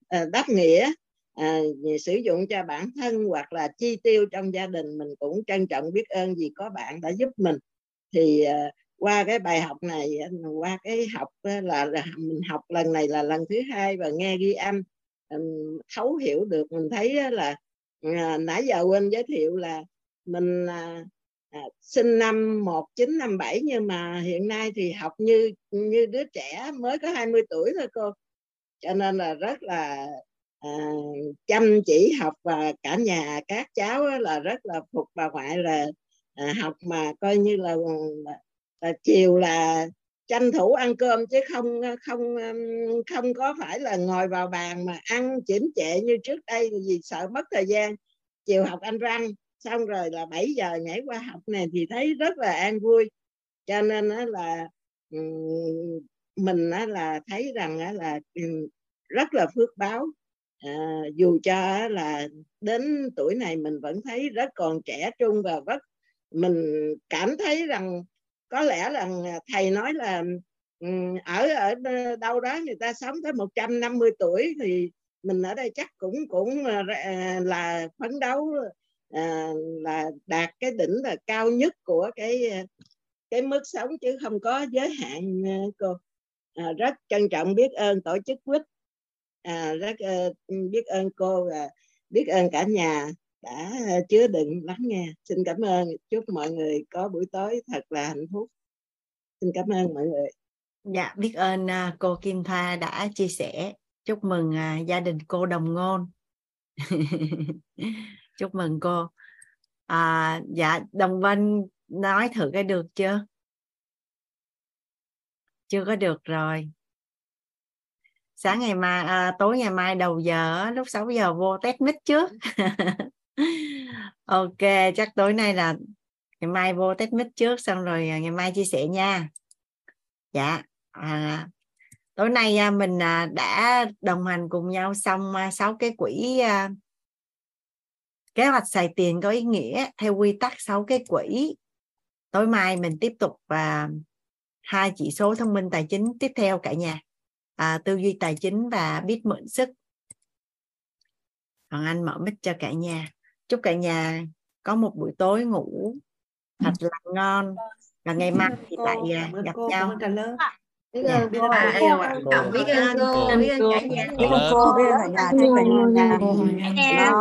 à, đáp nghĩa à, sử dụng cho bản thân hoặc là chi tiêu trong gia đình mình cũng trân trọng biết ơn vì có bạn đã giúp mình thì à, qua cái bài học này à, qua cái học là, là mình học lần này là lần thứ hai và nghe ghi âm thấu hiểu được mình thấy là à, nãy giờ quên giới thiệu là mình à, sinh năm 1957 nhưng mà hiện nay thì học như như đứa trẻ mới có 20 tuổi thôi cô. Cho nên là rất là à, chăm chỉ học và cả nhà các cháu là rất là phục bà ngoại là à, học mà coi như là, ờ, là, là chiều là tranh thủ ăn cơm chứ không ờ, không không có phải là ngồi vào bàn mà ăn chỉnh trệ như trước đây vì sợ mất thời gian. Chiều học anh răng xong rồi là 7 giờ nhảy qua học này thì thấy rất là an vui. Cho nên là mình là thấy rằng là rất là phước báo. À, dù cho là đến tuổi này mình vẫn thấy rất còn trẻ trung và rất mình cảm thấy rằng có lẽ là thầy nói là ừ, ở ở đâu đó người ta sống tới 150 tuổi thì mình ở đây chắc cũng cũng ờ, ờ, là phấn đấu ờ, là đạt cái đỉnh là cao nhất của cái cái mức sống chứ không có giới hạn cô. À, rất trân trọng biết ơn tổ chức quýt. À, rất uh, biết ơn cô và biết ơn cả nhà đã chứa đựng lắng nghe. Xin cảm ơn. Chúc mọi người có buổi tối thật là hạnh phúc. Xin cảm ơn mọi người. Dạ biết ơn à, cô Kim Thoa đã chia sẻ. Chúc mừng à, gia đình cô đồng ngôn. Chúc mừng cô. À, dạ đồng vân nói thử cái được chưa? Chưa có được rồi. Sáng ngày mai à, tối ngày mai đầu giờ lúc 6 giờ vô test mic trước. ok chắc tối nay là ngày mai vô test mic trước xong rồi à, ngày mai chia sẻ nha. Dạ à, tối nay à, mình à, đã đồng hành cùng nhau xong sáu cái quỹ kế hoạch xài tiền có ý nghĩa theo quy tắc sáu cái quỹ. Tối mai mình tiếp tục và hai chỉ số thông minh tài chính tiếp theo cả nhà. À, tư duy tài chính và biết mượn sức. Còn anh mở mic cho cả nhà chúc cả nhà có một buổi tối ngủ thật là ngon. Và ngày mai thì lại à, gặp nhau. biết ơn cô à, cảm biết ơn cô biết ơn cả nhà biết ơn cô biết ơn cả nhà. Chúc cả nhà